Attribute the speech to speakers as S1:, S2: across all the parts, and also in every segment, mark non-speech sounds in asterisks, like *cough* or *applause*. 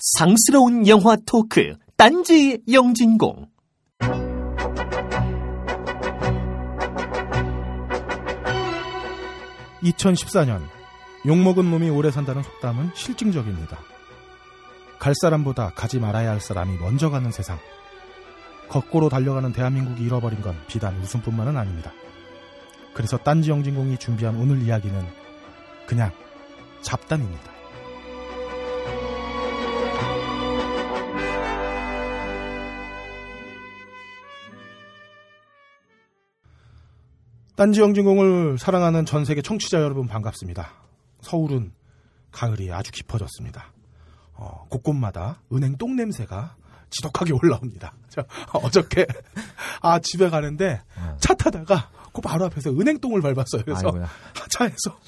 S1: 상스러운 영화 토크 딴지 영진공
S2: (2014년) 욕먹은 놈이 오래 산다는 속담은 실증적입니다. 갈 사람보다 가지 말아야 할 사람이 먼저 가는 세상. 거꾸로 달려가는 대한민국이 잃어버린 건 비단 웃음뿐만은 아닙니다. 그래서 딴지 영진공이 준비한 오늘 이야기는 그냥 잡담입니다. 딴지 영진공을 사랑하는 전 세계 청취자 여러분 반갑습니다. 서울은 가을이 아주 깊어졌습니다. 어, 곳곳마다 은행 똥 냄새가 지독하게 올라옵니다. *laughs* 저, 어저께 *laughs* 아 집에 가는데 차 타다가 그 바로 앞에서 은행 똥을 밟았어요. 그래서
S3: 아이고야. *laughs*
S2: 차에서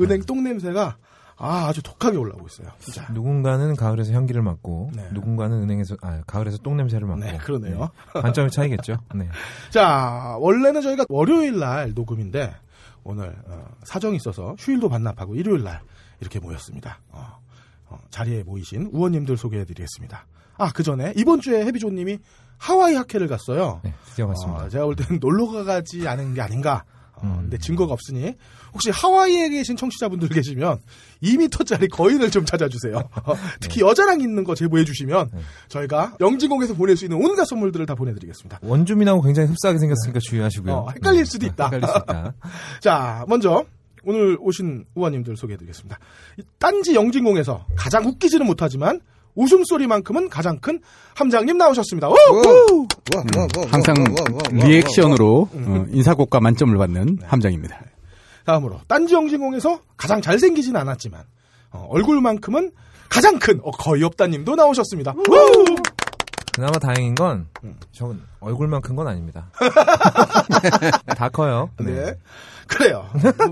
S2: 은행 똥 냄새가 아, 아주 독하게 올라오고 있어요. 진짜.
S3: 누군가는 가을에서 향기를 맡고
S2: 네.
S3: 누군가는 은행에서 아 가을에서 똥 냄새를 맡고
S2: 네, 그러네요.
S3: 관점의 차이겠죠. 네. *laughs*
S2: 자, 원래는 저희가 월요일 날 녹음인데 오늘 어, 사정이 있어서 휴일도 반납하고 일요일 날 이렇게 모였습니다. 어, 어, 자리에 모이신 우원님들 소개해드리겠습니다. 아, 그 전에 이번 주에 해비조님이 하와이 학회를 갔어요.
S3: 네, 드디어 갔습니다.
S2: 어, 제가 볼 때는 놀러 가지 않은 게 아닌가. 어,
S3: 음.
S2: 근데 증거가 없으니 혹시 하와이에 계신 청취자분들 계시면 2m짜리 거인을 좀 찾아주세요. 어, *laughs* 특히 여자랑 있는 거 제보해 주시면
S3: 네.
S2: 저희가 영진공에서 보낼 수 있는 온갖 선물들을 다 보내드리겠습니다.
S3: 원주민하고 굉장히 흡사하게 생겼으니까 주의하시고요.
S2: 어, 헷갈릴 수도 있다.
S3: 헷갈릴 수 있다. *laughs*
S2: 자, 먼저 오늘 오신 우아님들 소개해드리겠습니다. 이 딴지 영진공에서 가장 웃기지는 못하지만 웃음소리만큼은 가장 큰 함장님 나오셨습니다. 오! 우!
S4: 항상 리액션으로 어, 인사고가 만점을 받는 함장입니다.
S2: 다음으로 딴지 영진공에서 가장 잘생기진 않았지만 어, 얼굴만큼은 가장 큰 어, 거의 없다님도 나오셨습니다. 우!
S3: 그나마 다행인 건
S2: 음.
S3: 저건 얼굴만 큰 건 아닙니다. *laughs* 다 커요.
S2: 네. 그래요.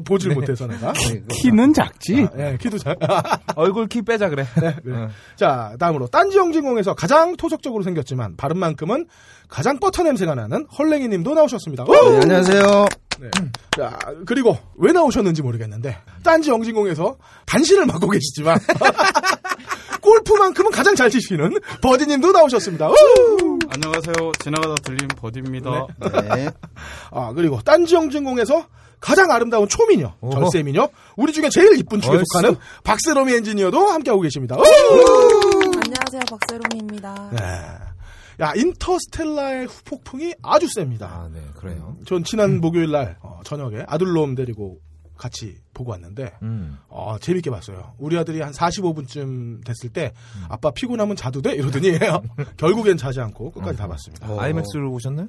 S2: 보질 못해서 내가.
S4: 키는 작지?
S2: 아, 예, 키도 잘. *laughs*
S3: 얼굴 키 빼자 그래.
S2: 그래.
S3: 어.
S2: 자, 다음으로 딴지 영진공에서 가장 토속적으로 생겼지만 발음만큼은 가장 버터 냄새가 나는 헐랭이 님도 나오셨습니다. 우!
S5: 네, 안녕하세요.
S2: 네. 자, 그리고 왜 나오셨는지 모르겠는데 딴지 영진공에서 단신을 맡고 계시지만 *laughs* 골프만큼은 가장 잘 치시는 버디 님도 나오셨습니다. 우!
S6: 안녕하세요. 지나가다 들린 버디입니다.
S5: 네. *laughs*
S2: 아, 그리고 딴지 영진공에서 가장 아름다운 초미녀. 절세미녀, 우리 중에 제일 이쁜 축에. 속하는 박세롬이 엔지니어도 함께하고 계십니다. 우!
S7: 안녕하세요, 박세롬입니다.
S2: 네. 야, 인터스텔라의 후폭풍이 아주 셉니다.
S3: 아, 네, 그래요.
S2: 전 지난 목요일 날 어, 저녁에 아들놈 데리고 같이 보고 왔는데
S3: 음.
S2: 어, 재밌게 봤어요. 우리 아들이 한 45분쯤 됐을 때 아빠 피곤하면 자도 돼? 이러더니 *laughs* 결국엔 자지 않고 끝까지 다 봤습니다.
S5: 어.
S3: 아이맥스로 보셨나요?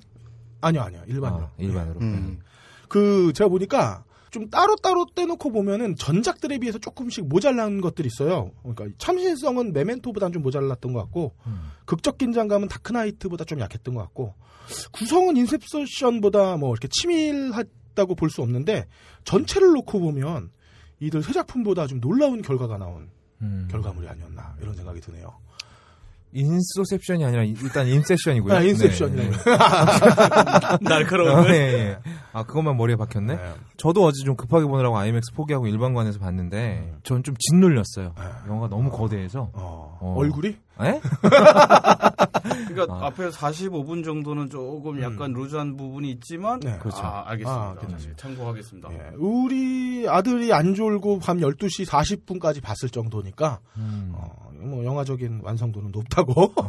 S2: 아니요, 아니요. 일반으로.
S3: 아, 일반으로.
S5: 음.
S2: 그 제가 보니까 좀 따로따로 떼놓고 보면은 전작들에 비해서 조금씩 모자란 것들이 있어요. 그러니까 참신성은 메멘토보다는 좀 모자랐던 것 같고
S3: 음.
S2: 극적 긴장감은 다크나이트보다 좀 약했던 것 같고 구성은 인셉션보다 뭐 이렇게 치밀 했다고 볼 수 없는데 전체를 놓고 보면 이들 새 작품보다 좀 놀라운 결과가 나온
S3: 음.
S2: 결과물이 아니었나 이런 생각이 드네요.
S3: 인소셉션이 아니라 일단 인셉션이고요.
S2: 아, 인셉션이네.
S3: 네, 네. *laughs*
S6: 날카로운데.
S3: 아, 예, 예. 아, 그것만 머리에 박혔네?
S2: 네.
S3: 저도 어제 좀 급하게 보느라고 아이맥스 포기하고 일반관에서 봤는데,
S2: 음.
S3: 전좀 짓눌렸어요.
S2: 네.
S3: 영화가 너무 거대해서.
S2: 어,
S3: 어.
S2: 얼굴이
S3: 에?
S6: 그러니까
S3: 아.
S6: 앞에 45분 정도는 조금 약간 루즈한 부분이 있지만
S2: 네.
S3: 그렇죠.
S6: 아, 알겠습니다.
S2: 아.
S6: 네, 참고하겠습니다.
S2: 예, 우리 아들이 안 졸고 밤 12시 40분까지 봤을 정도니까
S3: 음.
S2: 어, 뭐 영화적인 완성도는 높다고 *laughs*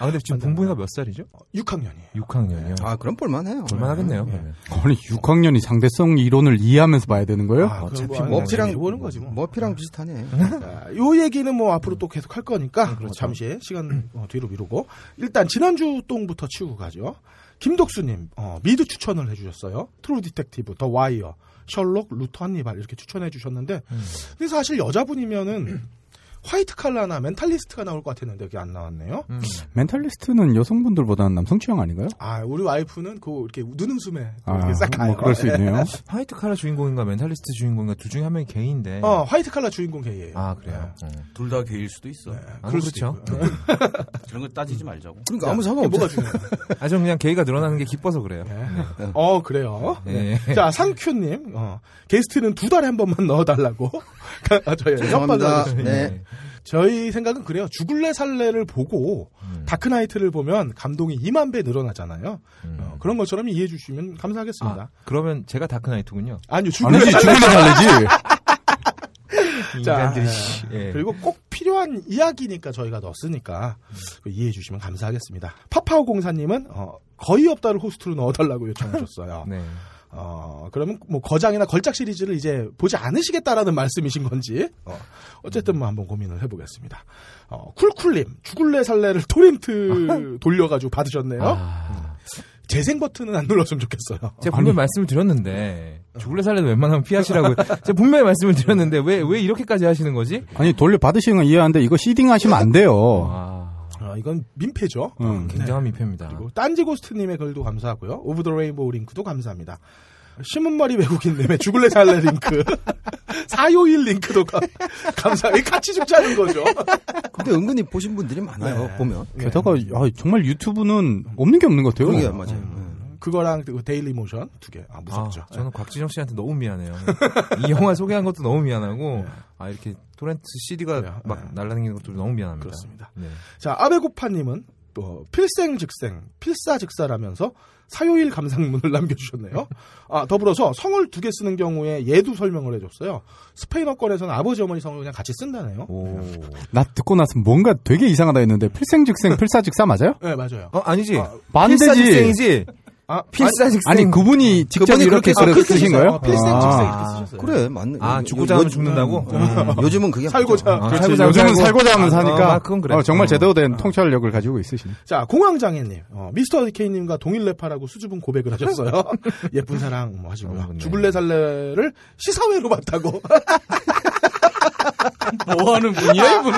S3: 아, 근데 지금 봉봉이가 몇 살이죠?
S2: 6학년이에요.
S3: 6학년이요.
S5: 아, 그럼 볼만해요.
S3: 볼만하겠네요.
S2: 네.
S4: 아니 6학년이 상대성 이론을 이해하면서 봐야 되는 거예요?
S2: 아,
S3: 어차피 뭐뭐
S5: 머피랑
S2: 보는 거지 뭐.
S5: 머피랑 비슷하네. *laughs*
S2: 자, 요 얘기는 뭐 앞으로 또 계속 할 거니까 뭐 잠시 시간 어, 뒤로 미루고 일단 지난주 똥부터 치우고 가죠. 김독수님 어, 미드 추천을 해주셨어요. True Detective, The Wire, 셜록, 루터 한니발 이렇게 추천해 주셨는데 근데 사실 여자분이면은 화이트 칼라나 멘탈리스트가 나올 것 같았는데 그게 안 나왔네요.
S3: 음.
S4: Mentalist는 여성분들보다는 남성 취향 아닌가요?
S2: 아 우리 와이프는 그 이렇게 눈웃음에
S4: 아,
S2: 이렇게 싹 가요.
S4: 뭐 그럴 수 있네요. *laughs*
S3: White Collar 주인공인가 Mentalist 주인공인가 둘 중에 한 명이 게이인데.
S2: 어 화이트 칼라 주인공 게이예요.
S3: 아, 그래요? 어.
S6: 둘다 게일 수도 있어.
S3: 아,
S2: 그럴 수도
S3: 그렇죠. *laughs*
S6: 그런 거 따지지 말자고.
S5: 그러니까 아무
S2: 이게
S5: 상관없죠.
S2: 뭐가 중요해요?
S3: 아, 전 그냥 게이가 늘어나는 게 기뻐서 그래요.
S2: 예. 어 그래요.
S3: 예.
S2: 자 상큐님 어, 게스트는 두 달에 한 번만 넣어달라고 *laughs* 아, 저희
S5: 죄송합니다.
S2: 협박을
S5: 네.
S2: 저희 생각은 그래요. 죽을래 살래를 보고
S3: 음.
S2: 다크나이트를 보면 감동이 2만 배 늘어나잖아요.
S3: 음.
S2: 어, 그런 것처럼 이해해 주시면 감사하겠습니다.
S3: 아, 그러면 제가 다크나이트군요.
S2: 아니요, 죽을래
S4: 아니지,
S2: 살래.
S4: 죽을래 살래지. *laughs*
S2: 자,
S3: 인간들이
S2: 예. 그리고 꼭 필요한 이야기니까 저희가 넣었으니까 그 이해해 주시면 감사하겠습니다. 파파오 공사님은 어, 거의 없다를 호스트로 넣어달라고 요청하셨어요.
S3: 네.
S2: 어, 그러면 뭐 거장이나 걸작 시리즈를 이제 보지 않으시겠다라는 말씀이신 건지 어, 어쨌든 뭐 한번 고민을 해보겠습니다. 어, 쿨쿨님 죽을래 살래를 토렌트 *laughs* 돌려가지고 받으셨네요.
S3: 아,
S2: 재생 버튼은 안 눌렀으면 좋겠어요.
S3: 제가 분명히 말씀을 드렸는데 죽을래 살래도 웬만하면 피하시라고 *laughs* 제가 분명히 말씀을 드렸는데 왜 왜 이렇게까지 하시는 거지?
S4: 아니 돌려 받으시는 건 이해하는데 이거 seeding 하시면 안 돼요.
S3: 아,
S2: 어, 이건 민폐죠.
S4: 음.
S3: 굉장한 민폐입니다.
S2: 그리고 딴지 고스트님의 글도 감사하고요. Over the Rainbow 링크도 감사합니다. 신문머리 외국인님의 죽을래 살래 링크, *laughs* 사요일 링크도 가- 감사해요. 같이 죽자는 거죠.
S5: 근데 은근히 보신 분들이 많아요.
S2: 네.
S5: 보면.
S4: 게다가 아, 정말 유튜브는 없는 게 없는 것 같아요.
S5: 그게 맞아요. 네.
S2: 그거랑 그 데일리 모션 두 개. 아, 무섭죠.
S3: 아, 저는 곽진영 씨한테 너무 미안해요. 이 영화 소개한 것도 너무 미안하고, 아, 이렇게 토렌트 CD가
S2: 그래요.
S3: 막
S2: 네.
S3: 날라다니는 것도 너무 미안합니다.
S2: 그렇습니다.
S3: 네.
S2: 자, 아베고파님은 어, 필생즉생, 필사즉사라면서 사요일 감상문을 *laughs* 남겨주셨네요. 아, 더불어서 성을 두 개 쓰는 경우에 예도 설명을 해줬어요. 스페인어권에서는 아버지 어머니 성을 그냥 같이 쓴다네요.
S3: 오. *laughs*
S4: 나 듣고 나서 뭔가 되게 이상하다 했는데 필생즉생 *laughs* 필사즉사 맞아요?
S2: 네, 맞아요.
S3: 어, 아니지.
S2: 아,
S4: 반대지.
S3: 필사직생이지.
S2: 아,
S3: 필사 직생.
S4: 아니 그분이 직접
S5: 그분이
S4: 이렇게
S5: 그렇게
S2: 그렇게
S4: 쓰신. 거예요?
S2: 어, 필생즉생
S4: 아.
S2: 이렇게 쓰셨어요.
S5: 그래, 맞네.
S3: 아,
S5: 요-
S3: 죽고자
S5: 요-
S3: 하면 죽는다고?
S5: 음, *laughs* 요즘은 그게
S2: 살고자.
S3: 아,
S2: 그렇지.
S3: 살고자
S4: 요즘은
S3: 살고-
S4: 살고자 하면 사니까
S3: 어, 그건 그래.
S4: 어, 정말
S3: 어.
S4: 제대로 된 통찰력을 가지고 있으시네.
S2: 자, 공황장애님, 어, 미스터 디케이님과 동일 래파라고 수줍은 고백을 하셨어요. *laughs* 예쁜 사랑 뭐 하시고요.
S3: 어, 네.
S2: 죽을래 살래를 시사회로 봤다고. *laughs*
S6: 뭐 하는 분이야, 이분?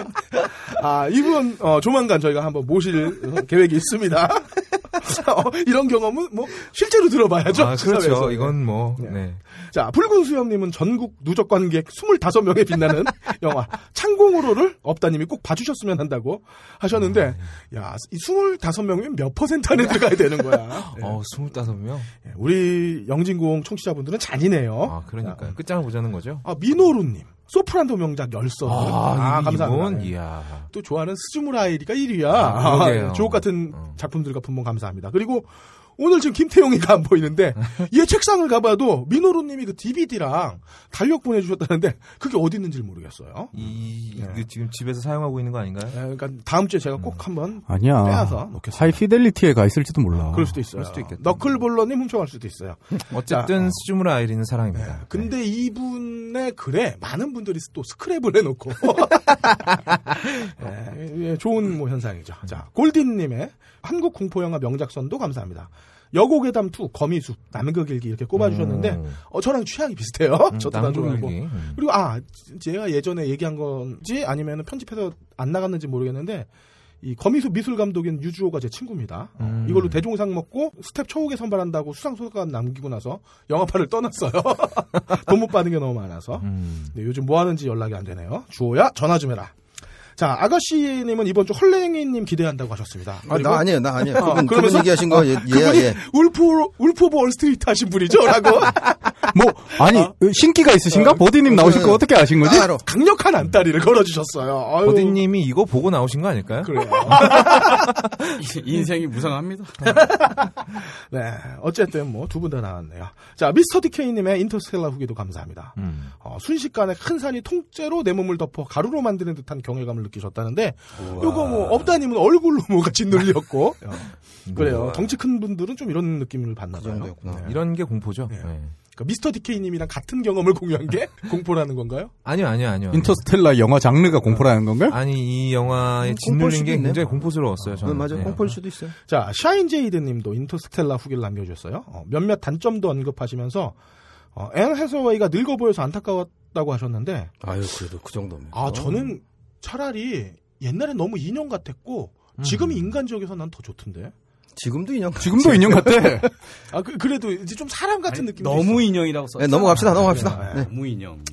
S2: 아, 이분, 어, 조만간 저희가 한번 모실 어, 계획이 있습니다. *laughs* 어, 이런 경험은 뭐, 실제로 들어봐야죠.
S3: 아, 그렇죠.
S2: 시사회에서.
S3: 이건 뭐,
S2: 네.
S3: 네.
S2: 자, 붉은 수염님은 전국 누적 관객 25명에 빛나는 *laughs* 영화 창공으로를 업다님이 꼭 봐주셨으면 한다고 하셨는데, 야, 이 25명이면 몇 퍼센트 안에 들어가야 되는 거야. 예.
S3: 어, 25명?
S2: 예, 우리 영진공 청취자분들은 잔이네요.
S3: 아, 그러니까요. 끝장을 보자는 거죠.
S2: 아, 미노루님. 소프란도 명작 열선. 아,
S3: 이-
S2: 감사합니다. 예. 또 좋아하는 스즈무라이리가 1위야.
S3: 아, 그러게요. *laughs*
S2: 주옥 같은
S3: 어.
S2: 작품들과 분봉 감사합니다. 그리고 오늘 지금 김태용이가 안 보이는데 *laughs* 얘 책상을 가봐도 민호루님이 그 DVD랑 달력 보내주셨다는데 그게 어디 있는지 모르겠어요.
S3: 이,
S2: 네.
S3: 이거 지금 집에서 사용하고 있는 거 아닌가요?
S2: 예, 그러니까 다음 주에 제가
S3: 음.
S2: 꼭 한번
S4: 아니야.
S2: 빼앗아 놓겠습니다.
S4: 하이피델리티에 가 있을지도 몰라.
S2: 그럴 수도 있어요.
S3: 그럴 수도 있겠다.
S2: 너클볼러님 훔쳐갈 수도 있어요. *laughs*
S3: 어쨌든
S2: 자, 어.
S3: 스즈무라 아이리는 사랑입니다.
S2: 예, 근데 이분의 글에 많은 분들이 또 스크랩을 해놓고 예, *laughs* 예, 좋은 뭐 현상이죠. 자 골딘님의 한국 공포 영화 명작선도 감사합니다. 여고괴담 2 거미숲 남극일기 이렇게 꼽아주셨는데
S3: 음.
S2: 어, 저랑 취향이 비슷해요.
S3: 음, *laughs*
S2: 저도 다 좋아하고.
S3: 음.
S2: 그리고 아 제가 예전에 얘기한 건지 아니면 편집해서 안 나갔는지 모르겠는데 이 거미숲 미술 감독인 유주호가 제 친구입니다. 어,
S3: 음.
S2: 이걸로 대종상 먹고 스텝 처우 개선 바란다고 수상 소감 남기고 나서 영화판을 떠났어요. *laughs* 돈 못 받은 게 너무 많아서.
S3: 음.
S2: 네, 요즘 뭐 하는지 연락이 안 되네요. 주호야 전화 좀 해라. 자 아가씨님은 이번 주 헐랭이님 기대한다고 하셨습니다.
S5: 아, 나 아니에요, 나 아니에요. 그분, 그분
S2: 그러면서-
S5: 얘기하신 거, 예,
S2: 그분이
S5: 예, 예.
S2: Wolf Wolf of Wall Street 하신 분이죠? 라고 *laughs*
S4: 뭐 아니 신기가 있으신가? 버디님 나오실 거 어떻게 아신 거지?
S5: 따로.
S2: 강력한 안다리를 걸어주셨어요. 아유,
S3: 버디님이 이거 보고 나오신 거 아닐까요?
S2: 그래요. *laughs*
S6: 인생이 무상합니다. *laughs*
S2: 네, 어쨌든 뭐 두 분 다 나왔네요. 자, 미스터 디케이님의 인터스텔라 후기도 감사합니다.
S3: 음.
S2: 어, 순식간에 큰 산이 통째로 내 몸을 덮어 가루로 만드는 듯한 경외감을 느끼셨다는데, 요거 뭐 업다님은 얼굴로 *laughs* 뭐가 짓눌렸고, 어, 그래요. 덩치 큰 분들은 좀 이런 느낌을 받나
S5: 그
S2: 봐요. 네.
S3: 이런 게 공포죠.
S2: 네.
S3: 네.
S2: 그러니까 미스터 디케이님이랑 같은 경험을 공유한 게 *laughs* 공포라는 건가요?
S3: 아니요, 아니요, 아니요.
S4: 인터스텔라 영화 장르가 공포라는 건가요?
S3: 아니 이 영화에
S5: 음,
S3: 짓눌린 게 굉장히.
S2: 어,
S3: 공포스러웠어요.
S5: 네,
S3: 저는.
S5: 맞아요.
S3: 네.
S5: 공포일 수도 있어요.
S2: 자, 샤인제이드 님도 인터스텔라 후기를 남겨주셨어요. 어, 몇몇 단점도 언급하시면서, 어, 앤 해서웨이가 늙어 보여서 안타까웠다고 하셨는데,
S5: 아유, 그래도 그 정도면.
S2: 아, 저는 차라리 옛날에 너무 인형 같았고, 지금이 인간적이어서 난 더 좋던데.
S5: 지금도 인형.
S4: 지금도 인형 같아. *laughs*
S2: 아, 그, 래도 이제 좀 사람 같은 느낌이
S6: 너무
S2: 있어.
S6: 인형이라고 써.
S5: 네, 넘어갑시다, 넘어갑시다. 네.
S6: 너무 인형.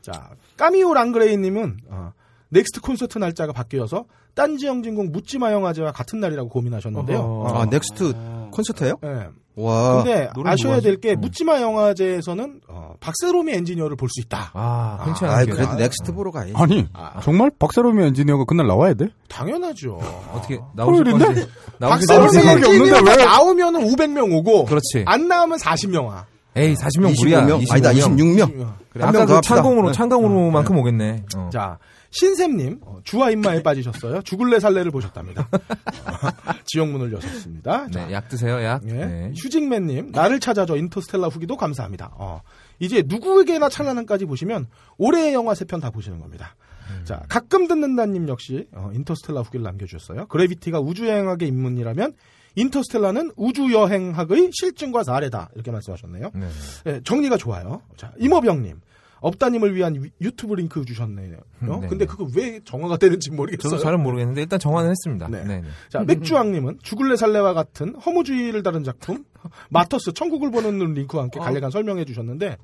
S2: 자, 까미오 랑그레이님은, 어, 넥스트 콘서트 날짜가 바뀌어서, 딴지 영진공 묻지마 영화제와 같은 날이라고 고민하셨는데요.
S3: 어허.
S5: 아, 넥스트 콘서트예요
S2: 예.
S5: 와.
S2: 근데 아셔야? 될게
S3: 어.
S2: 묻지마 영화제에서는 어, 박세롬이 엔지니어를 볼 수 있다.
S3: 아,
S2: 아,
S3: 괜찮아.
S5: 아, 그래도 넥스트 보러 가야지.
S4: 아니,
S2: 아.
S4: 정말 박세롬이 엔지니어가 그날 나와야 돼?
S2: 당연하죠.
S3: 어떻게 나오실? 건지 나오실
S2: 박세롬
S3: 건지
S4: 생각이 없는데
S2: 엔지니어가
S4: 왜?
S2: 나오면은 500명 오고
S3: 그렇지.
S2: 안 나오면 40명아.
S3: 에이 40명 무리야.
S5: 25명? 아니다, 26명.
S3: 그래,
S5: 한명
S3: 아까
S5: 더
S3: 그. 창공으로
S5: 네.
S3: 창공으로만큼 오겠네. 어.
S2: 자, 신샘님, 어, 주화입마에 빠지셨어요. 죽을래 살래를 보셨답니다. *laughs* 지옥문을 여셨습니다. 자,
S3: 네, 약 드세요, 약.
S2: 예.
S3: 네.
S2: 휴직맨님, 나를 찾아줘 인터스텔라 후기도 감사합니다. 어, 이제 누구에게나 찬란한까지 보시면 올해의 영화 세 편 다 보시는 겁니다.
S3: 음.
S2: 자, 가끔 듣는다님 역시 어, 인터스텔라 후기를 남겨주셨어요. 그래비티가 우주여행학의 입문이라면 인터스텔라는 우주여행학의 실증과 사례다. 이렇게 말씀하셨네요.
S3: 네.
S2: 예, 정리가 좋아요. 자, 임업영님. 업다님을 위한 위- 유튜브 링크 주셨네요. 어?
S3: 네,
S2: 근데
S3: 네.
S2: 그거 왜 정화가 되는지 모르겠어요.
S3: 저도 잘은 모르겠는데 일단 정화는 했습니다.
S2: 네.
S3: 네. 네.
S2: 자, 맥주왕님은 죽을래 살래와 같은 허무주의를 다룬 작품 *laughs* 마터스 천국을 보는 링크와 함께 간략한 설명해 주셨는데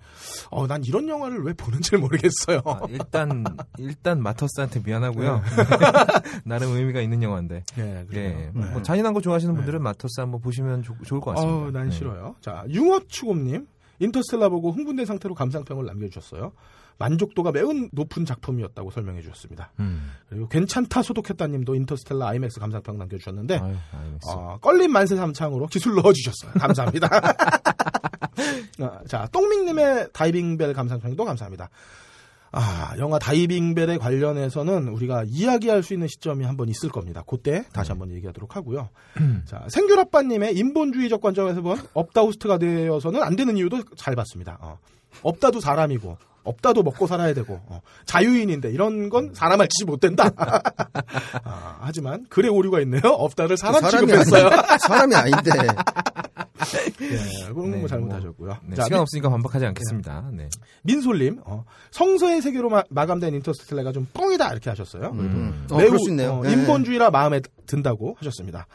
S2: 어, 난 이런 영화를 왜 보는지 모르겠어요.
S3: 아, 일단 일단 마터스한테 미안하고요. *laughs* 나름 의미가 있는 영화인데.
S2: 예,
S3: 예.
S2: 그래요.
S3: 뭐 잔인한 거 좋아하시는 분들은 마터스 한번 보시면 좋- 좋을 것 같습니다.
S2: 어, 난
S3: 네.
S2: 싫어요. 자, 융어추곰님 인터스텔라 보고 흥분된 상태로 감상평을 남겨주셨어요. 만족도가 매우 높은 작품이었다고 설명해 주셨습니다.
S3: 음.
S2: 그리고 괜찮다 소독했다님도 인터스텔라 아이맥스 감상평 남겨주셨는데
S3: 아유. 어,
S2: 껄림 만세 삼창으로 기술 넣어주셨어요. 감사합니다. *laughs* *laughs* 어, 자, 똥밍님의 다이빙벨 감상평도 감사합니다. 아, 영화 다이빙벨에 관련해서는 우리가 이야기할 수 있는 시점이 한 번 있을 겁니다. 그때 다시 한번 얘기하도록 하고요. 자, 생귤아빠님의 인본주의적 관점에서 본 업다우스트가 되어서는 안 되는 이유도 잘 봤습니다. 어, 업다도 사람이고, 업다도 먹고 살아야 되고, 어, 자유인인데 이런 건 사람 알지 못된다. 아, 하지만 글에 오류가 있네요. 업다를 사람
S5: 사람이
S2: 취급했어요.
S5: 사람이 아닌데. *laughs*
S2: 예, 그런
S3: 네,
S2: 거 잘못하셨고요.
S3: 네,
S2: 자,
S3: 시간 없으니까 반박하지 않겠습니다. 네.
S2: 민솔님, 어, 성서의 세계로 마, 감된 인터스텔라가 좀 뻥이다 이렇게 하셨어요.
S3: 음.
S5: 어, 그럴 수 있네요.
S2: 어,
S5: 네.
S2: 인본주의라 마음에 든다고 하셨습니다.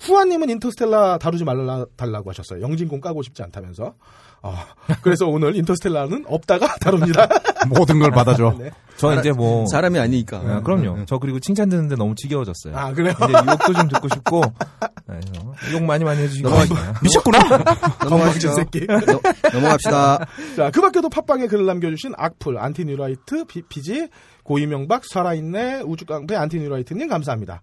S2: 후아님은 인터스텔라 다루지 말라 달라고 하셨어요. 영진공 까고 싶지 않다면서. 어, 그래서 *laughs* 오늘 인터스텔라는 없다가 *laughs* 다룹니다.
S4: 모든 걸 받아줘. *laughs*
S2: 네.
S3: 저 이제 뭐
S5: 사람이 아니니까.
S3: 아, 그럼요. 저 그리고 칭찬 듣는데 너무 지겨워졌어요.
S2: 아 그래요?
S3: 이제 욕도 좀 듣고 싶고 네, 어, 욕 많이 많이 해주시고
S5: 넘어가-
S4: 미쳤구나?
S2: 건방진 새끼.
S5: 넘- 넘어갑시다.
S2: 자, 그 밖에도 팟빵에 글을 남겨주신 악플, 안티뉴라이트, 비피지, 고이명박, 살아있네, 우주깡패, 안티뉴라이트님 감사합니다.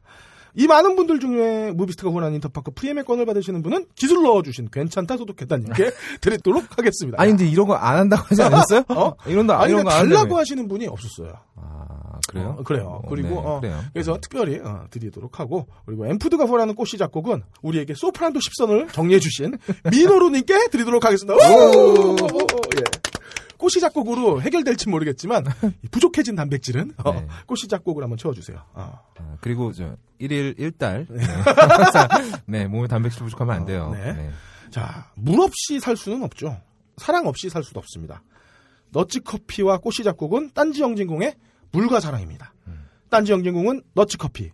S2: 이 많은 분들 중에 무비스트가 후원한 인터파크 프리엠의 건을 받으시는 분은 기술 넣어주신 괜찮다 소독했다님께 *laughs* 드리도록 하겠습니다.
S3: 아니 근데 이런 거 안 한다고 하지 않았어요? *laughs*
S2: 어?
S3: 이런 거
S2: 아니,
S3: 이런 거안
S2: 달라고. 하시는 분이 없었어요.
S3: 아 그래요?
S2: 어, 그래요.
S3: 어,
S2: 그리고
S3: 네,
S2: 어,
S3: 그래요.
S2: 그래서 특별히 어, 드리도록 하고 그리고 앰프드가 후원하는 꽃시 작곡은 우리에게 소프란도 10선을 정리해 주신 미노루님께 드리도록 하겠습니다. 오! 예. 꽃시 작곡으로 해결될지 모르겠지만 *laughs* 이 부족해진 단백질은 어,
S3: 네.
S2: 꽃시 작곡을 한번 채워주세요. 어.
S3: 아, 그리고 저 일일 일달 네. 항상 *laughs* 네 몸에 단백질 부족하면 안 돼요.
S2: 어, 네.
S3: 네.
S2: 자, 물 없이 살 수는 없죠. 사랑 없이 살 수도 없습니다. 너츠 커피와 꽃시 작곡은 딴지 영진공의 물과 사랑입니다. 딴지 영진공은 너츠 커피,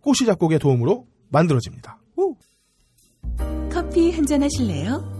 S2: 꽃시 작곡의 도움으로 만들어집니다.
S8: 커피 한 잔 하실래요?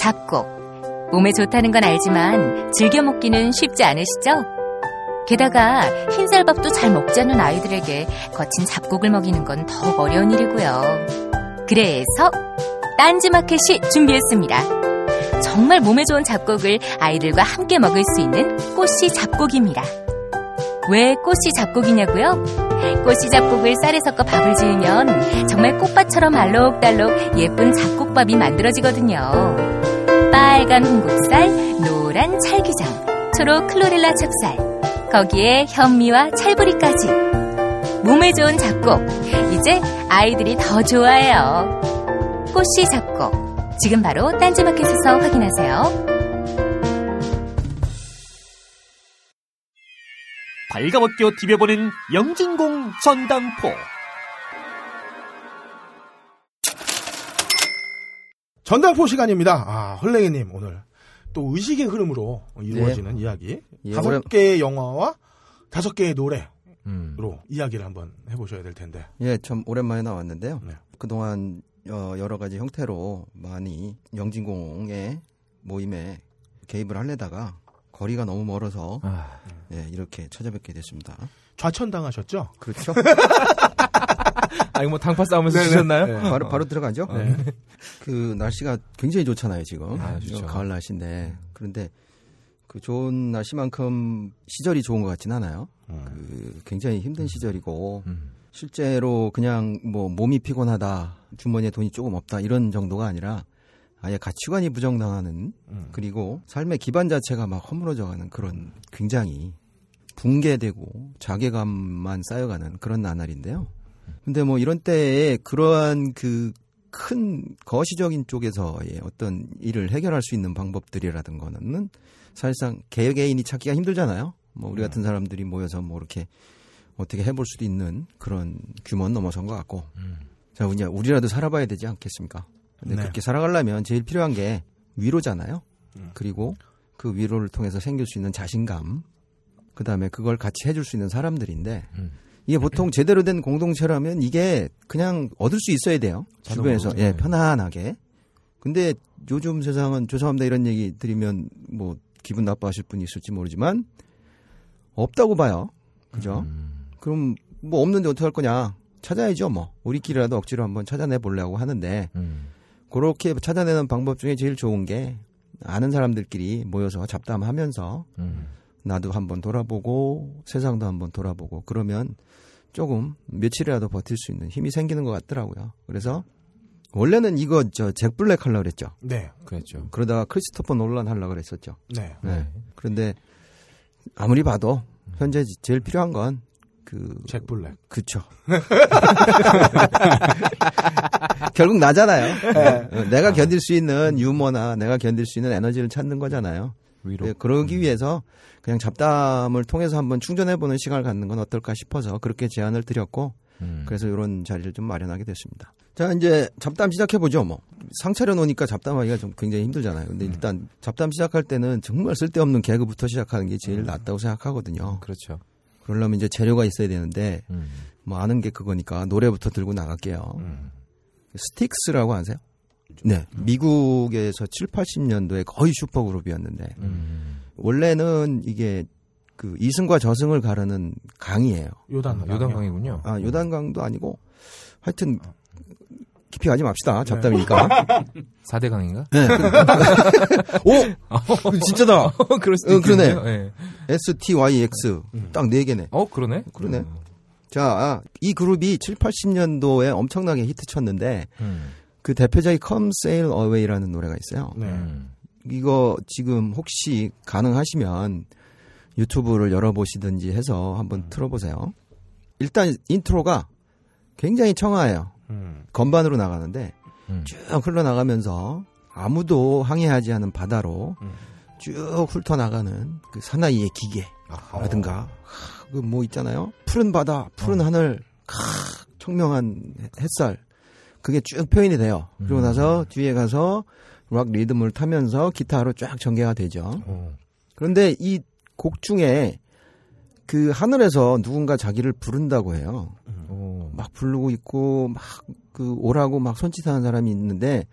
S9: 잡곡. 몸에 좋다는 건 알지만 즐겨 먹기는 쉽지 않으시죠? 게다가 흰쌀밥도 잘 먹지 않는 아이들에게 거친 잡곡을 먹이는 건 더욱 어려운 일이고요. 그래서 딴지마켓이 준비했습니다. 정말 몸에 좋은 잡곡을 아이들과 함께 먹을 수 있는 꽃씨 잡곡입니다. 왜 꽃씨 잡곡이냐고요? 꽃씨 잡곡을 쌀에 섞어 밥을 지으면 정말 꽃밭처럼 알록달록 예쁜 잡곡밥이 만들어지거든요. 빨간 홍국살, 노란 찰기장, 초록 클로렐라 찹쌀, 거기에 현미와 찰부리까지. 몸에 좋은 잡곡, 이제 아이들이 더 좋아해요. 꽃씨 잡곡, 지금 바로 딴지마켓에서 확인하세요.
S1: 발가벗겨 디벼보는 영진공 전당포.
S2: 전당포 시간입니다. 아, 헐랭이님 오늘 또 의식의 흐름으로 이루어지는 이야기.
S5: 예,
S2: 다섯
S5: 오랜-
S2: 개의 영화와 다섯 개의 노래로
S3: 음.
S2: 이야기를 한번 해보셔야 될 텐데.
S5: 예, 참 오랜만에 나왔는데요.
S2: 네.
S5: 그동안 어, 여러 가지 형태로 많이 영진공의 모임에 개입을 하려다가 거리가 너무 멀어서
S3: 아,
S5: 예, 이렇게 찾아뵙게 됐습니다.
S2: 좌천당하셨죠?
S5: 그렇죠? *laughs* *laughs*
S3: 아, 이거 뭐 당파 싸움에서. 주셨나요?
S2: 네.
S5: 바로 바로 들어가죠.
S2: 네.
S5: 그 날씨가 굉장히 좋잖아요 지금.
S3: 아, 좋죠.
S5: 가을 날씨인데 그런데 그 좋은 날씨만큼 시절이 좋은 것 같진 않아요. 그 굉장히 힘든 시절이고
S3: 음.
S5: 실제로 그냥 뭐 몸이 피곤하다 주머니에 돈이 조금 없다 이런 정도가 아니라 아예 가치관이 부정당하는 그리고 삶의 기반 자체가 막 허물어져가는 그런 굉장히 붕괴되고 자괴감만 쌓여가는 그런 나날인데요. 근데 뭐 이런 때에 그러한 그 큰 거시적인 쪽에서의 어떤 일을 해결할 수 있는 방법들이라든가는 사실상 개개인이 찾기가 힘들잖아요. 뭐 우리 같은 사람들이 모여서 뭐 이렇게 어떻게 해볼 수도 있는 그런 규모는 넘어선 것 같고. 자, 이제 우리라도 살아봐야 되지 않겠습니까? 근데
S2: 네.
S5: 그렇게 살아가려면 제일 필요한 게 위로잖아요. 그리고 그 위로를 통해서 생길 수 있는 자신감. 그 다음에 그걸 같이 해줄 수 있는 사람들인데
S3: 음.
S5: 이게 보통 제대로 된 공동체라면 이게 그냥 얻을 수 있어야 돼요. 주변에서 예
S3: 네.
S5: 편안하게. 근데 요즘 세상은 죄송합니다 이런 얘기 드리면 뭐 기분 나빠하실 분이 있을지 모르지만 없다고 봐요. 그죠?
S3: 음.
S5: 그럼 뭐 없는데 어떻게 할 거냐? 찾아야죠 뭐. 우리끼리라도 억지로 한번 찾아내 보려고 하는데
S3: 음.
S5: 그렇게 찾아내는 방법 중에 제일 좋은 게 아는 사람들끼리 모여서 잡담하면서
S3: 음.
S5: 나도 한번 돌아보고 세상도 한번 돌아보고 그러면 조금 며칠이라도 버틸 수 있는 힘이 생기는 것 같더라고요. 그래서 원래는 이거 저 잭 블랙 하려고 그랬죠.
S2: 네.
S3: 그랬죠.
S5: 그러다가 크리스토퍼 놀란 하려고 그랬었죠.
S2: 네.
S5: 네. 그런데 아무리 봐도 현재 제일 필요한 건
S2: 그잭 블랙.
S5: 그쵸. *laughs* 결국 나잖아요. 어, 내가 견딜 수 있는 유머나 내가 견딜 수 있는 에너지를 찾는 거잖아요.
S3: 위로.
S5: 네, 그러기 위해서 그냥 잡담을 통해서 한번 충전해보는 시간을 갖는 건 어떨까 싶어서 그렇게 제안을 드렸고
S3: 음.
S5: 그래서 이런 자리를 좀 마련하게 됐습니다. 자 이제 잡담 시작해 보죠. 뭐 상차려 놓으니까 잡담하기가 좀 굉장히 힘들잖아요. 근데
S3: 음.
S5: 일단 잡담 시작할 때는 정말 쓸데없는 개그부터 시작하는 게 제일 낫다고 생각하거든요.
S3: 그렇죠.
S5: 그러려면 이제 재료가 있어야 되는데
S3: 음.
S5: 뭐 아는 게 그거니까 노래부터 들고 나갈게요. 스틱스라고 아세요? 네. 미국에서 7, 80년도에 거의 슈퍼그룹이었는데
S3: 음.
S5: 원래는 이게 그 이승과 저승을 가르는 강이에요.
S2: 요단.
S3: 아, 요단강이군요.
S5: 아, 요단강도 아니고 하여튼 깊이 가지 맙시다. 잡담이니까. *laughs*
S3: 4대 강인가?
S5: 네. *laughs* 오! 진짜다. *laughs*
S3: 그럴 수도
S5: 어, 그러네.
S3: 있겠네요. 예.
S5: STYX. 딱네 개네.
S3: 어, 그러네.
S5: 그러네. 자, 이 그룹이 7, 80년도에 엄청나게 히트 쳤는데
S3: 음.
S5: 그 대표작이 Come Sail Away라는 노래가 있어요.
S2: 네.
S3: 음.
S5: 이거 지금 혹시 가능하시면 유튜브를 열어보시든지 해서 한번 틀어보세요. 일단 인트로가 굉장히 청아해요.
S2: 음.
S5: 건반으로 나가는데
S3: 음.
S5: 쭉 흘러나가면서 아무도 항해하지 않은 바다로
S2: 음.
S5: 쭉 훑어나가는 그 사나이의 기개라든가 그 뭐 있잖아요. 푸른 바다, 푸른 하늘, 캬, 청명한 햇살 그게 쭉 표현이 돼요. 그리고
S3: 음.
S5: 나서 뒤에 가서 락 리듬을 타면서 기타로 쫙 전개가 되죠.
S3: 어.
S5: 그런데 이 곡 중에 그 하늘에서 누군가 자기를 부른다고 해요.
S3: 오.
S5: 막 부르고 있고 막 그 오라고 막 손짓하는 사람이 있는데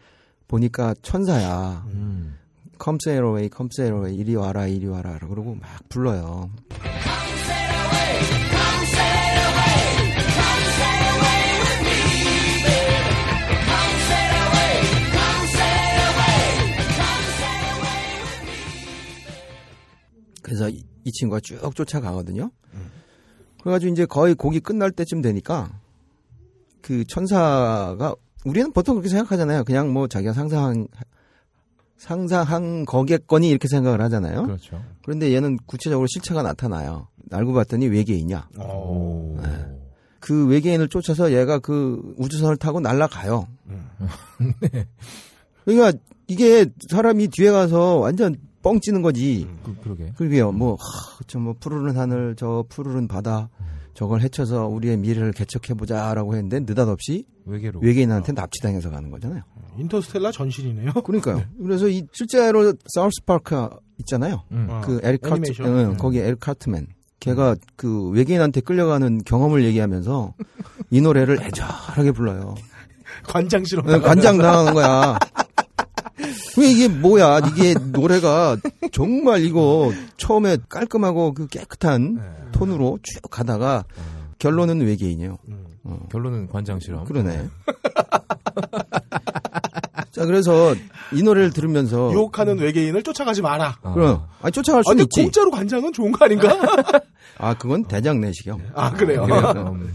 S5: 보니까 천사야.
S3: 음.
S5: Come away, come sail away, 이리 와라, 이리 와라. 그러고 막 불러요. 그래서 이, 이 친구가 쭉 쫓아가거든요. 그래가지고 이제 거의 곡이 끝날 때쯤 되니까 그 천사가 우리는 보통 그렇게 생각하잖아요. 그냥 뭐 자기가 상상한 상상한 거겠거니 이렇게 생각을 하잖아요.
S3: 그렇죠.
S5: 그런데 얘는 구체적으로 실체가 나타나요. 알고 봤더니 외계인이야.
S3: 오.
S5: 네. 그 외계인을 쫓아서 얘가 그 우주선을 타고 날아가요. *laughs* 그러니까 이게 사람이 뒤에 가서 완전 뻥 찌는 거지.
S3: 그, 그러게.
S5: 그러게요. 뭐, 하, 저 뭐, 푸르른 하늘, 저 푸르른 바다, 저걸 해쳐서 우리의 미래를 개척해보자라고 했는데 느닷없이
S3: 외계로.
S5: 외계인한테 납치당해서 가는 거잖아요.
S2: 인터스텔라 전신이네요. *laughs*
S5: 그러니까요. 그래서 이 실제로 사우스 파크 있잖아요.
S3: 음.
S2: 어,
S5: 그 에릭 카트. 응,
S2: 음.
S5: 거기 에릭 카트맨. 걔가 그 외계인한테 끌려가는 경험을 얘기하면서 이 노래를 애절하게 불러요.
S2: 관장 실험.
S5: 네, 관장 당하는 거야. *laughs* 왜 이게 뭐야? 이게 노래가 정말 이거 처음에 깔끔하고 그 깨끗한
S2: 네.
S5: 톤으로 쭉 가다가 결론은 외계인이에요.
S2: 음.
S5: 어,
S3: 결론은 관장 실험.
S5: 그러네. *laughs* 자, 그래서 이 노래를 들으면서
S2: 유혹하는 외계인을 쫓아가지 마라.
S3: 아.
S5: 그럼 아니 쫓아갈
S2: 아,
S5: 수는
S2: 근데
S5: 있지.
S2: 공짜로 관장은 좋은 거 아닌가? *laughs*
S5: 아, 그건 대장 내시경.
S2: 아 그래요.
S3: 그래요? *laughs*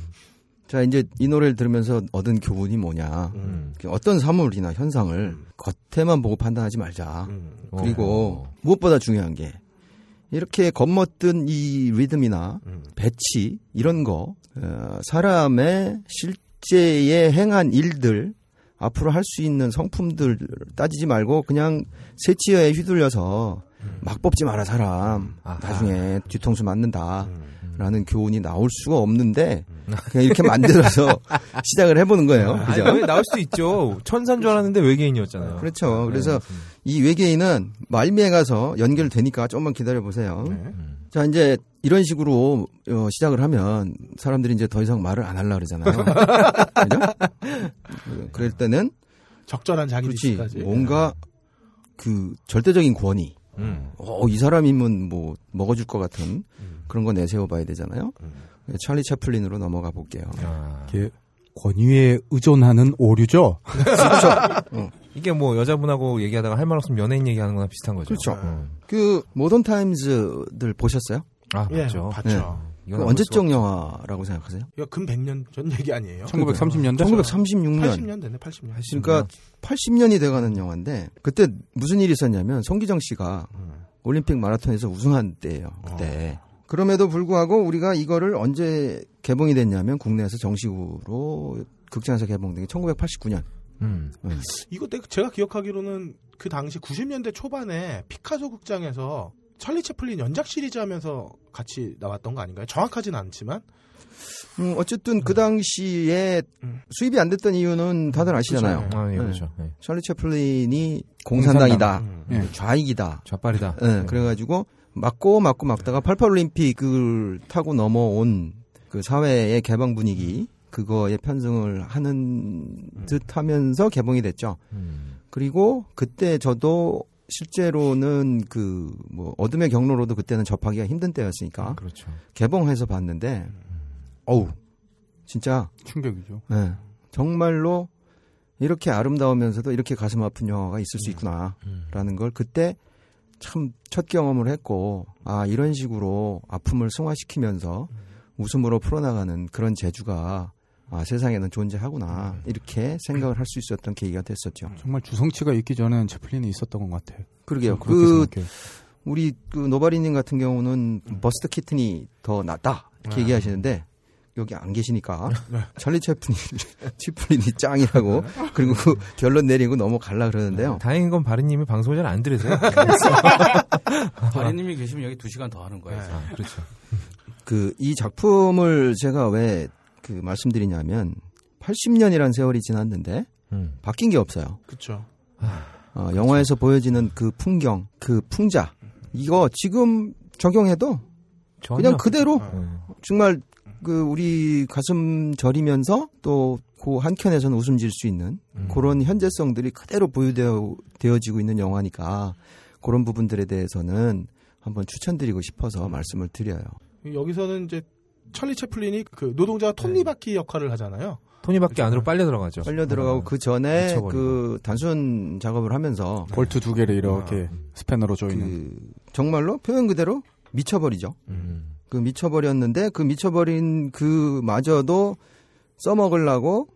S3: 음.
S5: 자, 이제 이 노래를 들으면서 얻은 교훈이 뭐냐.
S3: 음.
S5: 어떤 사물이나 현상을 겉에만 보고 판단하지 말자.
S2: 음.
S5: 그리고 무엇보다 중요한 게 이렇게 겉멋든 이 리듬이나
S2: 음.
S5: 배치 이런 거 어, 사람의 실제에 행한 일들 앞으로 할 수 있는 성품들 따지지 말고 그냥 세치어에 휘둘려서 막 뽑지 마라 사람
S3: 아하.
S5: 나중에 뒤통수 맞는다
S2: 음.
S5: 라는 교훈이 나올 수가 없는데 그냥 이렇게 만들어서 *laughs* 시작을 해보는 거예요
S3: 아니,
S5: 그죠?
S3: 왜 나올 수도 있죠. 천사인 줄 알았는데 외계인이었잖아요.
S5: 그렇죠. 그래서
S3: 네.
S5: 이 외계인은 말미에 가서 연결되니까 조금만 기다려 보세요.
S2: 네.
S5: 자 이제 이런 식으로 어, 시작을 하면 사람들이 이제 더 이상 말을 안 하려 그러잖아요. *laughs* 그죠? 그럴 때는
S2: 적절한 자기
S5: 그렇지. 뭔가 그 절대적인 권위.
S3: 음.
S5: 어, 이 사람이면 뭐 먹어줄 것 같은
S2: 음.
S5: 그런 거 내세워 봐야 되잖아요. 찰리 채플린으로 넘어가 볼게요.
S3: 아.
S4: 이게 권위에 의존하는 오류죠. *laughs*
S3: 이게 뭐 여자분하고 얘기하다가 할 말 없으면 연예인 얘기하는 거나 비슷한 거죠.
S5: 그렇죠.
S3: 음.
S5: 그 모던 타임즈들 보셨어요?
S3: 아,
S2: 예,
S3: 맞죠.
S2: 봤죠.
S5: 네.
S3: 그안
S5: 언제적 영화라고 생각하세요?
S2: 이거 근 100년 전 얘기 아니에요?
S4: 1930년대?
S5: 1936년.
S2: 80년 되네, 80년.
S5: 그러니까 80년이 돼가는 영화인데 그때 무슨 일이 있었냐면 송기정 씨가
S2: 음.
S5: 올림픽 마라톤에서 우승한 때예요. 그때. 그럼에도 불구하고 우리가 이거를 언제 개봉이 됐냐면 국내에서 정식으로 극장에서 개봉된 게 1989년.
S3: 음.
S2: 이거 내가- 제가 기억하기로는 그 당시 90년대 초반에 피카소 극장에서 찰리 채플린 연작 시리즈 하면서 같이 나왔던 거 아닌가요? 정확하진 않지만
S5: 음, 어쨌든 그 당시에
S2: 음.
S5: 수입이 안 됐던 이유는 다들 아시잖아요.
S2: 그렇죠.
S3: 아, 예,
S5: 네.
S3: 그렇죠. 예.
S5: 찰리 채플린이 공산당이다.
S2: 음.
S4: 예.
S5: 좌익이다.
S3: 좌빨이다.
S5: 예, 그래가지고 맞고 맞고 막다가 88올림픽을 타고 넘어온 그 사회의 개방 분위기 그거에 편승을 하는 듯 하면서 개봉이 됐죠.
S3: 음.
S5: 그리고 그때 저도 실제로는 그 뭐 어둠의 경로로도 그때는 접하기가 힘든 때였으니까
S3: 그렇죠.
S5: 개봉해서 봤는데 어우 진짜
S4: 충격이죠.
S5: 예, 정말로 이렇게 아름다우면서도 이렇게 가슴 아픈 영화가 있을 수 있구나라는 걸 그때 참 첫 경험을 했고 아 이런 식으로 아픔을 승화시키면서 웃음으로 풀어나가는 그런 재주가 아, 세상에는 존재하구나 이렇게 생각을 할 수 있었던 계기가 됐었죠.
S4: 정말 주성치가 있기 전엔 채플린이 있었던 것 같아요.
S5: 그러게요. 그
S4: 생각해요.
S5: 우리 그 노바리님 같은 경우는 버스트 키튼이 더 낫다 이렇게 얘기하시는데 여기 안 계시니까 *laughs* 찰리 채플린 *laughs* 치플린이 짱이라고 *laughs* 그리고 그 결론 내리고 넘어갈라 그러는데요.
S3: 다행인 건 바리님이 방송을 잘 안 들으세요.
S6: 바리님이 계시면 여기 두 시간 더 하는 거예요.
S3: 아, 그렇죠.
S5: 그 이 작품을 제가 왜 그 말씀드리냐면 80년이란 세월이 지났는데
S3: 음.
S5: 바뀐 게 없어요.
S2: 그렇죠.
S5: 어, 영화에서 보여지는 그 풍경, 그 풍자 이거 지금 적용해도
S3: 전혀.
S5: 그냥 그대로
S3: 음.
S5: 정말 그 우리 가슴 저리면서 또 그 한켠에서는 웃음 질 수 있는
S3: 음.
S5: 그런 현재성들이 그대로 보유되어 되어지고 있는 영화니까 그런 부분들에 대해서는 한번 추천드리고 싶어서 말씀을 드려요.
S2: 여기서는 이제 찰리 채플린이 그 노동자 톱니바퀴 역할을 하잖아요.
S3: 토니밖에 안으로 빨려 들어가죠.
S5: 빨려 들어가고
S3: 어.
S5: 그 전에
S3: 미쳐버리고.
S5: 그 단순 작업을 하면서
S4: 볼트 두 개를 이렇게 스패너로 조이는.
S5: 그 정말로 표현 그대로 미쳐버리죠.
S3: 음.
S5: 그 미쳐버렸는데 그 미쳐버린 그 마저도 써먹으려고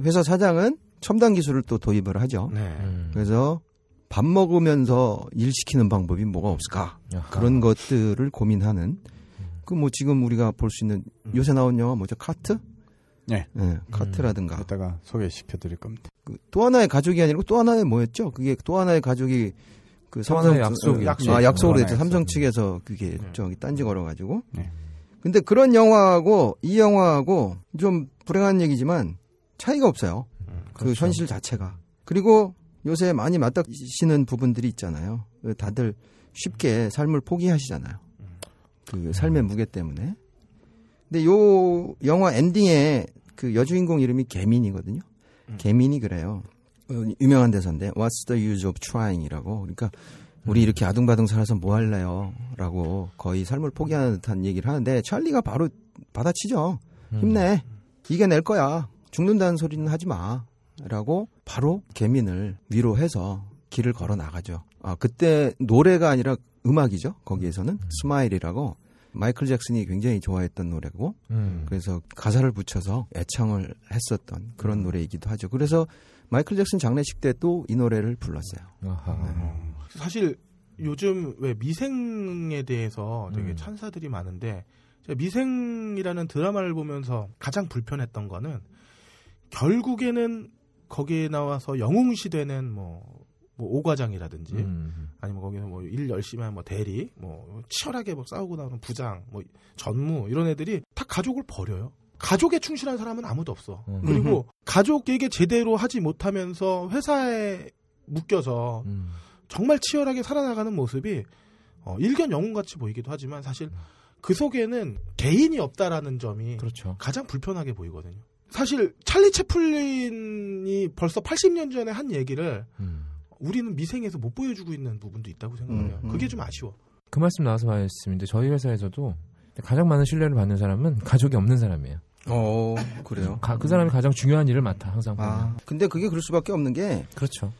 S5: 회사 사장은 첨단 기술을 또 도입을 하죠.
S2: 네.
S3: 음.
S5: 그래서 밥 먹으면서 일 시키는 방법이 뭐가 없을까
S3: 야하.
S5: 그런 것들을 고민하는 그 뭐 지금 우리가 볼 수 있는 요새 나온 영화 뭐죠 카트?
S4: 네.
S5: 카트라든가
S4: 이따가 소개시켜 드릴 겁니다.
S5: 그 또 하나의 가족이 아니고 또 하나의 뭐였죠? 그게 또 하나의 가족이
S3: 그또 하나의 약속이-
S5: 아,
S2: 약속.
S5: 약속으로
S4: 또
S5: 됐죠. 삼성. 측에서 그게 저기 딴지 걸어가지고
S4: 네.
S5: 근데 그런 영화하고 이 영화하고 좀 불행한 얘기지만 차이가 없어요. 그 현실 자체가. 그리고 요새 많이 맞닥치는 부분들이 있잖아요. 그 다들 쉽게 삶을 포기하시잖아요. 그 삶의 무게 때문에. 근데 요 영화 엔딩에 그 여주인공 이름이 개민이거든요. 개민이 그래요. 어, 유명한 대사인데 What's the use of trying이라고. 그러니까 우리 이렇게 아둥바둥 살아서 뭐 할래요? 라고 거의 삶을 포기하는 듯한 얘기를 하는데 찰리가 바로 받아치죠. 힘내. 이겨낼 거야. 죽는다는 소리는 하지 마. 라고 바로 개민을 위로해서 길을 걸어 나가죠. 아, 그때 노래가 아니라 음악이죠. 거기에서는 Smile이라고 마이클 잭슨이 굉장히 좋아했던 노래고
S3: 음.
S5: 그래서 가사를 붙여서 애청을 했었던 그런 노래이기도 하죠. 그래서 마이클 잭슨 장례식 때 또 이 노래를 불렀어요.
S3: 아하.
S2: 사실 요즘 왜 미생에 대해서 되게
S3: 음.
S2: 찬사들이 많은데 제가 미생이라는 드라마를 보면서 가장 불편했던 거는 결국에는 거기에 나와서 영웅 시대는 뭐, 뭐 오과장이라든지
S3: 음.
S2: 아니면 거기서 뭐 일 열심히 하는 뭐 대리 뭐 치열하게 뭐 싸우고 나오는 부장 뭐 전무 이런 애들이 다 가족을 버려요. 가족에 충실한 사람은 아무도 없어.
S3: 음.
S2: 그리고 가족에게 제대로 하지 못하면서 회사에 묶여서
S3: 음.
S2: 정말 치열하게 살아나가는 모습이 어, 일견 영웅같이 보이기도 하지만 사실 그 속에는 개인이 없다라는 점이
S3: 그렇죠.
S2: 가장 불편하게 보이거든요. 사실 찰리 채플린이 벌써 80년 전에 한 얘기를
S3: 음.
S2: 우리는 미생에서 못 보여주고 있는 부분도 있다고 생각해요.
S5: 음, 음.
S2: 그게 좀 아쉬워.
S3: 그 말씀 나와서 말씀인데 저희 회사에서도 가장 많은 신뢰를 받는 사람은 가족이 없는 사람이에요.
S5: 어, 그래요.
S3: 가- 그 사람이 가장 중요한 일을 맡아 항상 보면.
S5: 아, 근데 그게 그럴 수밖에 없는 게
S3: 그렇죠.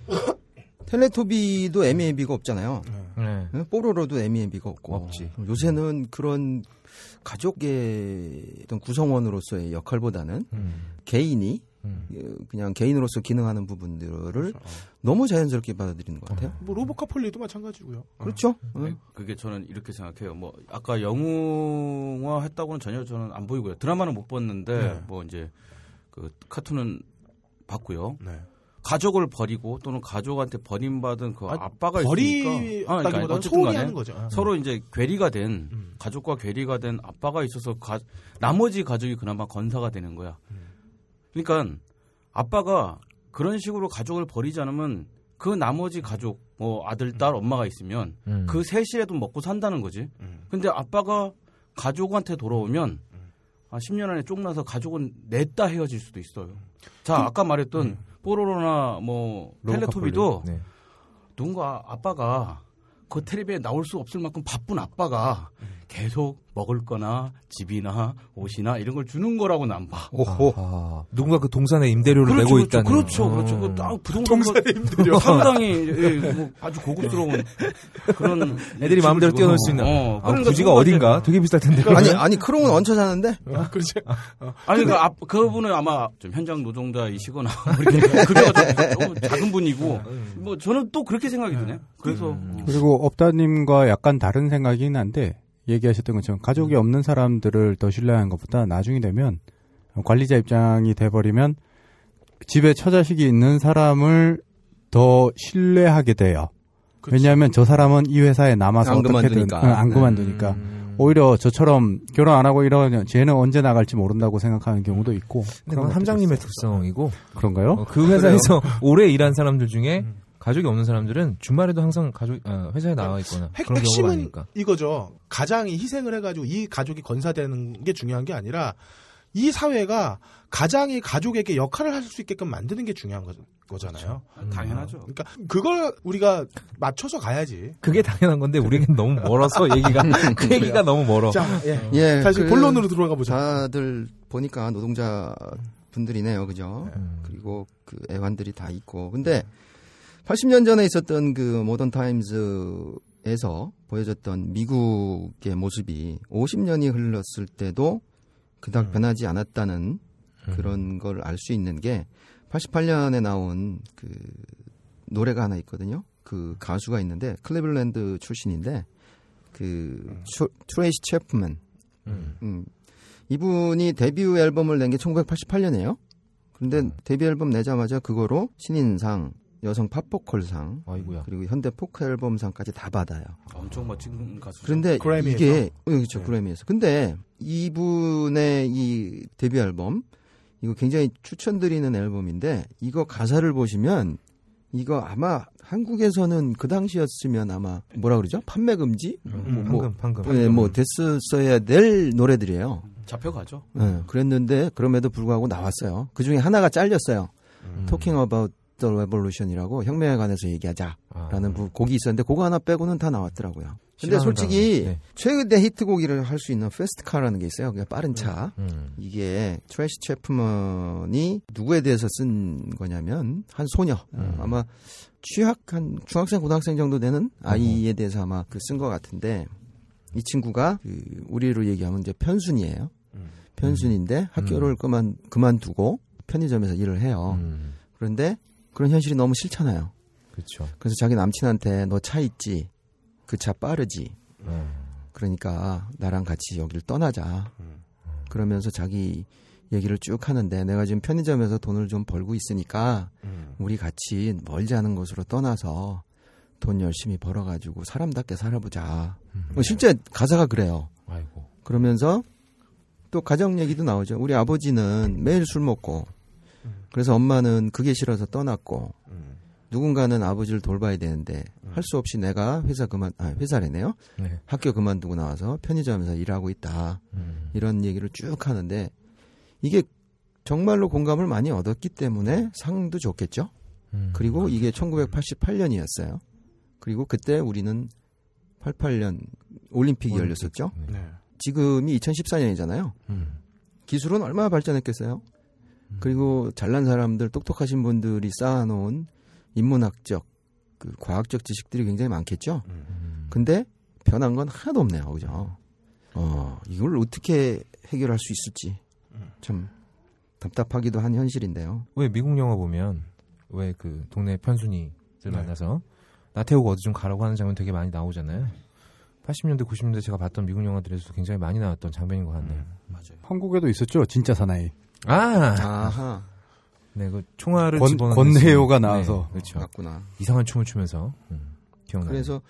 S5: 텔레토비도 에미에비가 없잖아요.
S3: 네.
S5: 응? 뽀로로도 에미에비가 없고
S3: 없지.
S5: 요새는 그런 가족의 어떤 구성원으로서의 역할보다는
S3: 음.
S5: 개인이
S3: 음.
S5: 어, 그냥 개인으로서 기능하는 부분들을 너무 자연스럽게 받아들이는 것 같아요.
S2: 뭐 로보카폴리도 마찬가지고요.
S5: 그렇죠. 응?
S6: 네, 그게 저는 이렇게 생각해요. 뭐 아까 영웅화 했다고는 전혀 저는 안 보이고요. 드라마는 못 봤는데
S2: 네.
S6: 뭐 이제 그 카툰은 봤고요.
S2: 네.
S6: 가족을 버리고 또는 가족한테 버림받은 그
S2: 아,
S6: 아, 빠가 있으니까 아, 그러니까 어쨌든 간에.
S2: 아.
S6: 서로 이제 괴리가 된
S2: 음.
S6: 가족과 괴리가 된 아빠가 있어서 가, 나머지 가족이 그나마 건사가 되는 거야.
S2: 음.
S6: 그러니까 아빠가 그런 식으로 가족을 버리지 않으면 그 나머지 가족 뭐 아들 딸 엄마가 있으면
S3: 음.
S6: 그 셋이라도 먹고 산다는 거지.
S2: 음.
S6: 근데 아빠가 가족한테 돌아오면 아, 10년 안에 쫑나서 가족은 냈다 헤어질 수도 있어요. 자, 아까 말했던 뽀로로나 뭐 텔레토비도
S3: 네.
S6: 누군가 아빠가 그 텔레비에 나올 수 없을 만큼 바쁜 아빠가 계속 먹을 거나 집이나 옷이나 이런 걸 주는 거라고 난 봐.
S5: 오호.
S3: 아, 누군가 그 동산에 임대료를
S6: 그렇죠,
S3: 내고
S6: 그렇죠,
S3: 있다는.
S6: 그렇죠, 그렇죠.
S3: 어.
S6: 그딱 부동산 거 상당히 예, 뭐 아주 고급스러운 그런 *laughs*
S3: 애들이 마음대로 뛰어놀. 수 있는.
S6: 어,
S3: 아,
S6: 그러니까
S3: 부지가 어딘가? 되게 비쌀 텐데.
S5: 아니 아니 크롱은 얹혀 사는데
S2: 아, 그렇지. *laughs*
S6: 아니 그 앞, 그분은 아마 좀 현장 노동자이시거나 *laughs* 뭐 급여가 좀, 작은 분이고 뭐 저는 또 그렇게 생각이 드네. 그래서 어.
S4: 그리고 업다님과 약간 다른 생각이긴 한데 얘기하셨던 것처럼 가족이 없는 사람들을 더 신뢰하는 것보다 나중이 되면 관리자 입장이 돼버리면 집에 처자식이 있는 사람을 더 신뢰하게 돼요.
S2: 그렇지.
S4: 왜냐하면 저 사람은 이 회사에 남아서
S5: 안
S4: 어떻게든
S5: 그만두니까.
S4: 응, 안
S5: 네.
S4: 그만두니까
S3: 음.
S4: 오히려 저처럼 결혼 안 하고 이러면 쟤는 언제 나갈지 모른다고 생각하는 경우도 있고
S3: 그건 함장님의 특성이고
S4: 그런가요?
S3: 어, 그 회사에서 오래 일한 사람들 중에
S2: 음.
S3: 가족이 없는 사람들은 주말에도 항상 가족 어, 회사에 나와 있거나
S2: 핵,
S3: 그런 경우가
S2: 핵심은
S3: 많으니까.
S2: 이거죠. 가장이 희생을 해가지고 이 가족이 건사되는 게 중요한 게 아니라 이 사회가 가장이 가족에게 역할을 할 수 있게끔 만드는 게 중요한 거, 거잖아요.
S6: 당연하죠.
S2: 그러니까 그걸 우리가 맞춰서 가야지.
S3: 그게 당연한 건데 우리에겐 너무 멀어서 얘기가 *laughs* 그 얘기가 너무 멀어.
S2: 자, 예.
S5: 예,
S2: 다시
S5: 그
S2: 본론으로 들어가 보자.
S5: 다들 보니까 노동자 분들이네요, 그죠?
S3: 음.
S5: 그리고 그 애환들이 다 있고. 근데 80년 전에 있었던 그 모던 타임즈에서 보여줬던 미국의 모습이 50년이 흘렀을 때도 그닥
S2: 음.
S5: 변하지 않았다는 그런 걸 알 수 있는 게 88년에 나온 그 노래가 하나 있거든요. 그 가수가 있는데 클리블랜드 출신인데 그 추- 트레이시 채프맨
S3: 음.
S5: 음. 이분이 데뷔 앨범을 낸 게 1988년이에요. 그런데 데뷔 앨범 내자마자 그거로 신인상, 여성 팝보컬상
S3: 아이고야.
S5: 그리고 현대 포크 앨범상까지 다 받아요.
S6: 엄청 멋진 가수.
S5: 그런데
S2: 그래미에서?
S5: 이게 어, 그렇죠
S2: 네.
S5: 그래미에서. 근데 이분의 이 데뷔 앨범 이거 굉장히 추천드리는 앨범인데 이거 가사를 보시면 이거 아마 한국에서는 그 당시였으면 아마 뭐라 그러죠? 판매 금지?
S3: 음,
S5: 뭐,
S3: 방금 방금.
S5: 네, 뭐 됐었어야 될 노래들이에요.
S6: 잡혀가죠.
S5: 네, 그랬는데 그럼에도 불구하고 나왔어요. 그 중에 하나가 잘렸어요.
S3: 음.
S5: Talking About the Revolution이라고 혁명에 관해서 얘기하자라는
S3: 아.
S5: 부- 곡이 있었는데 그거 하나 빼고는 다 나왔더라고요. 근데 솔직히.
S3: 네.
S5: 최대 히트곡이라 할 수 있는 Fast Car라는 게 있어요. 그냥 빠른 차.
S3: 음.
S5: 이게 트래시 채프먼이 누구에 대해서 쓴 거냐면 한 소녀
S3: 음.
S5: 아마 취학 한 중학생 고등학생 정도 되는 아이에 대해서 아마 그 쓴 것 같은데 이 친구가 그 우리로 얘기하면 이제 편순이에요. 편순인데 학교를 그만 그만두고 편의점에서 일을 해요.
S3: 음.
S5: 그런데 그런 현실이 너무 싫잖아요.
S3: 그렇죠.
S5: 그래서 자기 남친한테 너 차 있지? 그 차 빠르지?
S3: 음.
S5: 그러니까 나랑 같이 여기를 떠나자. 그러면서 자기 얘기를 쭉 하는데 내가 지금 편의점에서 돈을 좀 벌고 있으니까 우리 같이 멀지 않은 곳으로 떠나서 돈 열심히 벌어가지고 사람답게 살아보자. 뭐 실제 가사가 그래요.
S3: 아이고.
S5: 그러면서 또 가정 얘기도 나오죠. 우리 아버지는 매일 술 먹고 그래서 엄마는 그게 싫어서 떠났고 누군가는 아버지를 돌봐야 되는데 할 수 없이 내가 회사 그만 아 회사래네요.
S3: 네.
S5: 학교 그만두고 나와서 편의점에서 일하고 있다.
S3: 음.
S5: 이런 얘기를 쭉 하는데 이게 정말로 공감을 많이 얻었기 때문에 상도 줬겠죠.
S3: 음.
S5: 그리고 이게 1988년이었어요. 그리고 그때 우리는 88년 올림픽이 열렸었죠.
S3: 네.
S2: 네.
S5: 지금이 2014년이잖아요.
S3: 음.
S5: 기술은 얼마나 발전했겠어요. 그리고 잘난 사람들, 똑똑하신 분들이 쌓아놓은 인문학적, 그 과학적 지식들이 굉장히 많겠죠.
S3: 음.
S5: 근데 변한 건 하나도 없네요, 그죠? 어, 이걸 어떻게 해결할 수 있을지 참 답답하기도 한 현실인데요.
S3: 왜 미국 영화 보면 왜 그 동네 편순이들
S2: 네.
S3: 만나서 나 태우고 어디 좀 가라고 하는 장면 되게 많이 나오잖아요. 80년대 90년대 제가 봤던 미국 영화들에서도 굉장히 많이 나왔던 장면인 것 같네요.
S6: 맞아요.
S4: 한국에도 있었죠. 진짜 사나이.
S3: 아,
S5: 아하,
S3: 네, 그 총알을
S4: 권- 권혜요가
S3: 씬.
S4: 나와서.
S3: 네, 그렇죠.
S5: 맞구나.
S3: 이상한 춤을 추면서 음, 기억나요.
S5: 그래서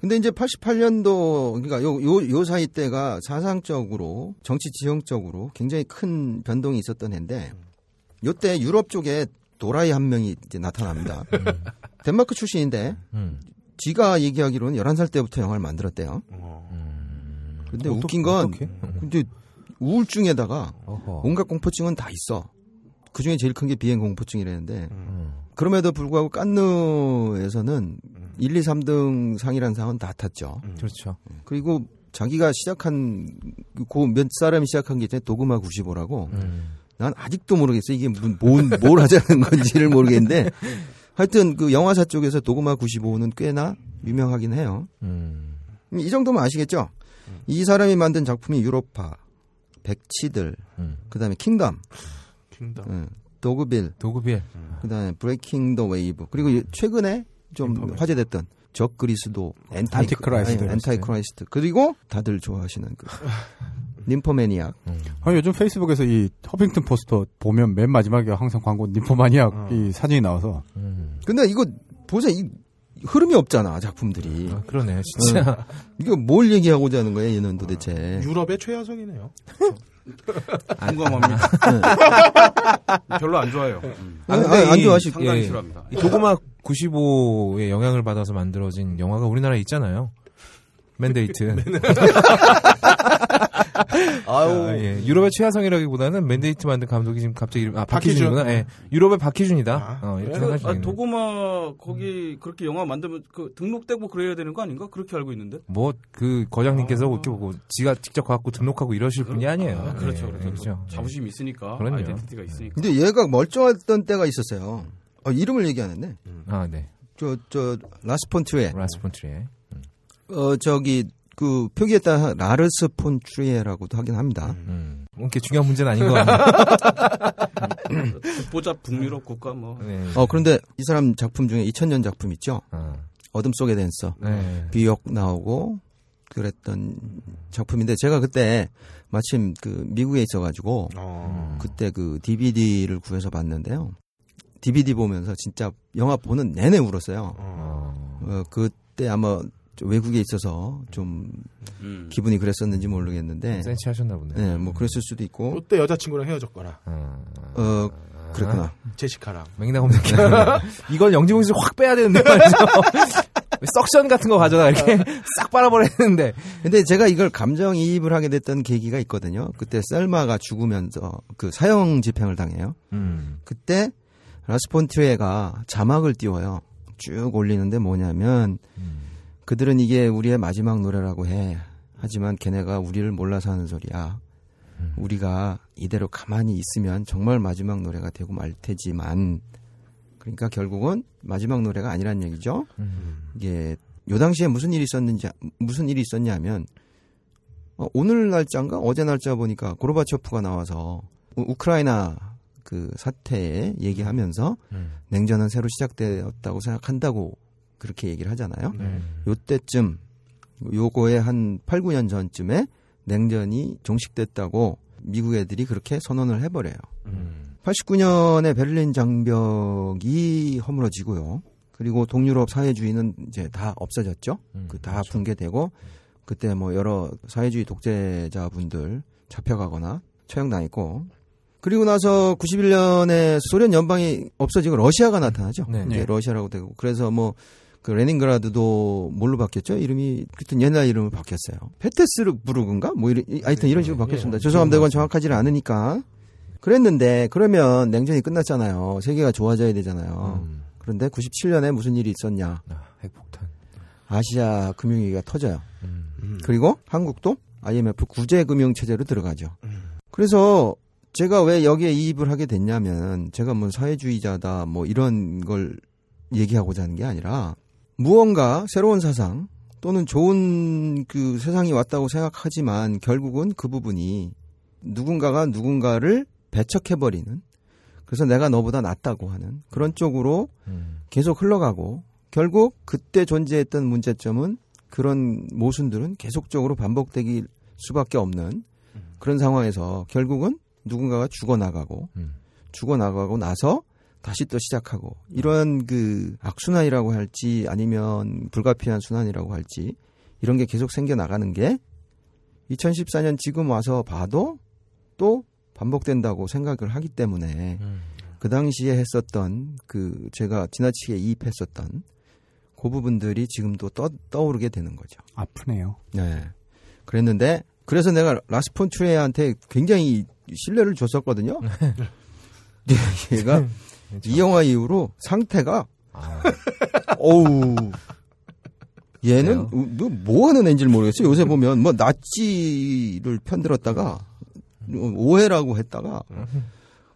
S5: 근데 이제 88년도 그러니까 요 요 요 사이 때가 사상적으로 정치 지형적으로 굉장히 큰 변동이 있었던 해인데 요때 유럽 쪽에 도라이 한 명이 이제 나타납니다. *laughs* 덴마크 출신인데
S3: 음,
S5: 지가 얘기하기로는 11살 때부터 영화를 만들었대요.
S3: 음,
S5: 근데
S3: 어떡-
S5: 웃긴 건
S3: 어떡해?
S5: 근데 우울증에다가
S3: 어허.
S5: 온갖 공포증은 다 있어. 그 중에 제일 큰 게 비행 공포증이라는데
S3: 음,
S5: 그럼에도 불구하고 깐느에서는 1, 2, 3등 상이라는 상은 다 탔죠.
S3: 그렇죠.
S5: 그리고 자기가 시작한 그몇 사람이 시작한 게 있잖아요. 도그마 95라고.
S3: 음,
S5: 난 아직도 모르겠어요. 이게 뭔, 뭘 하자는 건지를 모르겠는데 *laughs* 하여튼 그 영화사 쪽에서 도그마 95는 꽤나 유명하긴 해요.
S3: 음,
S5: 이 정도면 아시겠죠? 이 사람이 만든 작품이 유로파, 백치들,
S3: 음.
S5: 그다음에 킹덤,
S2: 킹덤,
S5: 음, Dogville, Dogville,
S3: 음.
S5: 그다음에 Breaking the Wave. 그리고 최근에 좀
S2: 인포맨.
S5: 화제됐던 적 그리스도, Anti, Christ Antichrist. 그리고 다들 좋아하시는 그 *laughs* Nymphomaniac.
S3: 음.
S4: 아, 요즘 페이스북에서 이 허핑턴 포스터 보면 맨 마지막에 항상 광고 Nymphomaniac 음.
S2: 어.
S4: 이 사진이 나와서.
S3: 음.
S5: 근데 이거 보세요. 이 흐름이 없잖아 작품들이.
S3: 아, 그러네, 진짜.
S5: 이거 뭘 얘기하고자 하는 거야 얘는 도대체.
S2: 유럽의 최하성이네요. *laughs*
S6: 공감합니다. *laughs* 별로 안 좋아요. 음.
S5: 아,
S3: 근데
S5: 아, 안
S3: 이-
S5: 좋아하시.
S6: 상당히
S3: 예.
S6: 싫어합니다.
S3: 이 도그마 95의 영향을 받아서 만들어진 영화가 우리나라에 있잖아요. 맨데이트. *laughs* *laughs* 아, 예. 유럽의 최하성이라기보다는 맨데이트 만든 감독이 지금 갑자기 이름, 아,
S2: 박희준.
S3: 박희준이구나. 예. 유럽의 박희준이다.
S2: 아,
S3: 어, 이렇게? 생각할 수
S6: 아. 도구마 거기 그렇게 영화 만들면 그 등록되고 그래야 되는 거 아닌가? 그렇게 알고 있는데.
S3: 뭐, 그, 거장님께서
S6: 아.
S3: 이렇게 보고, 지가 직접 가갖고 등록하고 이러실 분이 아니에요.
S6: 아, 그렇죠,
S3: 예,
S6: 그렇죠.
S3: 그렇죠.
S6: 자부심이 있으니까
S3: 그럼요.
S6: 아이덴티티가 있으니까.
S5: 근데 얘가 멀쩡했던 때가 있었어요. 어, 이름을 얘기 안 했네.
S3: 아, 네.
S5: 저, 저, 라스폰트레.
S3: 라스폰트리에.
S5: 어, 저기, 그, 표기에 따라 라르스 폰트리에라고도 하긴 합니다.
S3: 음. 그렇게 중요한 문제는 아닌 것 같네요. *laughs*
S6: 보자 북유럽 국가 뭐.
S3: 네.
S5: 어, 그런데 이 사람 작품 중에 2000년 작품 있죠?
S3: 아,
S5: 어둠 속의 댄서.
S3: 네.
S5: 비역 나오고 그랬던 작품인데 제가 그때 마침 그 미국에 있어가지고
S2: 어.
S5: 그때 그 DVD를 구해서 봤는데요. DVD 보면서 진짜 영화 보는 내내 울었어요.
S3: 어.
S5: 어, 그때 아마 좀 외국에 있어서 좀
S6: 음.
S5: 기분이 그랬었는지 모르겠는데,
S3: 센치 하셨나 보네.
S5: 네, 뭐 그랬을 수도 있고,
S2: 롯데 여자친구랑 헤어졌거나
S3: 어.
S5: 어, 그랬구나.
S2: 제시카랑
S3: 맥락 없는 게. *laughs* 이건 영지봉 씨확 빼야 되는데 말이죠. *laughs* 석션 같은 거 가져다 이렇게 *laughs* 싹 빨아버렸는데.
S5: 근데 제가 이걸 감정이입을 하게 됐던 계기가 있거든요. 그때 셀마가 죽으면서 그 사형 집행을 당해요.
S3: 음.
S5: 그때 라스폰트리에가 자막을 띄워요. 쭉 올리는데 뭐냐면 그들은 이게 우리의 마지막 노래라고 해. 하지만 걔네가 우리를 몰라서 하는 소리야. 우리가 이대로 가만히 있으면 정말 마지막 노래가 되고 말 테지만 그러니까 결국은 마지막 노래가 아니란 얘기죠. 이게 요 당시에 무슨 일이 있었는지 무슨 일이 있었냐면 어, 오늘 날짜인가 어제 날짜 보니까 고르바초프가 나와서 우- 우크라이나 그 사태에 얘기하면서
S3: 음.
S5: 냉전은 새로 시작되었다고 생각한다고 그렇게 얘기를 하잖아요.
S3: 네.
S5: 요때쯤 요거의 한 8, 9년 전쯤에 냉전이 종식됐다고 미국 애들이 그렇게 선언을 해버려요.
S3: 음.
S5: 89년에 베를린 장벽이 허물어지고요. 그리고 동유럽 사회주의는 이제 다 없어졌죠.
S3: 음,
S5: 그다 붕괴되고 그때 뭐 여러 사회주의 독재자분들 잡혀가거나 처형당했고 그리고 나서 91년에 소련 연방이 없어지고 러시아가 나타나죠.
S3: 네.
S4: 네.
S5: 러시아라고 되고 그래서 뭐 그 레닌그라드도 뭘로 바뀌었죠? 이름이 그때 옛날 이름을 바뀌었어요. 페테스부르크인가? 뭐 이런 이- 하여튼 이런 식으로 바뀌었습니다.
S3: 예,
S5: 죄송합니다. 그건 정확하지는 않으니까. 그랬는데 그러면 냉전이 끝났잖아요. 세계가 좋아져야 되잖아요.
S3: 음.
S5: 그런데 97년에 무슨 일이 있었냐?
S3: 아, 핵폭탄.
S5: 아시아 금융위기가 터져요.
S3: 음.
S5: 그리고 한국도 IMF 구제 금융 체제로 들어가죠. 그래서 제가 왜 여기에 이입을 하게 됐냐면 제가 뭐 사회주의자다 뭐 이런 걸 얘기하고자 하는 게 아니라 무언가 새로운 사상 또는 좋은 그 세상이 왔다고 생각하지만 결국은 그 부분이 누군가가 누군가를 배척해버리는 그래서 내가 너보다 낫다고 하는 그런 쪽으로
S3: 음.
S5: 계속 흘러가고 결국 그때 존재했던 문제점은 그런 모순들은 계속적으로 반복되기 수밖에 없는 그런 상황에서 결국은 누군가가 죽어나가고
S3: 음.
S5: 죽어나가고 나서 다시 또 시작하고 이런 그 악순환이라고 할지 아니면 불가피한 순환이라고 할지 이런 게 계속 생겨 나가는 게 2014년 지금 와서 봐도 또 반복된다고 생각을 하기 때문에
S3: 음.
S5: 그 당시에 했었던 그 제가 지나치게 이입했었던 그 부분들이 지금도 떠, 떠오르게 되는 거죠.
S4: 아프네요.
S5: 네. 그랬는데 그래서 내가 라스폰트레한테 굉장히 신뢰를 줬었거든요. *laughs* 근 이 영화 이후로 상태가
S3: 아,
S5: 어우 얘는 뭐, 뭐 하는 애인지 모르겠어요. 요새 보면 뭐 나치를 편들었다가 오해라고 했다가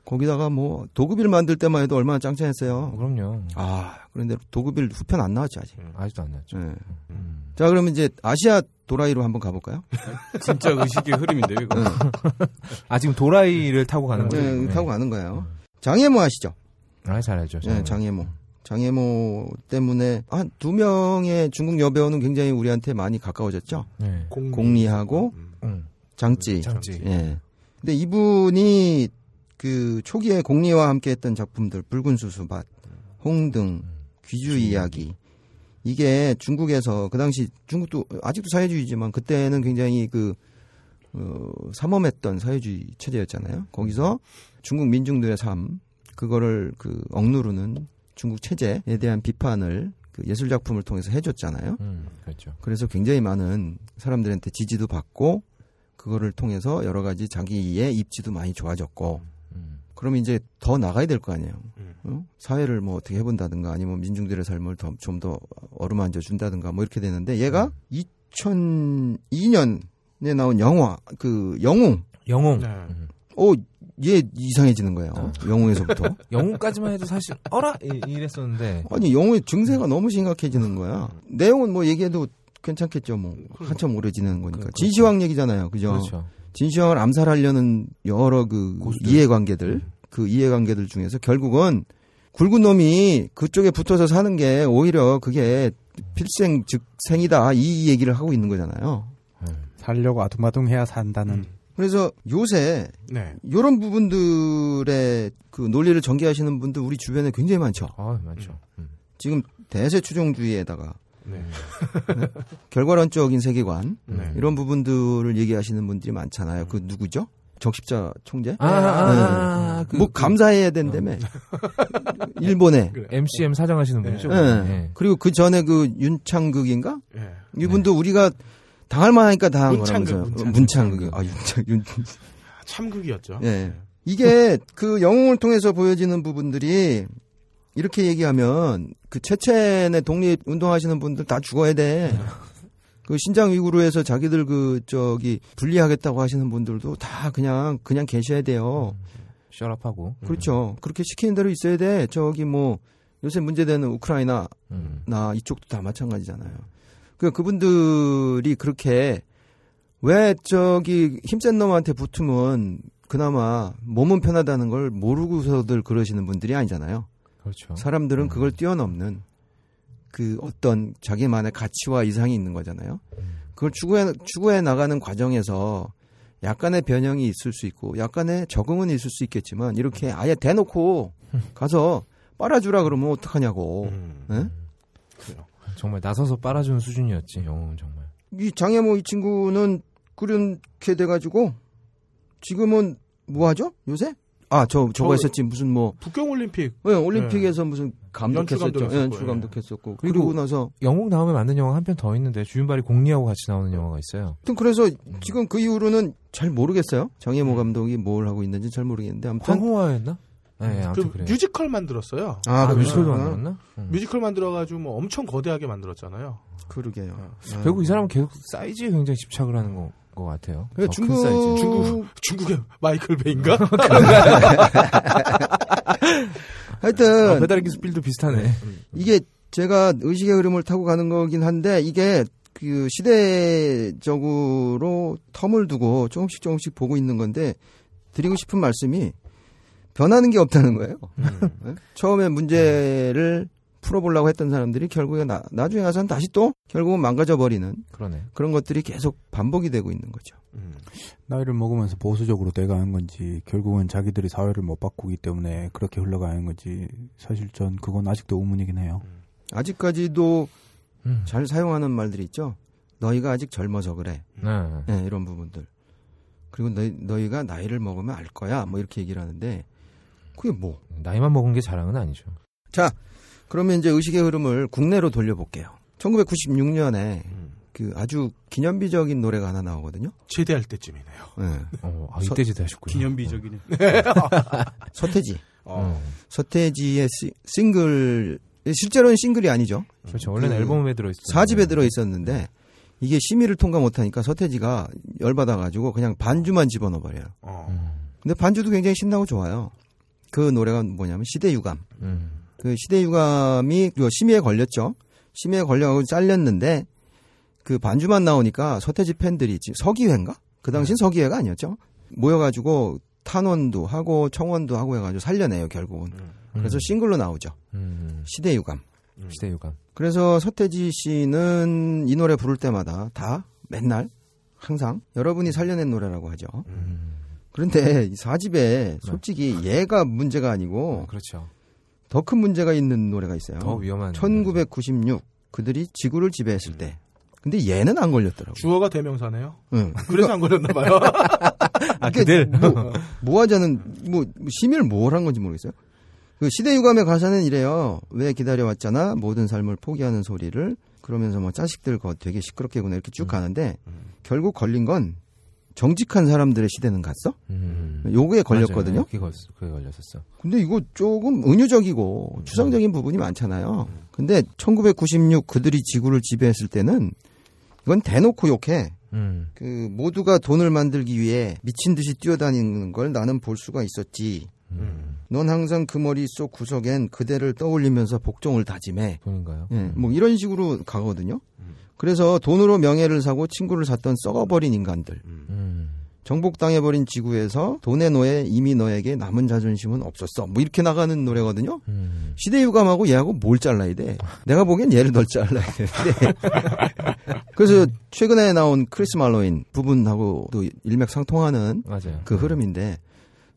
S5: 거기다가 뭐 도급일 만들 때만 해도 얼마나 짱짱했어요.
S3: 그럼요.
S5: 아 그런데 도급일 후편 안 나왔죠 아직.
S3: 아직도 안 났죠.
S5: 네.
S3: 음.
S5: 자 그러면 이제 아시아 도라이로 한번 가볼까요?
S6: 진짜 의식의 흐름인데요, 이거.
S5: 네.
S3: 아 지금 도라이를 타고 가는 거죠?
S5: 네, 타고 가는 거예요. 장애모 아시죠?
S3: 아, 잘 알죠.
S5: 네, 장애모. 장애모 때문에 한 두 명의 중국 여배우는 굉장히 우리한테 많이 가까워졌죠.
S3: 네.
S5: 공리 하고
S3: 음.
S5: 장찌.
S3: 장찌.
S5: 예. 근데 이분이 그 초기에 공리와 함께 했던 작품들 붉은 수수밭, 홍등, 귀주 이야기 이게 중국에서 그 당시 중국도 아직도 사회주의지만 그때는 굉장히 그 어, 삼엄했던 사회주의 체제였잖아요. 거기서 중국 민중들의 삶 그거를 그 억누르는 중국 체제에 대한 비판을 그 예술 작품을 통해서 해줬잖아요.
S3: 음, 그렇죠.
S5: 그래서 굉장히 많은 사람들한테 지지도 받고 그거를 통해서 여러 가지 자기의 입지도 많이 좋아졌고
S3: 음.
S5: 그러면 이제 더 나가야 될 거 아니에요.
S2: 음.
S5: 어? 사회를 뭐 어떻게 해본다든가 아니면 민중들의 삶을 좀 더 어루만져 준다든가 뭐 이렇게 되는데 얘가 2002년에 나온 영화 그 영웅
S3: 영웅.
S2: 네.
S3: 음.
S5: 어, 얘 이상해지는 거예요. 영웅에서부터. *laughs*
S3: 영웅까지만 해도 사실 어라 이- 이랬었는데
S5: 아니 영웅의 증세가 너무 심각해지는 거야. 내용은 뭐 얘기해도 괜찮겠죠. 뭐 한참 오래 지내는 거니까.
S3: 그-
S5: 진시황 얘기잖아요. 그죠?
S3: 그렇죠.
S5: 진시황을 암살하려는 여러 그
S3: 고수들.
S5: 이해관계들, 그 이해관계들 중에서 결국은 굵은 놈이 그쪽에 붙어서 사는 게 오히려 그게 필생 즉 생이다 이 얘기를 하고 있는 거잖아요.
S4: 살려고 아둥바둥 해야 산다는
S5: 그래서 요새
S2: 네.
S5: 이런 부분들의 그 논리를 전개하시는 분들 우리 주변에 굉장히 많죠.
S3: 아, 많죠. 음.
S5: 지금 대세 추종주의에다가
S2: 네.
S5: 결과론적인 세계관
S2: 네.
S5: 이런 부분들을 얘기하시는 분들이 많잖아요. 그 누구죠? 적십자 총재?
S3: 아, 아, 아, 아, 그,
S5: 뭐
S3: 그
S5: 감사해야 된다며. *laughs* 일본에.
S2: 그래.
S3: MCM 사장하시는 분이죠.
S5: 예.
S3: 네.
S5: 그리고 그 전에 그 윤창극인가?
S2: 예.
S5: 이분도 우리가 당할 만하니까 당한
S2: 문창극,
S5: 거라면서요.
S2: 문창극.
S5: 문창극. 아, 윤창, 윤.
S2: 참극이었죠.
S5: 예. 이게 그 영웅을 통해서 보여지는 부분들이 이렇게 얘기하면 그 체첸의 독립 운동하시는 분들 다 죽어야 돼. *laughs* 그 신장 위구르에서 자기들 그 저기 분리하겠다고 하시는 분들도 다 그냥 그냥 계셔야 돼요.
S3: 셔럽하고.
S5: 그렇죠. 그렇게 시키는 대로 있어야 돼. 저기 뭐 요새 문제되는 우크라이나
S3: 음.
S5: 나 이쪽도 다 마찬가지잖아요. 그 그분들이 그렇게 왜 저기 힘센 놈한테 붙으면 그나마 몸은 편하다는 걸 모르고서들 그러시는 분들이 아니잖아요.
S3: 그렇죠.
S5: 사람들은 그걸 뛰어넘는 그 어떤 자기만의 가치와 이상이 있는 거잖아요. 그걸 추구해 추구해 나가는 과정에서 약간의 변형이 있을 수 있고 약간의 적응은 있을 수 있겠지만 이렇게 아예 대놓고 가서 빨아주라 그러면 어떡하냐고.
S2: 음.
S5: 예?
S3: 정말 나서서 빨아주는 수준이었지, 영웅은 정말.
S5: 이 장혜모 이 친구는 그렇게 돼가지고 지금은 뭐 하죠 요새? 아 저 저거
S2: 저-
S5: 했었지 무슨 뭐
S2: 북경 올림픽
S5: 네, 올림픽에서 무슨 감독했었죠.
S2: 연출 감독했었고,
S5: 연출
S2: 예.
S5: 감독했었고
S3: 그리고
S5: 그리고 나서
S3: 영웅 다음에 만든 영화 한 편 더 있는데 주윤발이 공리하고 같이 나오는 영화가 있어요.
S5: 하여튼 그래서 지금 그 이후로는 잘 모르겠어요. 장혜모 감독이 뭘 하고 있는지 잘 모르겠는데 아무튼
S3: 황호화였나? 네,
S2: 그
S3: 그래요.
S2: 뮤지컬 만들었어요.
S5: 아,
S3: 아. 뮤지컬도 만들었나? 음.
S2: 뮤지컬 만들어가지고 뭐 엄청 거대하게 만들었잖아요.
S5: 그러게요. 아.
S3: 결국 이 사람은 계속 사이즈에 굉장히 집착을 하는 거, 것 같아요.
S5: 그래,
S3: 더큰
S5: 중국
S3: 사이즈.
S2: 중국 중국의 마이클 베인가? *laughs* *laughs*
S5: 하여튼
S3: 아, 배달의 기술빌도 비슷하네.
S5: 이게 제가 의식의 흐름을 타고 가는 거긴 한데 이게 그 시대적으로 term을 두고 조금씩 조금씩 보고 있는 건데 드리고 싶은 말씀이 변하는 게 없다는 거예요. *laughs* 네? 처음에 문제를 풀어보려고 했던 사람들이 결국에 나, 나중에 가서는 다시 또 결국은 망가져 버리는
S3: 그러네.
S5: 그런 것들이 계속 반복이 되고 있는 거죠.
S2: 음.
S4: 나이를 먹으면서 보수적으로 돼가는 건지 결국은 자기들이 사회를 못 바꾸기 때문에 그렇게 흘러가는 건지 사실 전 그건 아직도 의문이긴 해요.
S5: 아직까지도
S3: 음.
S5: 잘 사용하는 말들이 있죠. 너희가 아직 젊어서 그래.
S3: 네.
S5: 네, 이런 부분들. 그리고 너희, 너희가 나이를 먹으면 알 거야. 뭐 이렇게 얘기를 하는데 그게 뭐?
S3: 나이만 먹은 게 자랑은 아니죠.
S5: 자, 그러면 이제 의식의 흐름을 국내로 돌려볼게요. 1996년에
S2: 음.
S5: 그 아주 기념비적인 노래가 하나 나오거든요.
S2: 제대할 때쯤이네요.
S5: 네.
S3: 어, 아,
S5: 서-
S3: 이때 제대하셨군요.
S6: 기념비적이네. *laughs*
S5: 서태지.
S2: 어.
S5: 서태지의 시- 싱글 실제로는 싱글이 아니죠.
S3: 그렇죠. 원래는
S5: 그
S3: 앨범에 들어있어요.
S5: 사집에 들어 있었는데 이게 심의를 통과 못하니까 서태지가 열받아가지고 그냥 반주만 집어넣어 버려요.
S2: 어.
S3: 음.
S5: 근데 반주도 굉장히 신나고 좋아요. 그 노래가 뭐냐면 시대 유감.
S3: 음.
S5: 그 시대 유감이 그 심의에 걸렸죠. 심의에 걸려가지고 잘렸는데 그 반주만 나오니까 서태지 팬들이 지금 서기회인가? 그 당시엔 서기회가 아니었죠. 모여가지고 탄원도 하고 청원도 하고 해가지고 살려내요 결국은. 그래서 싱글로 나오죠.
S3: 음.
S5: 시대 유감.
S3: 시대 유감.
S5: 그래서 서태지 씨는 이 노래 부를 때마다 다 맨날 항상 여러분이 살려낸 노래라고 하죠.
S3: 음.
S5: 그런데 이 사집에 솔직히 얘가 문제가 아니고
S3: 그렇죠.
S5: 더 큰 문제가 있는 노래가 있어요.
S3: 더 위험한.
S5: 1996 그들이 지구를 지배했을 때. 근데 얘는 안 걸렸더라고.
S2: 주어가 대명사네요.
S5: 응.
S2: 그래서 안 걸렸나 봐요. *laughs*
S3: 아, 그들?
S5: 뭐, 뭐 하자는 뭐 심의를 뭘 한 건지 모르겠어요. 그 시대 유감의 가사는 이래요. 왜 기다려왔잖아. 모든 삶을 포기하는 소리를 그러면서 뭐 자식들 거 되게 시끄럽게 구나 이렇게 쭉 가는데 결국 걸린 건 정직한 사람들의 시대는 갔어.
S3: 음.
S5: 요거에 걸렸거든요.
S3: 맞아요. 그게, 걸, 그게 걸렸었어.
S5: 근데 이거 조금 은유적이고 추상적인 부분이 많잖아요. 근데 1996 그들이 지구를 지배했을 때는 이건 대놓고 욕해.
S3: 음.
S5: 그 모두가 돈을 만들기 위해 미친 듯이 뛰어다니는 걸 나는 볼 수가 있었지.
S3: 음.
S5: 넌 항상 그 머릿속 구석엔 그대를 떠올리면서 복종을 다짐해.
S3: 돈인가요?
S5: 예, 뭐 이런 식으로 가거든요. 그래서 돈으로 명예를 사고 친구를 샀던 썩어버린 인간들.
S3: 음.
S5: 정복당해버린 지구에서 돈의 노예 이미 너에게 남은 자존심은 없었어. 뭐 이렇게 나가는 노래거든요.
S3: 음.
S5: 시대 유감하고 얘하고 뭘 잘라야 돼? 내가 보기엔 얘를 덜 잘라야 되는데. *laughs* 그래서 최근에 나온 크리스 말로인 부분하고도 일맥상통하는
S3: 맞아요.
S5: 그 흐름인데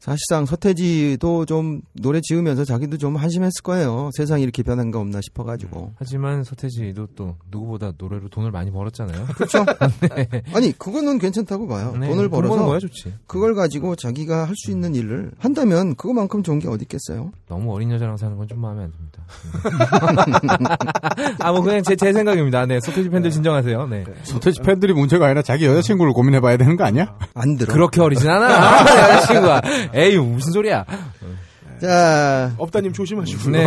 S5: 사실상 서태지도 좀 노래 지으면서 자기도 좀 한심했을 거예요. 세상이 이렇게 변한 거 없나 싶어가지고.
S3: 하지만 서태지도 또 누구보다 노래로 돈을 많이 벌었잖아요.
S5: 그렇죠. *laughs* 아니 그거는 괜찮다고 봐요.
S3: 네,
S5: 돈을
S3: 돈
S5: 벌어서
S3: 거야 좋지.
S5: 그걸 가지고 자기가 할 수 있는 일을 한다면 그거만큼 좋은 게 어디 있겠어요?
S3: 너무 어린 여자랑 사는 건 좀 마음에 안 듭니다. *laughs* 아, 뭐 그냥 제, 제 생각입니다. 네, 서태지 팬들 진정하세요. 네.
S4: 서태지 팬들이 문제가 아니라 자기 여자친구를 고민해봐야 되는 거 아니야?
S5: 안 들어.
S3: 그렇게 어리진 않아. *laughs* 여자친구가. 에이, 무슨 소리야.
S5: 자
S2: 업다님 조심하시고요.
S3: 네.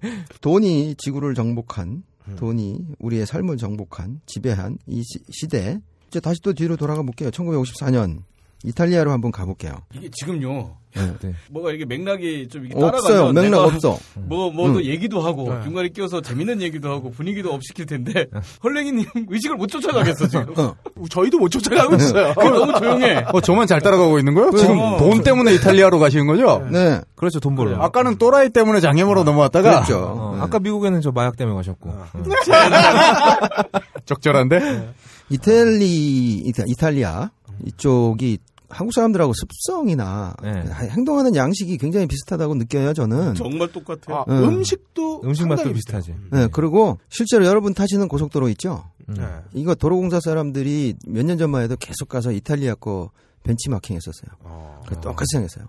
S3: *laughs*
S5: 돈이 지구를 정복한 돈이 우리의 삶을 정복한 지배한 이 시, 시대 이제 다시 또 뒤로 돌아가 볼게요. 1954년 이탈리아로 한번 가볼게요.
S6: 이게 지금요.
S3: 네.
S6: 뭐가 이게 맥락이 좀 이게
S5: 없어요. 맥락 없어. *laughs*
S6: 뭐, 뭐, 또
S5: 음.
S6: 얘기도 하고,
S2: 네.
S6: 중간에 끼어서 재밌는 얘기도 하고, 분위기도 up 시킬 텐데, *laughs* 헐랭이님 의식을 못 쫓아가겠어, 지금.
S5: 어.
S2: 저희도 못 쫓아가고 있어요.
S6: 그 너무 조용해. *laughs*
S4: 어, 저만 잘 따라가고 있는 거예요? 지금
S6: 어.
S4: 돈 때문에 이탈리아로 가시는 거죠?
S5: 네,
S3: 그렇죠, 돈 벌어.
S4: 아까는 또라이 때문에 장애물로 넘어왔다가
S5: 그렇죠.
S3: 어,
S5: 네.
S3: 아까 미국에는 저 마약 때문에 가셨고. 어.
S4: 적절한데?
S5: 이탈리 이탈리아 이쪽이 한국 사람들하고 습성이나
S3: 네.
S5: 그 행동하는 양식이 굉장히 비슷하다고 느껴요. 저는.
S6: 정말 똑같아.
S2: 아,
S5: 음.
S2: 음식도
S3: 음식 맛도 비슷하지.
S5: 네, 그리고 실제로 여러분 타시는 고속도로 있죠?
S3: 음.
S2: 네.
S5: 이거 도로공사 사람들이 몇 년 전만 해도 계속 가서 이탈리아 거 벤치마킹 했었어요.
S2: 어.
S5: 그 똑같이 생겼어요.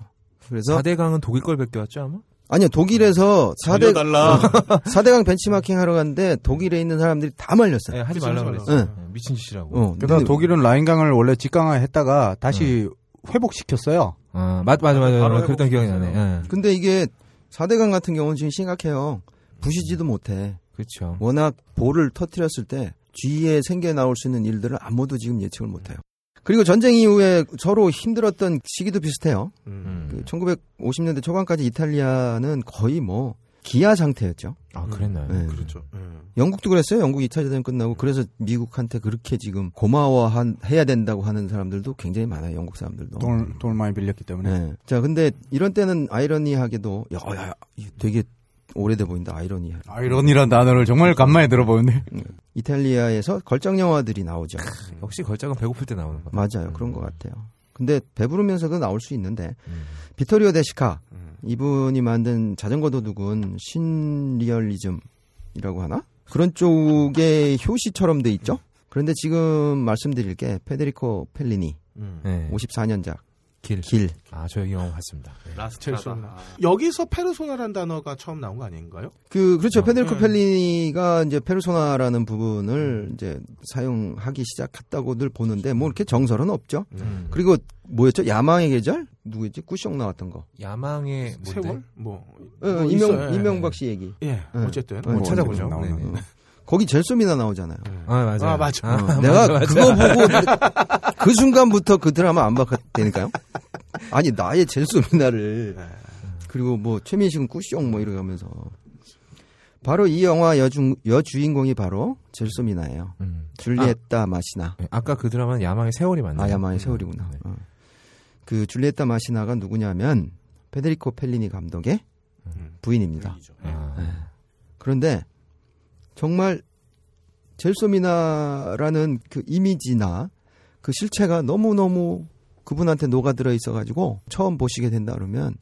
S5: 그래서
S3: 4대강은 독일 걸 베껴왔죠, 아마?
S5: 아니요 독일에서 4대
S6: 달라
S5: 4대강 벤치마킹 하러 갔는데 독일에 있는 사람들이 다 말렸어요.
S3: 네, 하지
S2: 그치,
S3: 말라고
S2: 그치.
S3: 그랬어.
S5: 네.
S3: 네, 미친 짓이라고.
S5: 어, 근데
S4: 독일은 라인강을 원래 직강화 했다가 다시 회복시켰어요.
S3: 아, 맞, 맞아, 맞아.
S2: 바로
S3: 그랬던 기억이 나네. 예.
S5: 근데 이게 4대강 같은 경우는 지금 심각해요. 부시지도 못해.
S3: 그렇죠.
S5: 워낙 볼을 터트렸을 때 뒤에 생겨 나올 수 있는 일들을 아무도 지금 예측을 못해요. 그리고 전쟁 이후에 서로 힘들었던 시기도 비슷해요.
S2: 음.
S5: 그 1950년대 초반까지 이탈리아는 거의 뭐 기아 상태였죠.
S3: 아, 그랬나요?
S5: 네.
S2: 그렇죠. 음.
S5: 영국도 그랬어요. 영국 2차 대전 끝나고 그래서 미국한테 그렇게 지금 고마워한 해야 된다고 하는 사람들도 굉장히 많아요. 영국 사람들도.
S4: 돈을, 돈을 많이 빌렸기 때문에.
S5: 네. 자, 근데 이런 때는 아이러니하게도 야, 야, 되게 오래돼 보인다. 아이러니하.
S4: 아이러니란 단어를 정말 간만에 들어보는데.
S5: 이탈리아에서 걸작 영화들이 나오죠.
S3: 역시 걸작은 배고플 때 나오는 거다.
S5: 맞아요. 그런 것 같아요. 근데 배부르면서도 나올 수 있는데
S3: 음.
S5: 비토리오 데시카
S2: 음.
S5: 이분이 만든 자전거 도둑은 신리얼리즘이라고 하나? 그런 쪽의 효시처럼 돼 있죠. 그런데 지금 말씀드릴 게 페데리코 펠리니
S2: 음.
S3: 네.
S5: 54년작
S3: 길.
S5: 길.
S3: 아, 저 영화 봤습니다. 네.
S2: 첼소나. 여기서 페르소나라는 단어가 처음 나온 거 아닌가요?
S5: 그 그렇죠.
S3: 어.
S5: 페데리코
S2: 음.
S5: 펠리니가 이제 페르소나라는 부분을 이제 사용하기 시작했다고 늘 보는데 뭐 이렇게 정설은 없죠.
S3: 음.
S5: 그리고 뭐였죠? 야망의 계절? 누구였지? 꾸숑 나왔던 거.
S3: 야망의 뭔데?
S2: 세월? 뭐,
S5: 어,
S2: 뭐
S5: 이명
S2: 있어요.
S5: 이명박 씨 얘기.
S2: 예,
S5: 네.
S2: 어쨌든
S5: 어,
S3: 뭐 찾아보죠. 네, 네.
S5: 어. 거기 젤소미나 나오잖아요.
S3: 아, 맞아.
S2: 아, 맞아.
S5: 어, *laughs* 내가 그거 보고 *laughs* 그 순간부터 그 드라마 안 봤다니까요. 아니 나의 젤소미나를
S2: 네.
S5: 그리고 뭐 최민식은 꾸숑 뭐 이러면서 바로 이 영화 여주 여주인공이 바로 젤소미나예요.
S3: 음.
S5: 줄리에타 마시나.
S3: 네, 아까 그 드라마는 야망의 세월이 맞나요?
S5: 아 야마의 세월이구나.
S3: 네.
S5: 어. 그 줄리에타 마시나가 누구냐면 페데리코 펠리니 감독의
S2: 음.
S5: 부인입니다.
S3: 아,
S5: 그런데 정말 젤소미나라는 그 이미지나 그 실체가 너무너무 그분한테 녹아들어 있어가지고 처음 보시게 된다 그러면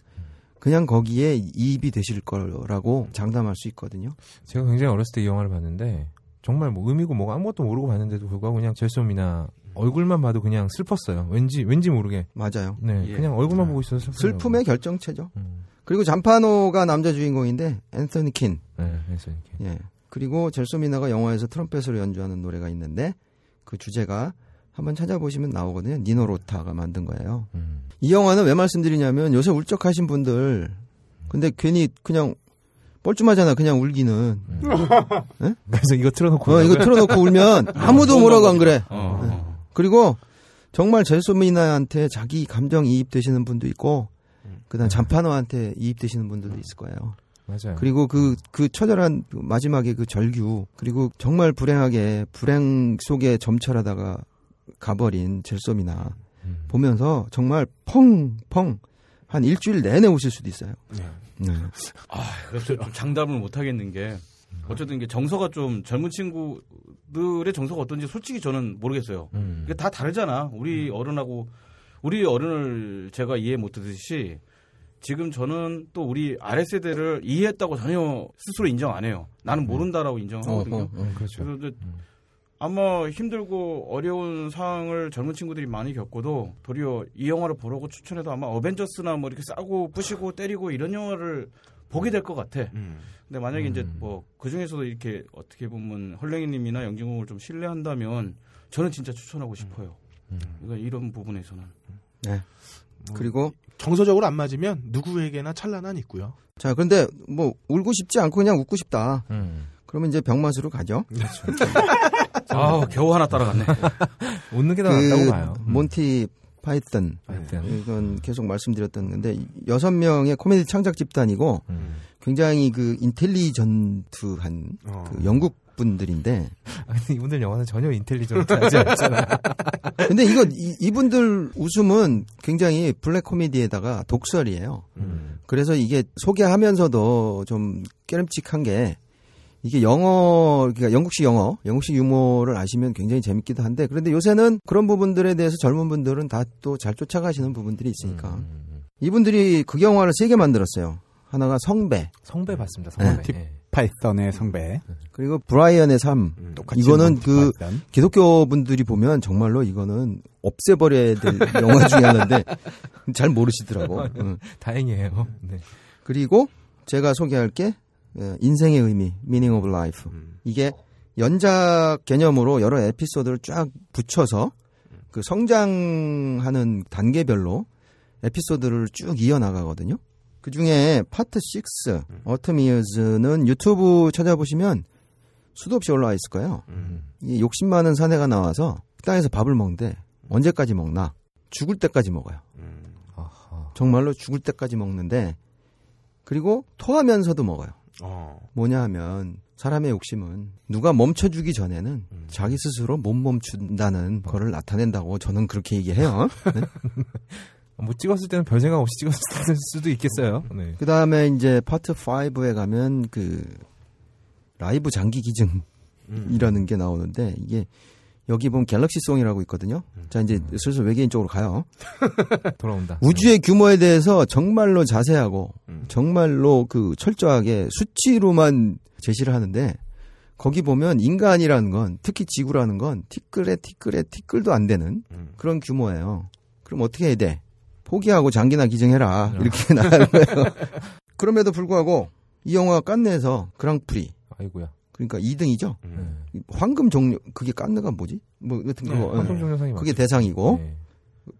S5: 그냥 거기에 이입이 되실 거라고 장담할 수 있거든요.
S3: 제가 굉장히 어렸을 때 이 영화를 봤는데 정말 뭐 의미고 뭐가 아무것도 모르고 봤는데도 불구하고 그냥 젤소미나 얼굴만 봐도 그냥 슬펐어요. 왠지 왠지 모르게.
S5: 맞아요.
S3: 네,
S6: 예.
S3: 그냥 얼굴만 보고 있어서 슬프더라고요.
S5: 슬픔의 결정체죠.
S3: 음.
S5: 그리고 잔파노가 남자 주인공인데 앤서니 킨.
S3: 네, 그래서 이렇게.
S5: 예. 그리고 젤소미나가 영화에서 트럼펫으로 연주하는 노래가 있는데 그 주제가 한번 찾아보시면 나오거든요. 니노 로타가 만든 거예요.
S3: 음.
S5: 이 영화는 왜 말씀드리냐면 요새 울적하신 분들 근데 괜히 그냥 뻘쭘하잖아 그냥 울기는. *laughs*
S3: 그래서 이거 틀어놓고
S5: 어 이거 틀어놓고 울면 아무도 뭐라고 안 그래.
S6: 어, 어.
S5: 그리고 정말 젤소미나한테 자기 감정 이입되시는 분도 있고 그다음. 잔파노한테 이입되시는 분들도 있을 거예요
S3: 맞아요.
S5: 그리고 그, 그 처절한 그 마지막에 그 절규, 그리고 정말 불행하게 불행 속에 점철하다가 가버린 젤소미나.
S3: 음.
S5: 보면서 정말 펑 펑 한 일주일 내내 우실 수도 있어요.
S2: 네.
S5: 네.
S6: 아, 그래서 좀 장담을 못 하겠는 게 어쨌든 이게 정서가 좀 젊은 친구들의 정서가 어떤지 솔직히 저는 모르겠어요.
S3: 음.
S6: 이게 다 다르잖아. 우리 어른하고 우리 어른을 제가 이해 못 하듯이 지금 저는 또 우리 아래 세대를 이해했다고 전혀 스스로 인정 안 해요. 나는 모른다라고 인정하거든요.
S5: 어, 어, 어.
S3: 그렇죠.
S6: 그래서 이제 아마 힘들고 어려운 상황을 젊은 친구들이 많이 겪어도 도리어 이 영화를 보라고 추천해도 아마 어벤져스나 뭐 이렇게 싸고 부시고 때리고 이런 영화를 보게 될 것 같아.
S2: 음.
S6: 근데 만약에 이제
S3: 음.
S6: 뭐그 중에서도 이렇게 어떻게 보면 헐랭이님이나 영진공을 좀 신뢰한다면 저는 진짜 추천하고 싶어요.
S3: 음.
S6: 그러니까 이런 부분에서는
S5: 네. 그리고
S2: 정서적으로 안 맞으면 누구에게나 찬란한 있고요.
S5: 자 그런데 뭐 울고 싶지 않고 그냥 웃고 싶다.
S3: 음.
S5: 그러면 이제 병맛으로 가죠.
S6: 아 겨우 하나 따라갔네. *laughs*
S3: 웃는 게 더 낫다고 봐요. 음.
S5: 몬티 파이썬.
S3: 하여튼.
S5: 이건 계속 말씀드렸던 건데 여섯 명의 코미디 창작 집단이고
S3: 음.
S5: 굉장히 그 intelligent한
S2: 어.
S5: 그 영국 분들인데
S3: 아니, 이분들 영화는 전혀 인텔리전트하지 않잖아. *laughs*
S5: 근데 이거 이, 분들 웃음은 굉장히 블랙 코미디에다가 독설이에요.
S3: 음.
S5: 그래서 이게 소개하면서도 좀 깨름칙한 게 이게 영어 그러니까 영국식 영어, 영국식 유머를 아시면 굉장히 재밌기도 한데 그런데 요새는 그런 부분들에 대해서 젊은 분들은 다 또 잘 쫓아가시는 부분들이 있으니까
S3: 음.
S5: 이분들이 그 영화를 세 개 만들었어요. 하나가 성배,
S3: 성배 봤습니다. 성배.
S4: 팁.
S3: 예.
S4: 파이썬의 성배.
S5: 그리고 브라이언의 삶.
S4: 똑같이
S5: 이거는
S4: 몬티
S5: 그
S4: 파이썬.
S5: 기독교 분들이 보면 정말로 이거는 없애버려야 될 *laughs* 영화 중에 하나인데 잘 모르시더라고. 응. *laughs*
S3: 다행이에요. 네.
S5: 그리고 제가 소개할 게 예, 인생의 의미, meaning of life. 이게 연작 개념으로 여러 에피소드를 쫙 붙여서 그 성장하는 단계별로 에피소드를 쭉 이어나가거든요. 그 중에 파트 6, 어텀 이어즈는 유튜브 찾아보시면 수도 없이 올라와 있을 거예요. 이 욕심 많은 사내가 나와서 식당에서 밥을 먹는데 언제까지 먹나? 죽을 때까지 먹어요.
S3: 아하.
S5: 정말로 죽을 때까지 먹는데 그리고 토하면서도 먹어요.
S2: 어.
S5: 뭐냐 하면 사람의 욕심은 누가 멈춰주기 전에는 자기 스스로 못 멈춘다는 거를 나타낸다고 저는 그렇게 얘기해요. *laughs* 네?
S3: 뭐 찍었을 때는 별 생각 없이 찍었을 *laughs* 수도 있겠어요. 네.
S5: 그 다음에 이제 파트 5에 가면 그 라이브 장기 기증이라는 게 나오는데 이게 여기 보면 갤럭시 송이라고 있거든요. 자 이제 슬슬 외계인 쪽으로 가요. *laughs*
S3: 돌아온다.
S5: 우주의 규모에 대해서 정말로 자세하고 정말로 그 철저하게 수치로만 제시를 하는데 거기 보면 인간이라는 건 특히 지구라는 건 티끌에 티끌에 티끌도 안 되는 그런 규모예요. 그럼 어떻게 해야 돼? 포기하고 장기나 기증해라 이렇게 *laughs* 나가는 거예요. 그럼에도 불구하고 이 영화가 깐네에서 그랑프리
S3: 아이고야.
S5: 그러니까 2등이죠.
S3: 네.
S5: 황금 종료 그게 깐네가 뭐지? 뭐 같은 거 예.
S3: 황금 종려상이
S5: 그게
S3: 맞죠.
S5: 대상이고
S3: 네.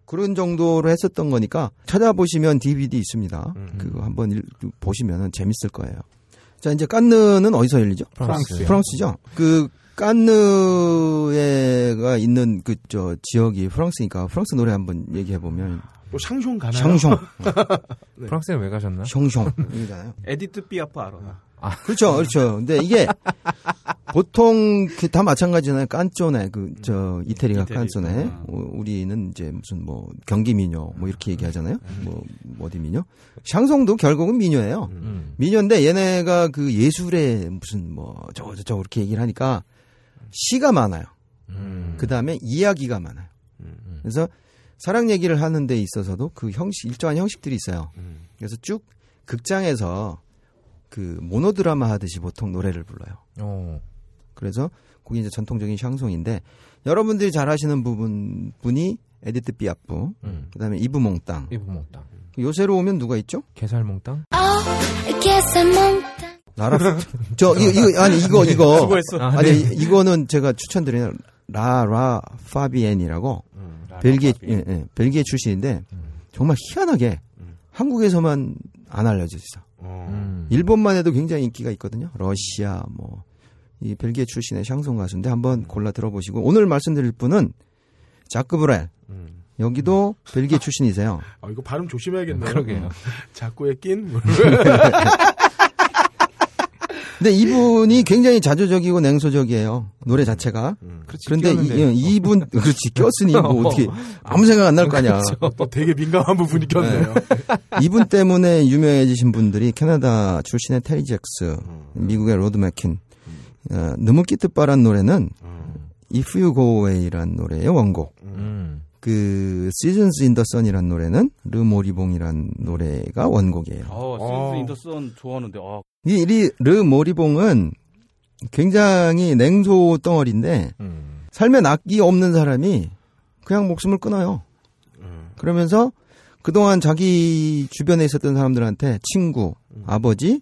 S5: 그런 정도로 했었던 거니까 찾아보시면 DVD 있습니다.
S2: 음.
S5: 그거 한번 읽- 보시면 재밌을 거예요. 자 이제 깐느는 어디서 열리죠?
S3: 프랑스.
S5: 프랑스죠. 그 깐느에가 있는 그 저 지역이 프랑스니까 프랑스 노래 한번 얘기해 보면
S2: 또 샹송 가나요?
S5: 샹송, *laughs*
S3: 프랑스에 왜 가셨나?
S5: 샹송이잖아요. *laughs*
S6: 에디트 피아프 알아.
S5: 그렇죠, 그렇죠. 근데 이게 보통 그 다 마찬가지잖아요. 깐쪼네, 그 저 이태리가
S6: 이태리.
S5: 깐쪼네.
S6: 아.
S5: 어, 우리는 이제 무슨 뭐 경기 민요 뭐 이렇게 얘기하잖아요. 뭐 어디 민요? 샹송도 결국은 민요예요.
S3: 음.
S5: 민요인데 얘네가 그 예술의 무슨 뭐 저거 저거 이렇게 얘기를 하니까 시가 많아요.
S3: 음.
S5: 그 다음에 이야기가 많아요.
S2: 음.
S5: 그래서 사랑 얘기를 하는 데 있어서도 그 형식 일정한 형식들이 있어요.
S2: 음.
S5: 그래서 쭉 극장에서 그 모노드라마 하듯이 보통 노래를 불러요.
S3: 어.
S5: 그래서 그게 이제 전통적인 샹송인데 여러분들이 잘 아시는 부분 분이 에디트 삐아프,
S3: 음.
S5: 그다음에 이브몽땅.
S3: 이브몽땅.
S5: 요새로 오면 누가 있죠?
S3: 게살몽땅?
S5: 나라 *laughs* 저 이거 이거 아니 이거 이거
S6: 수고했어.
S3: 아,
S5: 아니
S3: 네.
S5: 이거는 제가 추천드리는 라라 파비엔이라고 벨기에 예, 예, 벨기에 출신인데 정말 희한하게 한국에서만 안 알려져 있어.
S2: 어.
S3: 음.
S5: 일본만 해도 굉장히 인기가 있거든요. 러시아 뭐 이 벨기에 출신의 샹송 가수인데 한번 골라 들어보시고 오늘 말씀드릴 분은 자크 브렐
S2: 음.
S5: 여기도 벨기에 출신이세요.
S2: 아, 이거 발음 조심해야겠네요.
S3: 그러게요.
S2: 자꾸에 낀. *laughs*
S5: 근데 이분이 굉장히 자조적이고 냉소적이에요. 노래 자체가.
S3: 그렇지,
S5: 그런데
S3: 끼웠는데.
S5: 이, 이분 그렇지 꼈으니 *laughs* 뭐 어떻게 아무 생각 안 날 거 아니야.
S2: 또 되게 민감한 부분이 꼈네요.
S5: 이분 때문에 유명해지신 분들이 캐나다 출신의 테리 잭스, 미국의 로드 맥킨. 어, Ne me quitte pas란 노래는 If You Go Away라는 노래의 원곡.
S3: 음.
S5: 그 Seasons in the Sun이라는 노래는 Le Moribond이라는 노래가 원곡이에요.
S6: 아, 시즌 인더 선 좋아하는데 아,
S5: 이, 이 르모리봉은 굉장히 냉소 덩어리인데
S3: 음.
S5: 삶에 낙이 없는 사람이 그냥 목숨을 끊어요. 그러면서 그동안 자기 주변에 있었던 사람들한테 친구, 아버지,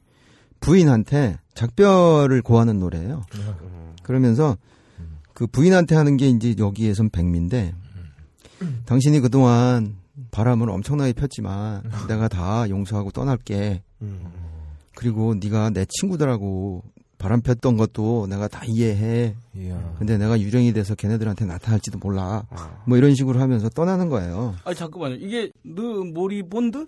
S5: 부인한테 작별을 고하는 노래예요. 그러면서 그 부인한테 하는 게 이제 여기에선 백미인데 당신이 그동안 바람을 엄청나게 폈지만 내가 다 용서하고 떠날게. 그리고 네가 내 친구들하고 바람 폈던 것도 내가 다 이해해.
S3: 이야.
S5: 근데 내가 유령이 돼서 걔네들한테 나타날지도 몰라. 뭐 이런 식으로 하면서 떠나는 거예요.
S6: 아니 잠깐만요. 이게 Le Moribond?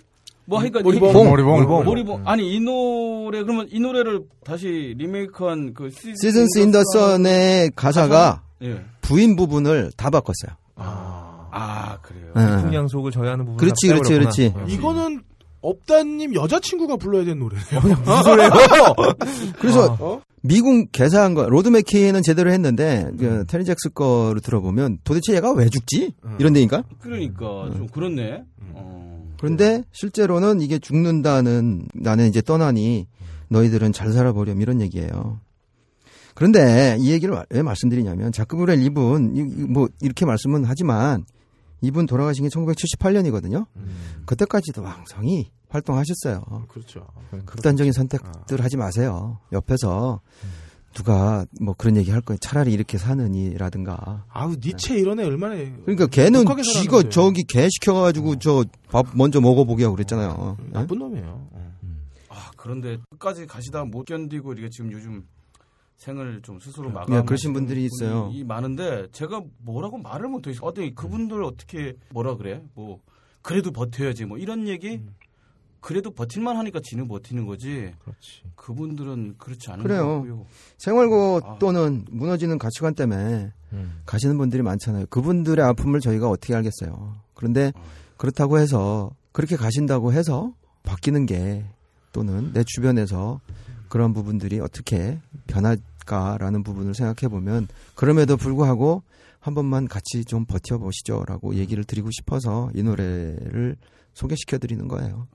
S6: 뭐 하니까
S2: Moribond.
S6: 이- Moribond. Moribond. Moribond. 아니 이 노래 그러면 이 노래를 다시 리메이크한 그
S5: Seasons in the Sun의 가사가
S6: 예.
S5: 부인 부분을 다 바꿨어요.
S6: 아 그래요.
S5: 예.
S3: 미풍양속을 저해하는 부분.
S5: 그렇지, 그렇지, 그렇지.
S2: 이거는 업다님 여자친구가 불러야 되는 노래네요.
S3: 무슨 소리예요? *laughs*
S5: 그래서
S2: 어?
S5: 미국 개사한 거 로드 맥킨은 제대로 했는데 그 테리 잭스 거를 들어보면 도대체 얘가 왜 죽지? 이런 데니까.
S6: 그러니까 좀 그렇네. 어.
S5: 그런데 실제로는 이게 죽는다는 나는 이제 떠나니 너희들은 잘 살아보렴 이런 얘기예요. 그런데 이 얘기를 왜 말씀드리냐면 자크브렐 이분 뭐 이렇게 말씀은 하지만 이분 돌아가신 게 1978년이거든요. 그때까지도 왕성히 활동하셨어요.
S2: 그렇죠.
S5: 극단적인 선택들 하지 마세요. 옆에서 누가 뭐 그런 얘기 할 거예요. 차라리 이렇게 사느니라든가.
S2: 아우 니체 이런 애 얼마나
S5: 그러니까 걔는 지가. 저기 개 시켜가지고 저밥 먼저 먹어보게 하고 그랬잖아요. 네?
S2: 나쁜 놈이에요.
S6: 아 그런데 끝까지 가시다 못 견디고 이게 지금 요즘 생을 좀 스스로 마감.
S5: 네, 그러신 분들이 있어요.
S6: 이 많은데 제가 뭐라고 말을 못해요. 어떻게 그분들 어떻게 뭐라 그래? 뭐 그래도 버텨야지 뭐 이런 얘기. 그래도 버틸만 하니까 지는 버티는 거지.
S3: 그렇지.
S6: 그분들은 그렇지 않은
S5: 그래요.
S6: 거고요.
S5: 생활고
S6: 아.
S5: 또는 무너지는 가치관 때문에
S3: 음.
S5: 가시는 분들이 많잖아요. 그분들의 아픔을 저희가 어떻게 알겠어요. 그런데 그렇다고 해서 그렇게 가신다고 해서 바뀌는 게 또는 내 주변에서 그런 부분들이 어떻게 변할까라는 부분을 생각해 보면 그럼에도 불구하고 한 번만 같이 좀 버텨보시죠라고 얘기를 드리고 싶어서 이 노래를 소개시켜 드리는 거예요.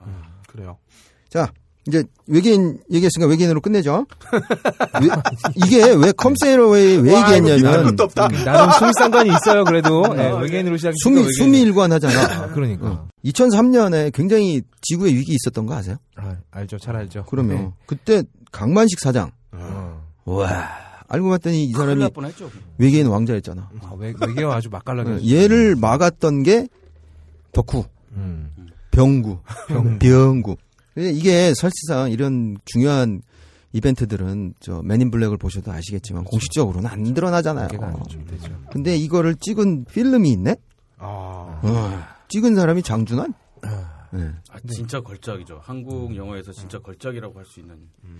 S2: 그래요.
S5: 자, 이제 외계인 얘기했으니까 외계인으로 끝내죠. 왜- 이게 왜 컴세이러웨이 왜 얘기했냐면
S2: 없다.
S3: 나름 수미 상관이 있어요. 그래도 네, 외계인으로 시작했으니까
S5: 수미. 수미일관하잖아.
S3: 그러니까.
S5: 2003년에 굉장히 지구의 위기 있었던 거 아세요?
S3: 아, 알죠. 잘 알죠.
S5: 그러면
S3: 네.
S5: 그때 강만식 사장.
S3: 어.
S5: 와 알고 봤더니 이 사람이. 외계인 왕자였잖아.
S3: 아, 외, 외계와 아주 맛깔나게.
S5: 어, 얘를 막았던 게 덕후,
S3: 음.
S5: 병구, 병구. 근데 이게 사실상 이런 중요한 이벤트들은 저 맨인 블랙을 보셔도 아시겠지만 공식적으로는 안 드러나잖아요.
S3: 외계가 아니죠. 되죠.
S5: 근데 이거를 찍은 필름이 있네?
S2: 아,
S5: 어, 찍은 사람이 장준환? 네.
S6: 아, 진짜 걸작이죠. 한국 영화에서 진짜 걸작이라고 할 수 있는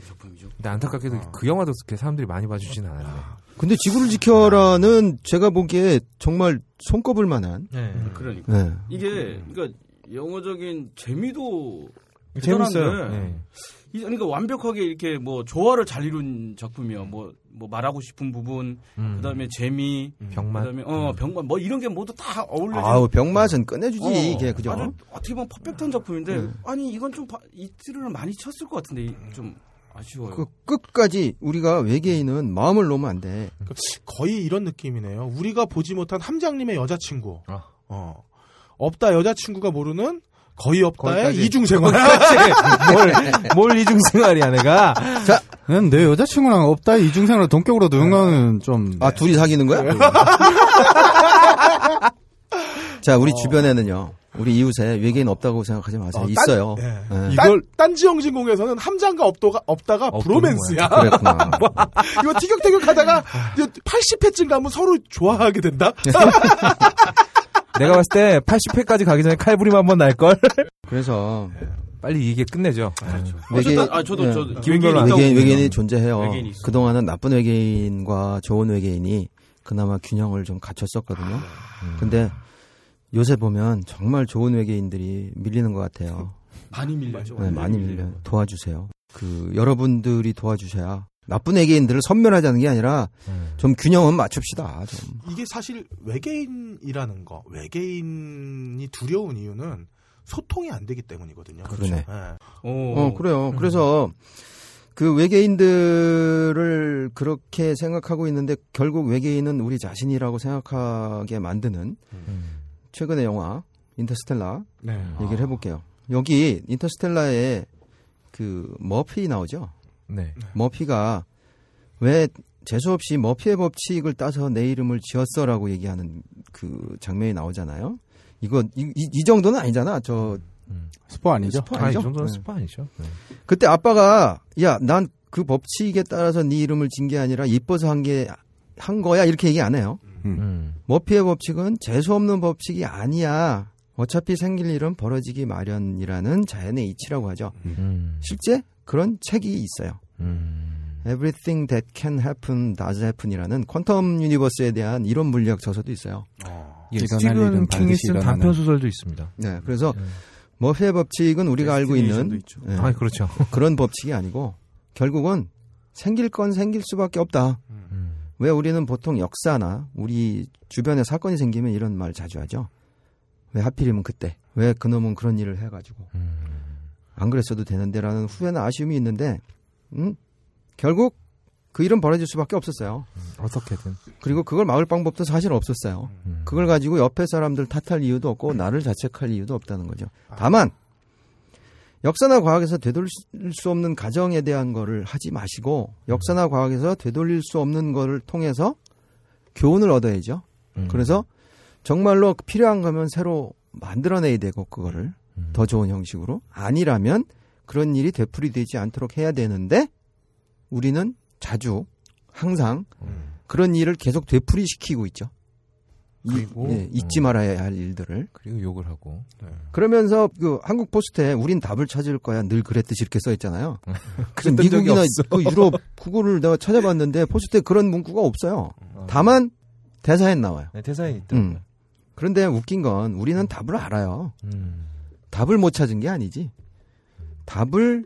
S6: 작품이죠.
S3: 근데 안타깝게도 그 영화도 그렇게 사람들이 많이 봐주진 않았네.
S5: 근데 지구를 지켜라는 제가 보기에 정말 손꼽을 만한.
S3: 네.
S6: 그러니까
S5: 네.
S6: 이게 그러니까 영어적인 재미도
S3: 재밌어요. 네.
S6: 이- 그러니까 완벽하게 이렇게 뭐 조화를 잘 이룬 작품이요. 뭐, 뭐 말하고 싶은 부분,
S3: 음.
S6: 그다음에 재미,
S3: 병맛.
S6: 그다음에 어 병맛 뭐 이런 게 모두 다 어울려진.
S5: 아우 병맛은 끝내주지
S6: 어,
S5: 이게 그죠?
S6: 아주 어떻게 보면 퍼펙트한 작품인데
S5: 네.
S6: 아니 이건 좀 바- 이틀을 많이 쳤을 것 같은데 이- 좀 아쉬워요.
S5: 그 끝까지 우리가 외계인은 마음을 놓으면 안 돼.
S2: 거의 이런 느낌이네요. 우리가 보지 못한 함장님의 여자친구.
S3: 아.
S2: 어. 없다 여자친구가 모르는 거의 없다의. 이중생활. *laughs*
S3: 뭘, *laughs* 뭘 이중생활이야, 내가.
S4: 그냥 내 여자친구랑 없다 이중생활 동격으로 누군가는 좀
S5: 아 둘이 사귀는 거야? *laughs* 자 우리 주변에는요. 우리 이웃에 외계인 없다고 생각하지 마세요.
S2: 어, 딴-
S5: 있어요.
S2: 예.
S5: 네.
S2: 딴, 딴지영진공에서는 함장과 없도가, 없다가 브로맨스야.
S5: 그랬구나.
S2: 이거 티격태격 하다가 80회쯤 가면 서로 좋아하게 된다?
S3: 내가 봤을 때 80회까지 가기 전에 칼부림 한 번 날 걸? *laughs*
S5: 그래서
S3: 빨리 이게 끝내죠.
S5: 외계인,
S6: 어쨌든 아 저도
S5: 예.
S6: 저 외계인,
S5: 외계인이 존재해요.
S6: 외계인이 있어.
S5: 그동안은 나쁜 외계인과 좋은 외계인이 그나마 균형을 좀 갖췄었거든요. 근데 요새 보면 정말 좋은 외계인들이 밀리는 것 같아요.
S6: 많이 밀렸죠.
S5: 네, 많이 밀려 도와주세요. 그 여러분들이 도와주셔야 나쁜 외계인들을 선멸하자는 게 아니라
S3: 음.
S5: 좀 균형은 맞춥시다. 좀.
S2: 이게 사실 외계인이라는 거, 외계인이 두려운 이유는 소통이 안 되기 때문이거든요.
S5: 그러네.
S2: 예.
S5: 어, 그래요. 그래서 그 외계인들을 그렇게 생각하고 있는데 결국 외계인은 우리 자신이라고 생각하게 만드는
S3: 음.
S5: 최근의 영화 인터스텔라
S2: 네.
S5: 얘기를 해볼게요. 여기 인터스텔라에 그 머피 나오죠.
S3: 네.
S5: 머피가 왜 재수 없이 머피의 법칙을 따서 내 이름을 지었어라고 얘기하는 그 장면이 나오잖아요. 이거 이, 이- 이 정도는 아니잖아. 저
S4: 스포 아니죠?
S5: 스포
S3: 아, 이
S5: 아니죠?
S3: 정도는
S5: 네.
S3: 스포 아니죠. 네.
S5: 그때 아빠가 야 난 그 법칙에 따라서 네 이름을 진 게 아니라 이뻐서 한 게한 거야 이렇게 얘기 안 해요.
S3: 음.
S5: 머피의 법칙은 재수 없는 법칙이 아니야. 어차피 생길 일은 벌어지기 마련이라는 자연의 이치라고 하죠.
S3: 음.
S5: 실제 그런 책이 있어요.
S3: 음.
S5: Everything that can happen does happen이라는 퀀텀 유니버스에 대한 이론 물리학 저서도 있어요.
S3: 예,
S4: 일어날
S3: 스티븐 킹이 쓴
S4: 일어나는.
S3: 단편 소설도 있습니다.
S5: 네, 그래서
S3: 네.
S5: 머피의 법칙은 우리가 알고 있는.
S6: 네,
S3: 아, 그렇죠. *laughs*
S5: 그런 법칙이 아니고 결국은 생길 건 생길 수밖에 없다.
S3: 음.
S5: 왜 우리는 보통 역사나 우리 주변에 사건이 생기면 이런 말 자주 하죠. 왜 하필이면 그때? 왜 그놈은 그런 일을 해가지고
S3: 음.
S5: 안 그랬어도 되는데라는 후회나 아쉬움이 있는데, 음? 결국 그 일은 벌어질 수밖에 없었어요.
S3: 어떻게든.
S5: 그리고 그걸 막을 방법도 사실 없었어요.
S3: 음.
S5: 그걸 가지고 옆에 사람들 탓할 이유도 없고 나를 자책할 이유도 없다는 거죠. 다만 역사나 과학에서 되돌릴 수 없는 가정에 대한 거를 하지 마시고 역사나 과학에서 되돌릴 수 없는 거를 통해서 교훈을 얻어야죠.
S3: 음.
S5: 그래서 정말로 필요한 거면 새로 만들어내야 되고 그거를
S3: 음.
S5: 더 좋은 형식으로 아니라면 그런 일이 되풀이되지 않도록 해야 되는데 우리는 자주 항상
S3: 음.
S5: 그런 일을 계속 되풀이시키고 있죠. 이-
S3: 그리고,
S5: 예, 잊지
S3: 어.
S5: 말아야 할 일들을
S3: 그리고 욕을 하고.
S5: 그러면서 그 한국 포스터에 우린 답을 찾을 거야 늘 그랬듯이 이렇게 써 있잖아요. *laughs* 그래서 미국이나. 그 유럽 구글을 내가 찾아봤는데 포스터에 그런 문구가 없어요.
S3: 어.
S5: 다만 대사에 나와요.
S3: 네, 대사에 있더라고요.
S5: 음. 그런데 웃긴 건 우리는 답을 알아요.
S3: 음.
S5: 답을 못 찾은 게 아니지. 답을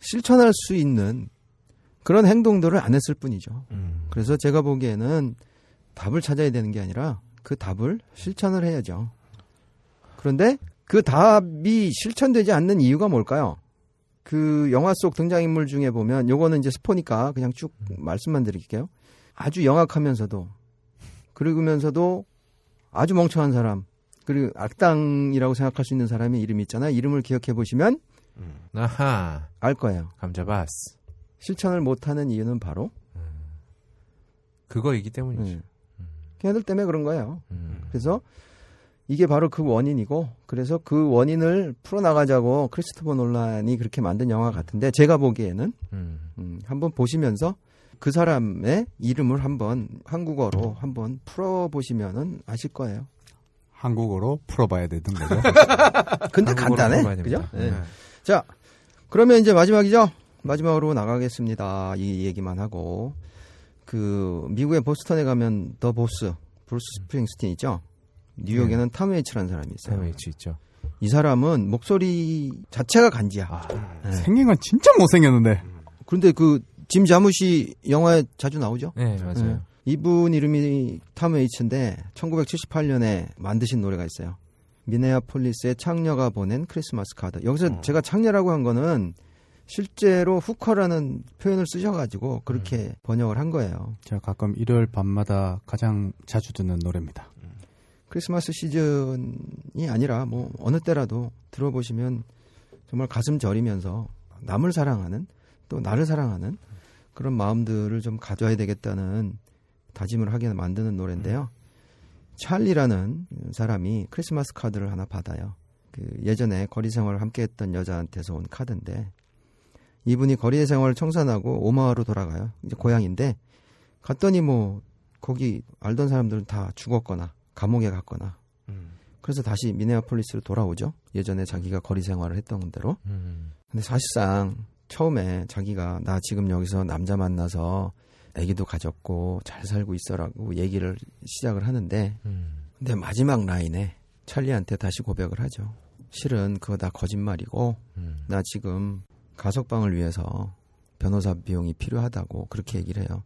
S5: 실천할 수 있는 그런 행동들을 안 했을 뿐이죠.
S3: 음.
S5: 그래서 제가 보기에는 답을 찾아야 되는 게 아니라 그 답을 실천을 해야죠. 그런데 그 답이 실천되지 않는 이유가 뭘까요? 그 영화 속 등장인물 중에 보면 요거는 이제 스포니까 그냥 쭉 말씀만 드릴게요. 아주 영악하면서도 그러면서도 아주 멍청한 사람 그리고 악당이라고 생각할 수 있는 사람의 이름이 있잖아요. 이름을 기억해 보시면
S3: 아하.
S5: 알 거예요.
S3: 감자바스.
S5: 실천을 못하는 이유는 바로
S3: 그거이기 때문이죠.
S5: 음, 걔네들 때문에 그런 거예요.
S3: 음.
S5: 그래서 이게 바로 그 원인이고 그래서 그 원인을 풀어나가자고 크리스토퍼 논란이 그렇게 만든 영화 같은데 제가 보기에는
S3: 음.
S5: 음, 한번 보시면서 그 사람의 이름을 한번 한국어로 한번 풀어보시면은 아실 거예요.
S4: 한국어로 풀어봐야 되는 거죠. *laughs*
S5: 근데 간단해, 그죠? 네.
S2: 네.
S5: 자, 그러면 이제 마지막이죠. 마지막으로 나가겠습니다. 이 얘기만 하고 그 미국의 보스턴에 가면 The Boss 브루스 스프링스틴 있죠. 뉴욕에는 탐 웨이츠라는 사람이 있어요.
S3: 탐 웨이츠 있죠.
S5: 이 사람은 목소리 자체가 간지야.
S3: 아,
S5: 네.
S4: 생긴 건 진짜 못생겼는데.
S5: 그런데 그 짐 자무시 영화에 자주 나오죠.
S3: 네, 맞아요.
S5: 네. 이분 이름이 탐 웨이츠인데 1978년에 만드신 노래가 있어요. 미네아폴리스의 창녀가 보낸 크리스마스 카드. 여기서 제가 창녀라고 한 거는 실제로 후커라는 표현을 쓰셔가지고 그렇게 번역을 한 거예요.
S4: 제가 가끔 일요일 밤마다 가장 자주 듣는 노래입니다.
S5: 크리스마스 시즌이 아니라 뭐 어느 때라도 들어보시면 정말 가슴 저리면서 남을 사랑하는 또 나를 사랑하는 그런 마음들을 좀 가져야 되겠다는 다짐을 하게 만드는 노래인데요. 찰리라는 사람이 크리스마스 카드를 하나 받아요. 그 예전에 거리 생활을 함께 했던 여자한테서 온 카드인데 이분이 거리 생활을 청산하고 오마하로 돌아가요. 이제 고향인데 갔더니 뭐 거기 알던 사람들은 다 죽었거나 감옥에 갔거나
S2: 음.
S5: 그래서 다시 미네아폴리스로 돌아오죠. 예전에 자기가 거리 생활을 했던 대로.
S3: 음.
S5: 근데 사실상 처음에 자기가 나 지금 여기서 남자 만나서 아기도 가졌고 잘 살고 있어라고 얘기를 시작을 하는데
S3: 음.
S5: 근데 마지막 라인에 찰리한테 다시 고백을 하죠. 실은 그거 다 거짓말이고
S3: 음.
S5: 나 지금 가석방을 위해서 변호사 비용이 필요하다고 그렇게 얘기를 해요.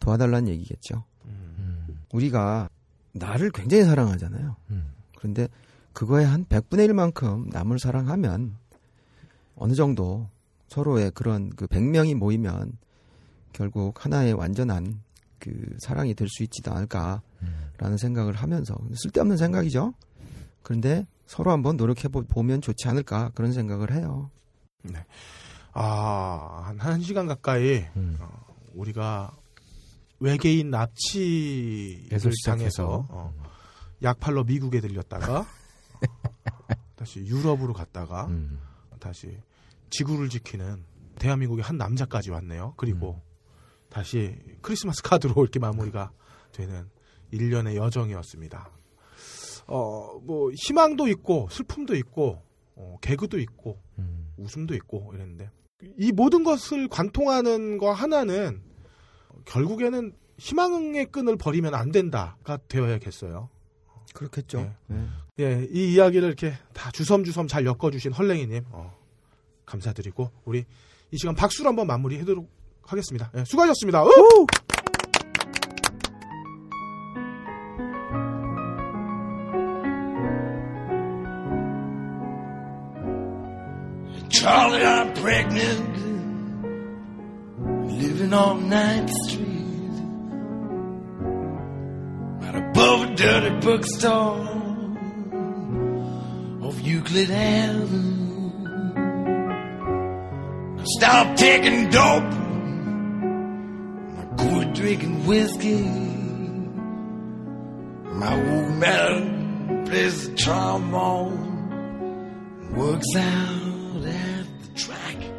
S5: 도와달라는 얘기겠죠.
S3: 음.
S5: 우리가 나를 굉장히 사랑하잖아요.
S3: 음.
S5: 그런데 그거에 한 100분의 1만큼 남을 사랑하면 어느 정도 서로의 그런 그 100명이 모이면 결국 하나의 완전한 그 사랑이 될 수 있지도 않을까라는 생각을 하면서 쓸데없는 생각이죠. 그런데 서로 한번 노력해 보- 보면 좋지 않을까 그런 생각을 해요.
S2: 아, 한 1시간 가까이
S3: 음.
S2: 어, 우리가 외계인 납치를 당해서 어, 약팔러 미국에 들렸다가 어, *laughs* 다시 유럽으로 갔다가
S3: 음.
S2: 다시 지구를 지키는 대한민국의 한 남자까지 왔네요. 그리고 다시 크리스마스 카드로 이렇게 마무리가 되는 일련의 여정이었습니다. 어, 뭐 희망도 있고 슬픔도 있고 어, 개그도 있고
S3: 음.
S2: 웃음도 있고 이랬는데 이 모든 것을 관통하는 거 하나는 결국에는 희망의 끈을 버리면 안 된다가 되어야겠어요.
S5: 그렇겠죠.
S2: 네.
S5: 네.
S2: 예, 이 이야기를 이렇게 다 주섬주섬 잘 엮어주신 헐랭이님 어, 감사드리고 우리 이 시간 박수로 한번 마무리 해도록 하겠습니다. 예, 수고하셨습니다. 우!
S10: Charlie, I'm pregnant, living on 9th Street, right above a dirty bookstore off Euclid Avenue. I stopped taking dope, I quit drinking whiskey. My old man plays the trombone, works out at the track.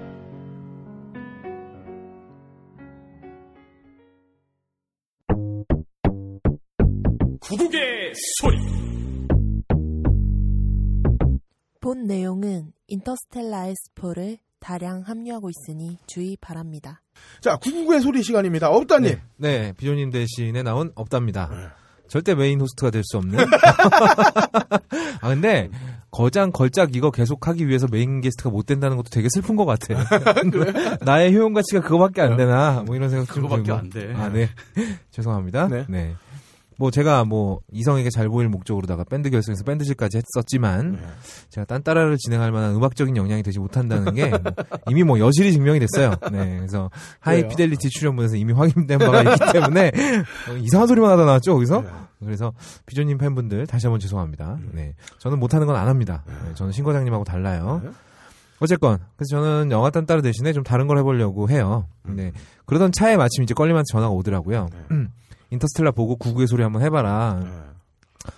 S1: 구국의 소리.
S7: 본 내용은 인터스텔라 에스포를 다량 함유하고 있으니 주의 바랍니다.
S2: 자, 구국의 소리 시간입니다. 업다님.
S3: 네, 네, 비조님 대신에 나온 없답니다.
S2: 네.
S3: 절대 메인 호스트가 될 수 없는. *laughs* 아 근데 거장 걸작 이거 계속 하기 위해서 메인 게스트가 못 된다는 것도 되게 슬픈 것 같아. *laughs* 나의 효용 가치가 그거밖에 안 되나? 뭐 이런 생각 좀
S6: 그거밖에. 안 돼.
S3: 아 네. 죄송합니다.
S2: 네.
S3: 네. 뭐 제가 뭐 이성에게 잘 보일 목적으로다가 밴드 결성해서 밴드질까지 했었지만
S2: 네.
S3: 제가 딴따라를 진행할 만한 음악적인 역량이 되지 못한다는 게 뭐 이미 뭐 여실히 증명이 됐어요. 네, 그래서 High? Fidelity 출연분에서 이미 확인된 바가 있기 때문에 어, 이상한 소리만 하다 나왔죠 거기서.
S2: 네.
S3: 그래서 비조님 팬분들 다시 한번 죄송합니다.
S2: 음.
S3: 네, 저는 못하는 건 안 합니다. 네, 저는 신 과장님하고 달라요.
S2: 네.
S3: 어쨌건 그래서 저는 영화 딴따라 대신에 좀 다른 걸 해보려고 해요. 네, 그러던 차에 마침 이제 껄림한테 전화가 오더라고요.
S2: 네. *clears throat*
S3: 인터스텔라 보고 구구의 소리 한번 해봐라.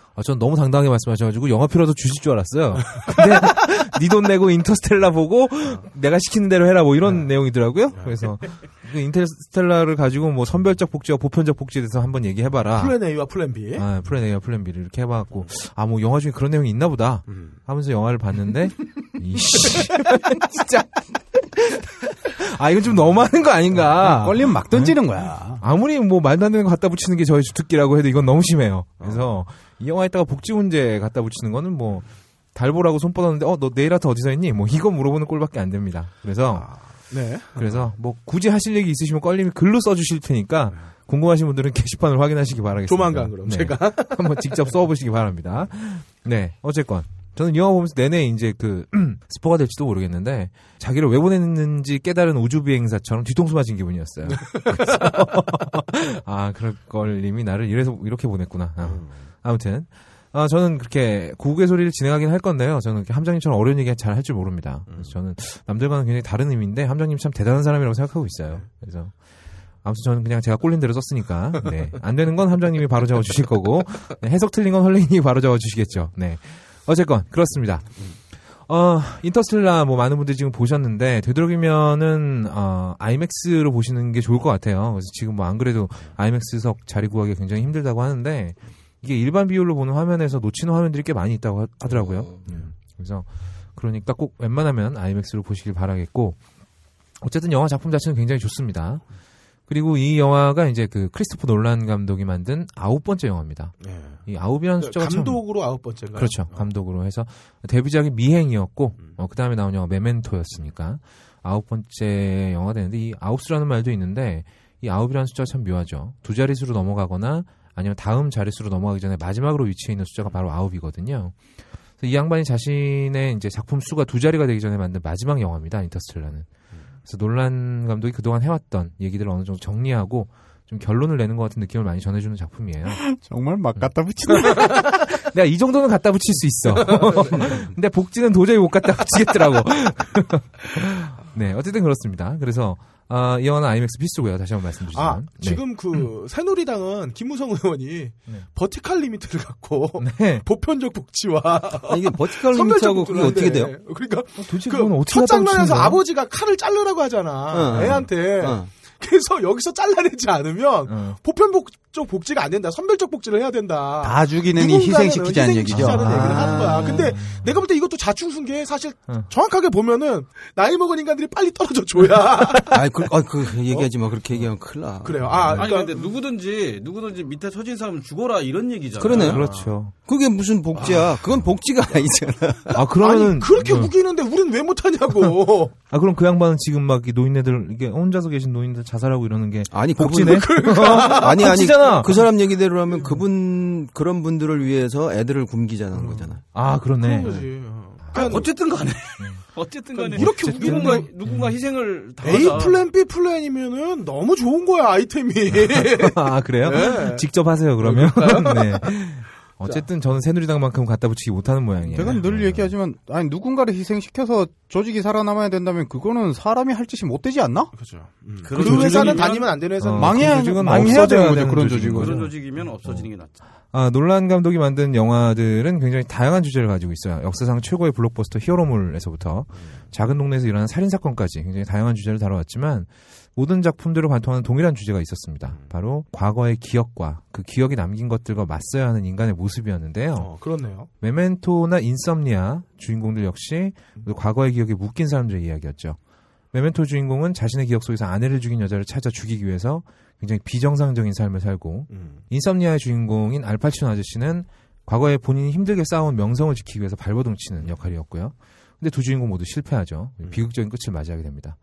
S2: 네.
S3: 아, 전 너무 당당하게 말씀하셔가지고 영화표라도 주실 줄 알았어요. 근데 네 돈 내고 인터스텔라 보고 내가 시키는 대로 해라 뭐 이런 내용이더라고요. 그래서 그 인터스텔라를 가지고 뭐 선별적 복지와 보편적 복지에 대해서 한번 얘기해봐라.
S2: 플랜 A와 플랜 B.
S3: 아, 플랜 A와 플랜 B를 이렇게 해봐갖고 아 뭐 영화 중에 그런 내용이 있나 보다
S2: 음.
S3: 하면서 영화를 봤는데 *laughs* 이씨 *laughs* 진짜 아 이건 좀 너무하는 거 아닌가?
S4: 걸리면 막 던지는 거야.
S3: 아무리 뭐 말도 안 되는 거 갖다 붙이는 게 저희 주특기라고 해도 이건 너무 심해요. 그래서 이 영화에다가 복지 문제 갖다 붙이는 거는 뭐 달보라고 손 뻗었는데 어 너 네일 아트 어디서 했니? 뭐 이거 물어보는 꼴밖에 안 됩니다. 그래서
S2: 아, 네.
S3: 그래서 뭐 굳이 하실 얘기 있으시면 껄림이 글로 써주실 테니까 궁금하신 분들은 게시판을 확인하시기 바라겠습니다.
S2: 조만간 그럼
S3: 네.
S2: 제가 *laughs*
S3: 한번 직접 써보시기 바랍니다. 네, 어쨌건 저는 이 영화 보면서 내내 이제 그 *clears throat* 스포가 될지도 모르겠는데 자기를 왜 보냈는지 깨달은 우주 비행사처럼 뒤통수 맞은 기분이었어요. *laughs* *laughs* 아 그럴 걸님이 나를 이래서 이렇게 보냈구나. 아, 아무튼 아, 저는 그렇게 구국의 소리를 진행하긴 할 건데요. 저는 함장님처럼 어려운 얘기 잘 할 줄 모릅니다. 그래서 저는 남들과는 굉장히 다른 의미인데 함장님 참 대단한 사람이라고 생각하고 있어요. 그래서 아무튼 저는 그냥 제가 꼴린 대로 썼으니까 네. 안 되는 건 함장님이 바로 적어 주실 거고 네, 해석 틀린 건 헐레인이 바로 적어 주시겠죠. 네. 어쨌건 그렇습니다. 어, 인터스텔라 뭐 많은 분들이 지금 보셨는데 되도록이면은 어, 아이맥스로 보시는 게 좋을 것 같아요. 그래서 지금 뭐 안 그래도 아이맥스석 자리 구하기 가 굉장히 힘들다고 하는데 이게 일반 비율로 보는 화면에서 놓치는 화면들이 꽤 많이 있다고 하, 더라고요 그래서 그러니까 꼭 웬만하면 아이맥스로 보시길 바라겠고 어쨌든 영화 작품 자체는 굉장히 좋습니다. 그리고 이 영화가 이제 그 크리스토퍼 놀란 감독이 만든 아홉 번째 영화입니다.
S2: 예.
S3: 이 아홉이라는 숫자가 참
S2: 감독으로 아홉 번째인가요?
S3: 그렇죠.
S2: 어.
S3: 감독으로 해서 데뷔작이 미행이었고 어, 그 다음에 나온 영화 메멘토였으니까 아홉 번째 영화가 되는데 이 아홉수라는 말도 있는데 이 아홉이라는 숫자가 참 묘하죠. 두 자릿수로 넘어가거나 아니면 다음 자릿수로 넘어가기 전에 마지막으로 위치해 있는 숫자가 바로 아홉이거든요. 이 양반이 자신의 이제 작품 수가 두 자리가 되기 전에 만든 마지막 영화입니다. 인터스텔라는. 그래서 놀란 감독이 그동안 해왔던 얘기들을 어느 정도 정리하고 좀 결론을 내는 것 같은 느낌을 많이 전해주는 작품이에요. *laughs*
S4: 정말 막 갖다 붙이네. *laughs*
S3: 내가 이 정도는 갖다 붙일 수 있어. *laughs* 근데 복지는 도저히 못 갖다 붙이겠더라고. 네, 어쨌든 그렇습니다. 그래서 아, 이 영화는 아이맥스 필수고요. 다시 한번 말씀드리지만.
S2: 아,
S3: 네.
S2: 지금 그 새누리당은 김무성 의원이 버티칼 리미트를 갖고
S3: 네. *laughs*
S2: 보편적 복지와
S5: 아, 이게
S2: 선별적
S5: Limit하고 그게 어떻게 돼요?
S2: 그러니까
S3: 도대체
S2: 그
S3: 어떻게
S2: 첫 장면에서? 아버지가 칼을 자르라고 하잖아
S5: 어, 어.
S2: 애한테
S5: 어. *laughs*
S2: 그래서 여기서 잘라내지 않으면
S3: 어.
S2: 보편적 복지가 안 된다 선별적 복지를 해야 된다
S4: 다 죽이는 희생시키자는 얘기죠.
S2: 희생시키자는
S5: 아.
S2: 얘기를 하는 거야. 근데 내가 볼 때 이것도 자충수인 사실
S3: 어.
S2: 정확하게 보면은 나이 먹은 인간들이 빨리 떨어져 줘야 *laughs*
S5: 아이, 그, 아, 그, 얘기하지 마. 그렇게 얘기하면 큰일 나.
S2: 그래요. 아,
S6: 아니
S2: 그러니까
S6: 근데 누구든지 누구든지 밑에 처진 사람은 죽어라 이런 얘기잖아.
S5: 그러네.
S3: 그렇죠.
S5: 그게 무슨 복지야. 그건 복지가 아니잖아.
S3: 아, 그러면은.
S2: 아니 그렇게
S3: 어.
S2: 우기는데 우리는 왜 못하냐고.
S3: 아, 그럼 그 양반은 지금 막 이 노인네들, 이게 혼자서 계신 노인들 자살하고 이러는 게.
S5: 아니,
S3: 복지네?
S5: 그분- *laughs* 아니, 아니.
S3: 복지잖아.
S5: 그 사람 얘기대로 하면 그분, 그런 분들을 위해서 애들을 굶기자는 거잖아.
S3: 아, 그렇네.
S2: 거지.
S6: 아,
S2: 그러니까
S6: 어쨌든 간에 어쨌든 간에
S2: 이렇게
S6: 누군가 누군가 희생을
S2: A
S6: 당하자.
S2: 플랜 B 플랜이면은 너무 좋은 거야 아이템이. *laughs*
S3: 아, 그래요?
S2: 네.
S3: 직접 하세요, 그러면. *laughs* 네. 어쨌든 저는 새누리당만큼 갖다 붙이기 못하는 모양이에요.
S4: 제가 늘 얘기하지만 아니 누군가를 희생시켜서 조직이 살아남아야 된다면 그거는 사람이 할 짓이 못 되지 않나?
S2: 그렇죠. 그그
S6: 조직이면-
S2: 회사는 다니면 안 되는 회사는
S3: 어,
S4: 망해야
S3: 그
S4: 망해야 되는 거죠
S3: 되는
S4: 그런 조직은.
S6: 그런 조직이면 없어지는 게 낫죠.
S3: 아, 놀란 감독이 만든 영화들은 굉장히 다양한 주제를 가지고 있어요. 역사상 최고의 블록버스터 히어로물에서부터 작은 동네에서 일어나는 살인 사건까지 굉장히 다양한 주제를 다뤄왔지만 모든 작품들을 관통하는 동일한 주제가 있었습니다. 바로 과거의 기억과 그 기억이 남긴 것들과 맞서야 하는 인간의 모습이었는데요.
S2: 어, 그렇네요.
S3: 메멘토나 인썸니아 주인공들 역시 모두 과거의 기억에 묶인 사람들의 이야기였죠. 메멘토 주인공은 자신의 기억 속에서 아내를 죽인 여자를 찾아 죽이기 위해서 굉장히 비정상적인 삶을 살고
S2: 음.
S3: 인썸니아의 주인공인 알파치노 아저씨는 과거에 본인이 힘들게 쌓아온 명성을 지키기 위해서 발버둥 치는 역할이었고요. 근데 두 주인공 모두 실패하죠. 비극적인 끝을 맞이하게 됩니다.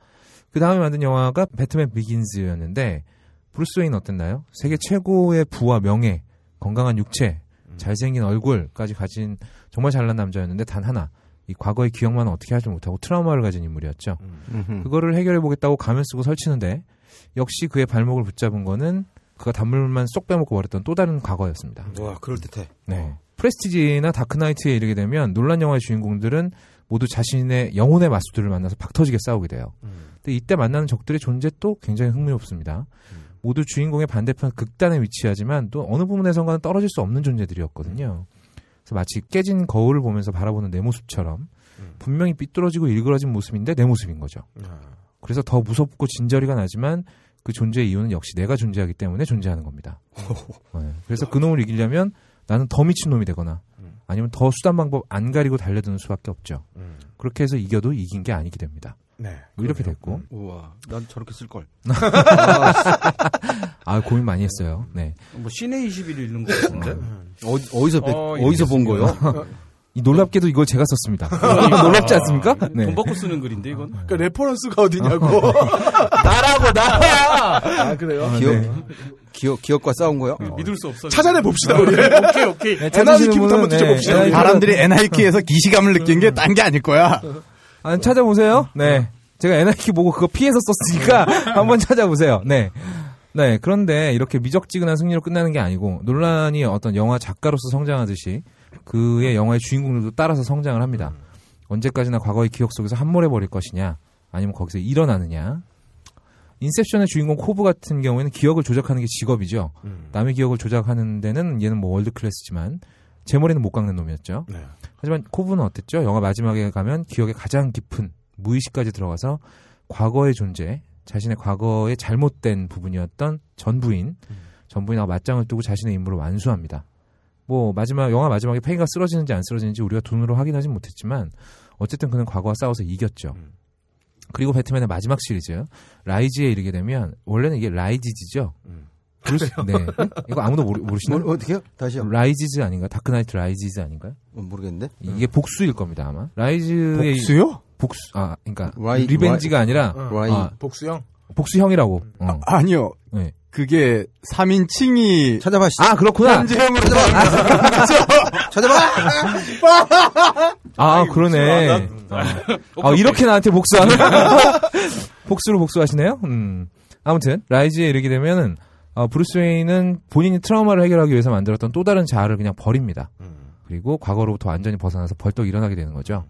S3: 그 다음에 만든 영화가 Batman Begins였는데 브루스 웨인 어땠나요? 세계 최고의 부와 명예, 건강한 육체, 잘생긴 얼굴까지 가진 정말 잘난 남자였는데 단 하나 이 과거의 기억만 어떻게 하지 못하고 트라우마를 가진 인물이었죠.
S5: 음흠.
S3: 그거를 해결해 보겠다고 가면 쓰고 설치는데 역시 그의 발목을 붙잡은 거는 그가 단물만 쏙 빼먹고 버렸던 또 다른 과거였습니다.
S5: 와, 그럴 듯해.
S3: 네. 프레스티지나 다크나이트에 이르게 되면 논란 영화의 주인공들은 모두 자신의 영혼의 마수들을 만나서 박터지게 싸우게 돼요. 근데 이때 만나는 적들의 존재 또 굉장히 흥미롭습니다. 모두 주인공의 반대편 극단에 위치하지만 또 어느 부분에선가는 떨어질 수 없는 존재들이었거든요. 그래서 마치 깨진 거울을 보면서 바라보는 내 모습처럼 분명히 삐뚤어지고 일그러진 모습인데 내 모습인 거죠. 그래서 더 무섭고 진저리가 나지만 그 존재의 이유는 역시 내가 존재하기 때문에 존재하는 겁니다. *laughs* 네. 그래서 그 놈을 이기려면 나는 더 미친 놈이 되거나 아니면 더 수단 방법 안 가리고 달려드는 수밖에 없죠. 그렇게 해서 이겨도 이긴 게 아니게 됩니다.
S2: 네.
S3: 뭐 이렇게 됐고
S5: 우와, 난 저렇게 쓸 걸. *laughs*
S3: 아 고민 많이 했어요. 네.
S6: 뭐 씨네 21 읽는 거 같은데.
S5: 어, 어디서, 배-
S6: 어,
S5: 어디서 본 거요?
S3: 이 놀랍게도 이걸 제가 썼습니다. *laughs* 놀랍지 않습니까? 네.
S6: 돈 받고 쓰는 글인데 이건.
S2: 그러니까 reference가 어디냐고. *laughs*
S3: 나라고 나.
S2: 아 그래요?
S5: 기억, 기억, 기억과 싸운 거요?
S6: 믿을 수 없어.
S2: 찾아내 봅시다 우리. *laughs*
S6: 오케이 오케이.
S3: 네,
S2: NRK부터 한번
S3: 네,
S2: 뒤져봅시다.
S3: 는-
S4: 사람들이 NIK에서 *laughs* 기시감을 느낀 게 딴 게 아닐 거야.
S3: 아, 찾아보세요. 네. 제가 NIK 보고 그거 피해서 썼으니까 *laughs* 한번 찾아보세요. 네. 네. 그런데 이렇게 미적지근한 승리로 끝나는 게 아니고 논란이 어떤 영화 작가로서 성장하듯이 그의 영화의 주인공들도 따라서 성장을 합니다. 언제까지나 과거의 기억 속에서 함몰해 버릴 것이냐 아니면 거기서 일어나느냐. 인셉션의 주인공 코브 같은 경우에는 기억을 조작하는 게 직업이죠. 남의 기억을 조작하는 데는 얘는 뭐 world class지만 제 머리는 못 깎는 놈이었죠.
S2: 네.
S3: 하지만 코브는 어땠죠? 영화 마지막에 가면 기억에 가장 깊은 무의식까지 들어가서 과거의 존재, 자신의 과거의 잘못된 부분이었던 전부인, 전부인하고 맞짱을 뜨고 자신의 임무를 완수합니다. 뭐 마지막 영화 마지막에 팽이가 쓰러지는지 안 쓰러지는지 우리가 눈으로 확인하진 못했지만 어쨌든 그는 과거와 싸워서 이겼죠. 그리고 배트맨의 마지막 시리즈 Rise에 이르게 되면 원래는 이게 Rises죠. 브루스, 네. 이거 아무도 모르, 모르시나요?
S5: 뭐, 어떻게요? 다시요.
S3: Rises 아닌가? Dark Knight Rises 아닌가요?
S5: 어, 모르겠는데.
S3: 이게 복수일 겁니다 아마. Rise의
S4: 복수요?
S3: 복수 아 그러니까
S5: 라이-
S3: revenge가 아니라
S5: 라이-
S3: 아,
S2: 복수형.
S3: 복수형이라고. 어.
S4: 아니요.
S3: 네.
S4: 그게 3인칭이
S5: 찾아봐. 씨.
S3: 아 그렇구나.
S4: 현재형으로
S5: 찾아봐.
S3: 아 그러네. 아, 아, 이렇게 나한테 복수하는 *laughs* *laughs* 복수로 복수하시네요. 음. 아무튼 Rise에 이르게 되면은 어, 브루스 웨인은 본인이 트라우마를 해결하기 위해서 만들었던 또 다른 자아를 그냥 버립니다. 그리고 과거로부터 완전히 벗어나서 벌떡 일어나게 되는 거죠.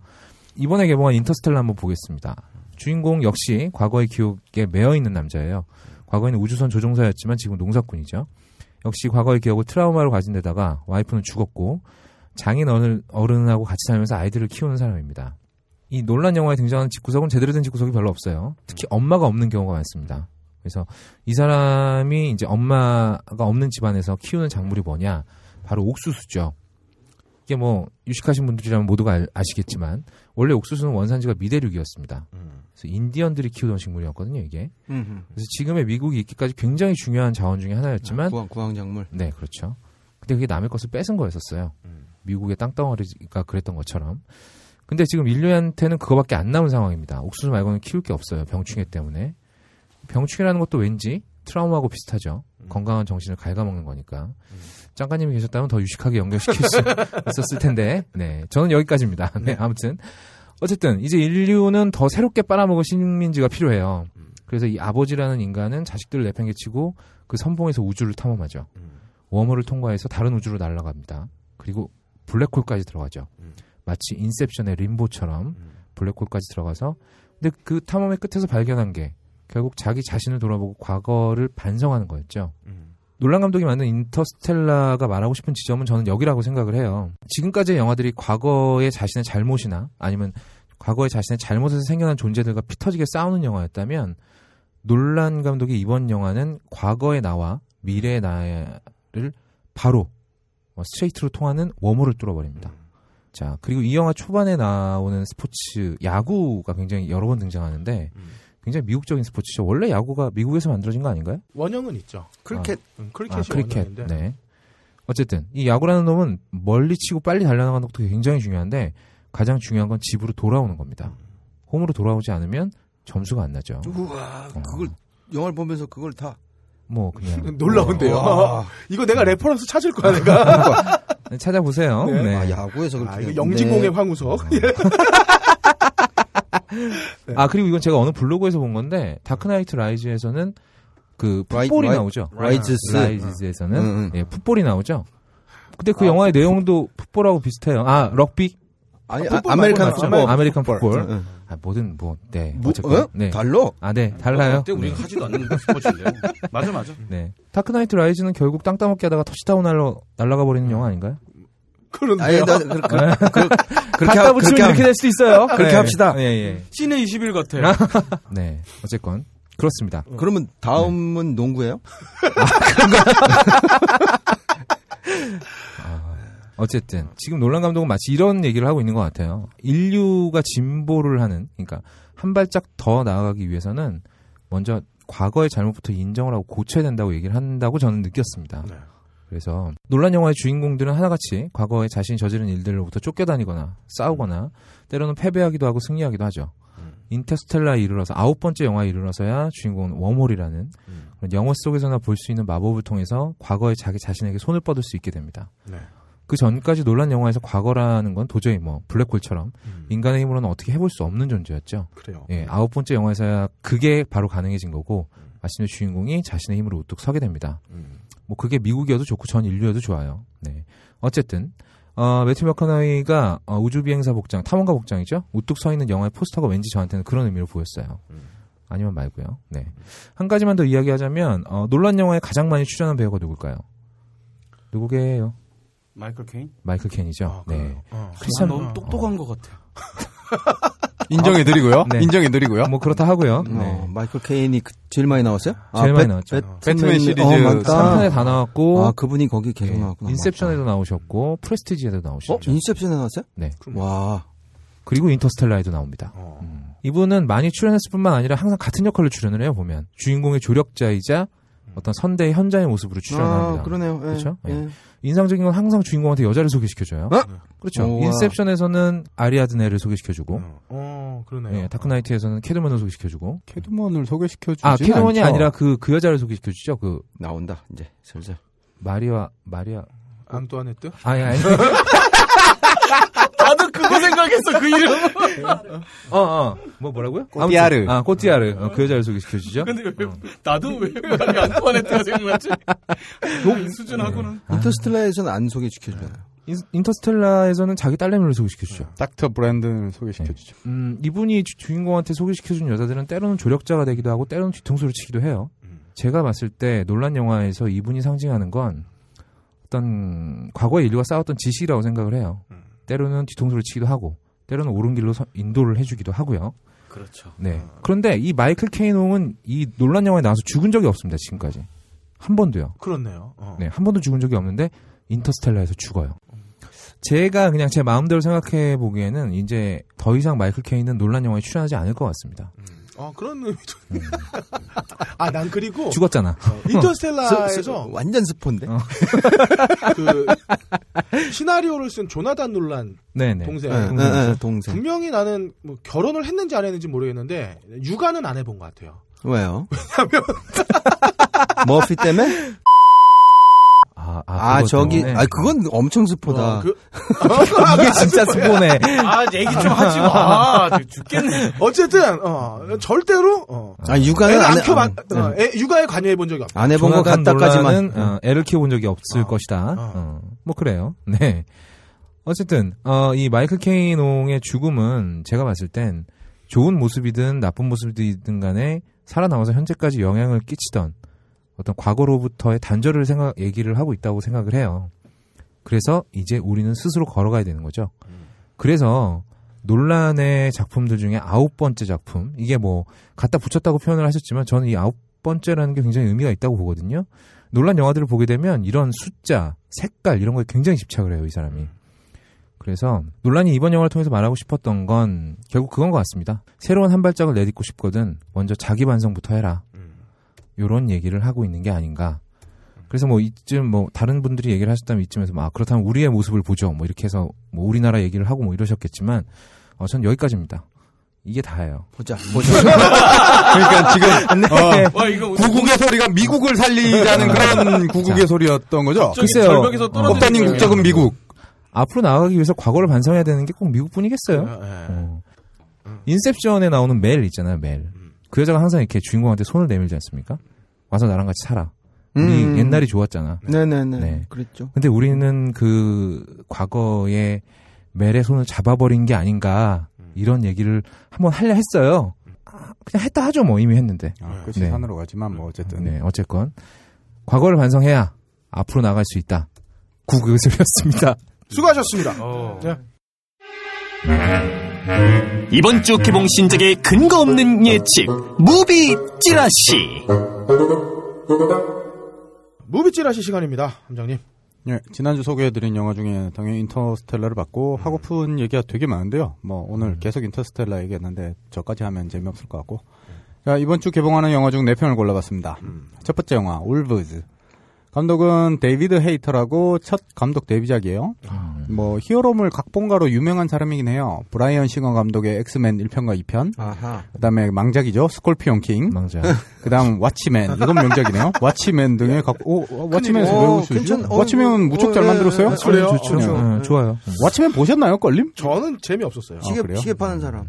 S3: 이번에 개봉한 인터스텔라 한번 보겠습니다. 주인공 역시 과거의 기억에 매여 있는 남자예요. 과거에는 우주선 조종사였지만 지금 농사꾼이죠. 역시 과거의 기억을 트라우마로 가진 데다가 와이프는 죽었고 장인 어른, 어른하고 같이 살면서 아이들을 키우는 사람입니다. 이 논란 영화에 등장하는 집구석은 제대로 된 집구석이 별로 없어요. 특히 엄마가 없는 경우가 많습니다. 그래서 이 사람이 이제 엄마가 없는 집안에서 키우는 작물이 뭐냐? 바로 옥수수죠. 이게 뭐 유식하신 분들이라면 모두가 알- 아시겠지만 원래 옥수수는 원산지가 미대륙이었습니다. 그래서 인디언들이 키우던 식물이었거든요, 이게.
S5: 음,
S3: 그래서 지금의 미국이 있기까지 굉장히 중요한 자원 중에 하나였지만
S5: 구황, 구황 작물.
S3: 네, 그렇죠. 근데 그게 남의 것을 뺏은 거였었어요. 미국의 땅덩어리가 그랬던 것처럼. 근데 지금 인류한테는 그거밖에 안 남은 상황입니다. 옥수수 말고는 키울 게 없어요. 병충해 때문에. 병충해라는 것도 왠지 트라우마하고 비슷하죠. 건강한 정신을 갉아먹는 거니까. 짱가님이 계셨다면 더 유식하게 연결시킬 수 *laughs* 있었을 텐데. 네. 저는 여기까지입니다. 네, 아무튼. 어쨌든, 이제 인류는 더 새롭게 빨아먹을 식민지가 필요해요. 그래서 이 아버지라는 인간은 자식들을 내팽개치고 그 선봉에서 우주를 탐험하죠. 웜홀을 통과해서 다른 우주로 날아갑니다. 그리고 블랙홀까지 들어가죠. 마치 인셉션의 림보처럼 블랙홀까지 들어가서 근데 그 탐험의 끝에서 발견한 게 결국 자기 자신을 돌아보고 과거를 반성하는 거였죠. 놀란 감독이 만든 인터스텔라가 말하고 싶은 지점은 저는 여기라고 생각을 해요. 지금까지의 영화들이 과거의 자신의 잘못이나 아니면 과거의 자신의 잘못에서 생겨난 존재들과 피 터지게 싸우는 영화였다면 놀란 감독이 이번 영화는 과거의 나와 미래의 나를 바로 어, 스트레이트로 통하는 웜홀을 뚫어버립니다. 자, 그리고 이 영화 초반에 나오는 스포츠, 야구가 굉장히 여러 번 등장하는데 굉장히 미국적인 스포츠죠. 원래 야구가 미국에서 만들어진 거 아닌가요?
S2: 원형은 있죠.
S5: 크리켓.
S2: 음, 크리켓이
S3: 아, 크리켓.
S2: 원형인데.
S3: 네. 어쨌든 이 야구라는 놈은 멀리 치고 빨리 달려나가는 것도 굉장히 중요한데 가장 중요한 건 집으로 돌아오는 겁니다. 홈으로 돌아오지 않으면 점수가 안 나죠.
S5: 우와, 그걸 영화를 보면서 그걸 다
S3: 뭐 그냥 *laughs*
S2: 놀라운데요.
S5: 와. *laughs*
S2: 이거 내가 reference 찾을 거야, 내가.
S3: 찾아보세요.
S2: 네.
S3: 네.
S5: 아, 야구에서 그렇게
S2: 아. 영진공의 황우석. *laughs*
S3: 아 그리고 이건 제가 어느 블로그에서 본 건데 Dark Knight Rise에서는 그 풋볼이
S5: 라이-
S3: 나오죠. Rises. Rise에서는
S5: 응, 응.
S3: 예, 풋볼이 나오죠. 근데 그 영화의 내용도 풋볼하고 비슷해요. 아 럭비,
S5: 아니,
S2: 아,
S5: 아, American
S2: 맞죠?
S5: 풋볼.
S3: American football.
S5: 응, 응.
S3: 아, 뭐든 뭐 네.
S5: 뭐,
S3: 어? 네.
S5: 달라?
S3: 아, 네. 달라요.
S6: 그때 우리가 하지도 않는 스포츠인데요. *laughs* 맞아, 맞아.
S3: 네. Dark Knight Rise는 결국 땅 따먹기 하다가 터치다운 날라 날아가 버리는 영화 아닌가요?
S5: 아니,
S2: 그런데요.
S5: 나, *laughs* 그, 그, 그, 그렇게,
S3: 갖다
S5: 하,
S3: 붙이면
S5: 그렇게,
S3: 이렇게
S5: 하,
S3: 될 수도 있어요.
S5: 그렇게
S3: 네.
S5: 합시다.
S3: 예, 예.
S6: 씨네21 같아.
S3: 네. 어쨌건 그렇습니다.
S5: 그러면 다음은 농구예요? *laughs*
S3: 어쨌든 지금 놀란 감독은 마치 이런 얘기를 하고 있는 것 같아요. 인류가 진보를 하는 그러니까 한 발짝 더 나아가기 위해서는 먼저 과거의 잘못부터 인정을 하고 고쳐야 된다고 얘기를 한다고 저는 느꼈습니다.
S2: 네.
S3: 그래서 논란 영화의 주인공들은 하나같이 과거에 자신이 저지른 일들로부터 쫓겨다니거나 싸우거나 때로는 패배하기도 하고 승리하기도 하죠. 인터스텔라에 이르러서 아홉 번째 영화에 이르러서야 주인공은 웜홀이라는 그런 영화 속에서나 볼 수 있는 마법을 통해서 과거에 자기 자신에게 손을 뻗을 수 있게 됩니다.
S2: 네.
S3: 그 전까지 논란 영화에서 과거라는 건 도저히 뭐 블랙홀처럼
S2: 음,
S3: 인간의 힘으로는 어떻게 해볼 수 없는 존재였죠.
S2: 그래요.
S3: 예, 아홉 번째 영화에서야 그게 바로 가능해진 거고 마침내 주인공이 자신의 힘으로 우뚝 서게 됩니다.
S2: 음.
S3: 뭐 그게 미국이어도 좋고 전 인류여도 좋아요. 네. 어쨌든 어, 매튜 머커나이가 어, 우주 비행사 복장, 탐험가 복장이죠. 우뚝 서 있는 영화의 포스터가 왠지 저한테는 그런 의미로 보였어요. 아니면 말고요. 네. 한 가지만 더 이야기하자면 어, 논란 영화에 가장 많이 출연한 배우가 누굴까요? 누구게요?
S6: 마이클 케인?
S3: 마이클 케인이죠.
S2: 아,
S3: 네.
S2: 어.
S3: 크리스찬
S6: 너무 똑똑한 것 같아. *laughs*
S4: 인정해드리고요.
S3: 네.
S4: 인정해드리고요.
S3: 뭐 그렇다 하고요.
S5: 어,
S3: 네.
S5: 마이클 케인이 그- 제일 많이 나왔어요?
S3: 제일 많이
S5: 배-
S3: 나왔죠.
S5: 배트맨
S4: 시리즈
S5: 어, 맞다.
S3: 3편에 다 나왔고
S5: 아, 그분이 거기 계속
S3: 네,
S5: 나왔구나.
S3: 인셉션에도 나오셨고 프레스티지에도
S5: 맞다. 어,
S3: 나오셨죠.
S5: 인셉션에 나왔어요?
S3: 네.
S5: 와.
S3: 그리고 인터스텔라에도 나옵니다.
S2: 어.
S3: 음. 이분은 많이 출연했을 뿐만 아니라 항상 같은 역할로 출연을 해요, 보면. 주인공의 조력자이자 어떤 선대의 현자의 모습으로 출연합니다.
S5: 아, 그러네요. 예,
S3: 그렇죠?
S5: 예.
S3: 예. 인상적인 건 항상 주인공한테 여자를 소개시켜줘요.
S5: 어?
S3: 그렇죠.
S5: 우와.
S3: 인셉션에서는 아리아드네를 소개시켜주고,
S2: 어, 어, 그러네요.
S3: 예, 다크나이트에서는 캐드먼을 소개시켜주고,
S4: 캐드먼을 소개시켜주지
S3: 아, 캐드먼이 아니라 그, 그 여자를 소개시켜주죠. 그,
S5: 나온다, 이제, 슬슬.
S3: 마리아, 마리아.
S2: 앙뚜아네트?
S3: 아니, 아니. *laughs*
S6: 그거 생각했어 그 이름.
S3: 어, 어. 뭐, 뭐라고요?
S4: 꼬띠아르.
S3: 아, 꼬띠아르. 어, 그 여자를 소개시켜 주죠.
S6: 근데 왜 나도 왜 말이 안토아네트가 생각나지? 이 수준하고는.
S5: 인터스텔라에서는 안 소개시켜주잖아요.
S3: 인, 인터스텔라에서는 자기 딸내미를 소개시켜주죠.
S4: 닥터 브랜든을 소개시켜주죠.
S3: 음, 이분이 주, 인공한테 소개시켜준 여자들은 때로는 조력자가 되기도 하고 때로는 뒤통수를 치기도 해요. 제가 봤을 때 논란 영화에서 이분이 상징하는 건 어떤 과거에 인류가 싸웠던 지식이라고 생각을 해요. 때로는 뒤통수를 치기도 하고 때로는 옳은 길로 서- 인도를 해주기도 하고요.
S6: 그렇죠.
S3: 네. 그런데 이 마이클 케인옹은 이 놀란 영화에 나와서 죽은 적이 없습니다. 지금까지 한 번도요.
S2: 그렇네요. 어.
S3: 네, 한 번도 죽은 적이 없는데 인터스텔라에서 죽어요. 제가 그냥 제 마음대로 생각해 보기에는 이제 더 이상 마이클 케인은 놀란 영화에 출연하지 않을 것 같습니다.
S2: 어, 그런 의미도. 아, 난 그리고
S3: 죽었잖아.
S2: 인터스텔라에서
S5: 스- 스- 완전 스폰데?
S3: 어.
S2: 그 시나리오를 쓴 조나단 논란
S3: 네네.
S2: 동생
S5: 네,
S3: 동생.
S5: 네, 네, 동생.
S2: 분명히 나는 뭐 결혼을 했는지 안 했는지 모르겠는데 육아는 안 해본 것 같아요.
S5: 왜요? 머피 때문에? *laughs*
S3: 아,
S5: 아, 저기,
S3: 때문에. *laughs*
S5: 아, 그건 엄청 스포다.
S2: 어, 그,
S3: 이게 진짜 스포네.
S6: 아 얘기 좀 하지 마. 죽겠네.
S2: 어쨌든 어, 절대로 어,
S5: 아, 육아는 안,
S2: 안
S5: 해-
S2: 키워
S5: 안,
S2: 어, 애, 육아에 관여해 본 적이 없다.
S5: 안 해본 것 같다까지만.
S3: 어, 애를 키워본 적이 없을
S2: 어.
S3: 것이다.
S2: 어.
S3: 어, 뭐 그래요. *laughs* 네. 어쨌든 어, 이 마이클 케이농의 죽음은 제가 봤을 땐 좋은 모습이든 나쁜 모습이든 간에 살아남아서 현재까지 영향을 끼치던 어떤 과거로부터의 단절을 생각 얘기를 하고 있다고 생각을 해요. 그래서 이제 우리는 스스로 걸어가야 되는 거죠. 그래서 논란의 작품들 중에 아홉 번째 작품 이게 뭐 갖다 붙였다고 표현을 하셨지만 저는 이 아홉 번째라는 게 굉장히 의미가 있다고 보거든요. 논란 영화들을 보게 되면 이런 숫자, 색깔 이런 거에 굉장히 집착을 해요 이 사람이. 그래서 논란이 이번 영화를 통해서 말하고 싶었던 건 결국 그건 것 같습니다. 새로운 한 발짝을 내딛고 싶거든 먼저 자기 반성부터 해라. 요런 얘기를 하고 있는 게 아닌가. 그래서 뭐 이쯤 뭐 다른 분들이 얘기를 하셨다면 이쯤에서 뭐 아, 그렇다면 우리의 모습을 보죠. 뭐 이렇게 해서 뭐 우리나라 얘기를 하고 뭐 이러셨겠지만 어, 전 여기까지입니다. 이게 다예요.
S5: 보자. *laughs*
S4: 그러니까 지금 어,
S6: 와 이거
S4: 구국의 소리가 미국을 살리자는 그런 구국의 소리였던 거죠.
S6: 저기
S3: 글쎄요.
S4: 꼭다님
S6: 거예요.
S4: 국적은 미국.
S3: 앞으로 나아가기 위해서 과거를 반성해야 되는 게 꼭 미국뿐이겠어요.
S2: 예.
S3: 어. 인셉션에 나오는 멜 있잖아요, 멜. 그 여자가 항상 이렇게 주인공한테 손을 내밀지 않습니까? 와서 나랑 같이 살아. 우리
S5: 음.
S3: 옛날이 좋았잖아.
S5: 네네네.
S3: 네.
S5: 그랬죠.
S3: 근데 우리는 그 과거에 멜의 손을 잡아버린 게 아닌가 이런 얘기를 한번 하려 했어요. 아, 그냥 했다 하죠, 뭐 이미 했는데.
S4: 아, 끝이
S3: 네.
S4: 산으로 가지만 뭐 어쨌든
S3: 네, 어쨌건 과거를 반성해야 앞으로 나갈 수 있다. 구글 소리였습니다.
S2: 수고하셨습니다.
S6: 어.
S2: 네.
S1: 이번 주 개봉 신작의 근거 없는 예측 무비 찌라시
S2: 무비 찌라시 시간입니다, 함장님.
S4: 예, 지난주 소개해드린 영화 중에 당연히 인터스텔라를 봤고 하고픈 얘기가 되게 많은데요. 뭐 오늘 계속 인터스텔라 얘기했는데 저까지 하면 재미없을 것 같고. 자 이번 주 개봉하는 영화 중 네 편을 골라봤습니다. 첫 번째 영화 Wolves. 감독은 데이비드 헤이터라고 첫 감독 데뷔작이에요. 뭐 히어로물 각본가로 유명한 사람이긴 해요. 브라이언 싱어 감독의 엑스맨 1편과 2편.
S5: 아하.
S4: 그다음에 망작이죠. 스콜피온 킹.
S3: 망작. *laughs*
S4: 그다음 왓치맨. 이건 명작이네요. 왓치맨 등의 각 오, 왓치맨에서
S5: 어,
S4: 배우실 수 있죠?
S5: 괜찮- 어,
S4: 무척
S5: 어,
S4: 잘
S5: 예,
S4: 만들었어요.
S5: 예,
S2: 그래요?
S3: 좋죠.
S2: 그렇죠.
S3: 응, 좋아요.
S4: 왓치맨 보셨나요, 걸님?
S2: 저는 재미없었어요.
S5: 시계,
S4: 그래요?
S5: 시계 파는 사람.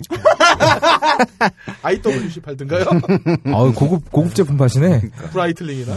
S5: *laughs*
S2: IWC 팔든가요? *laughs*
S3: 아우 고급 고급 제품 파시네.
S2: 브라이틀링이나.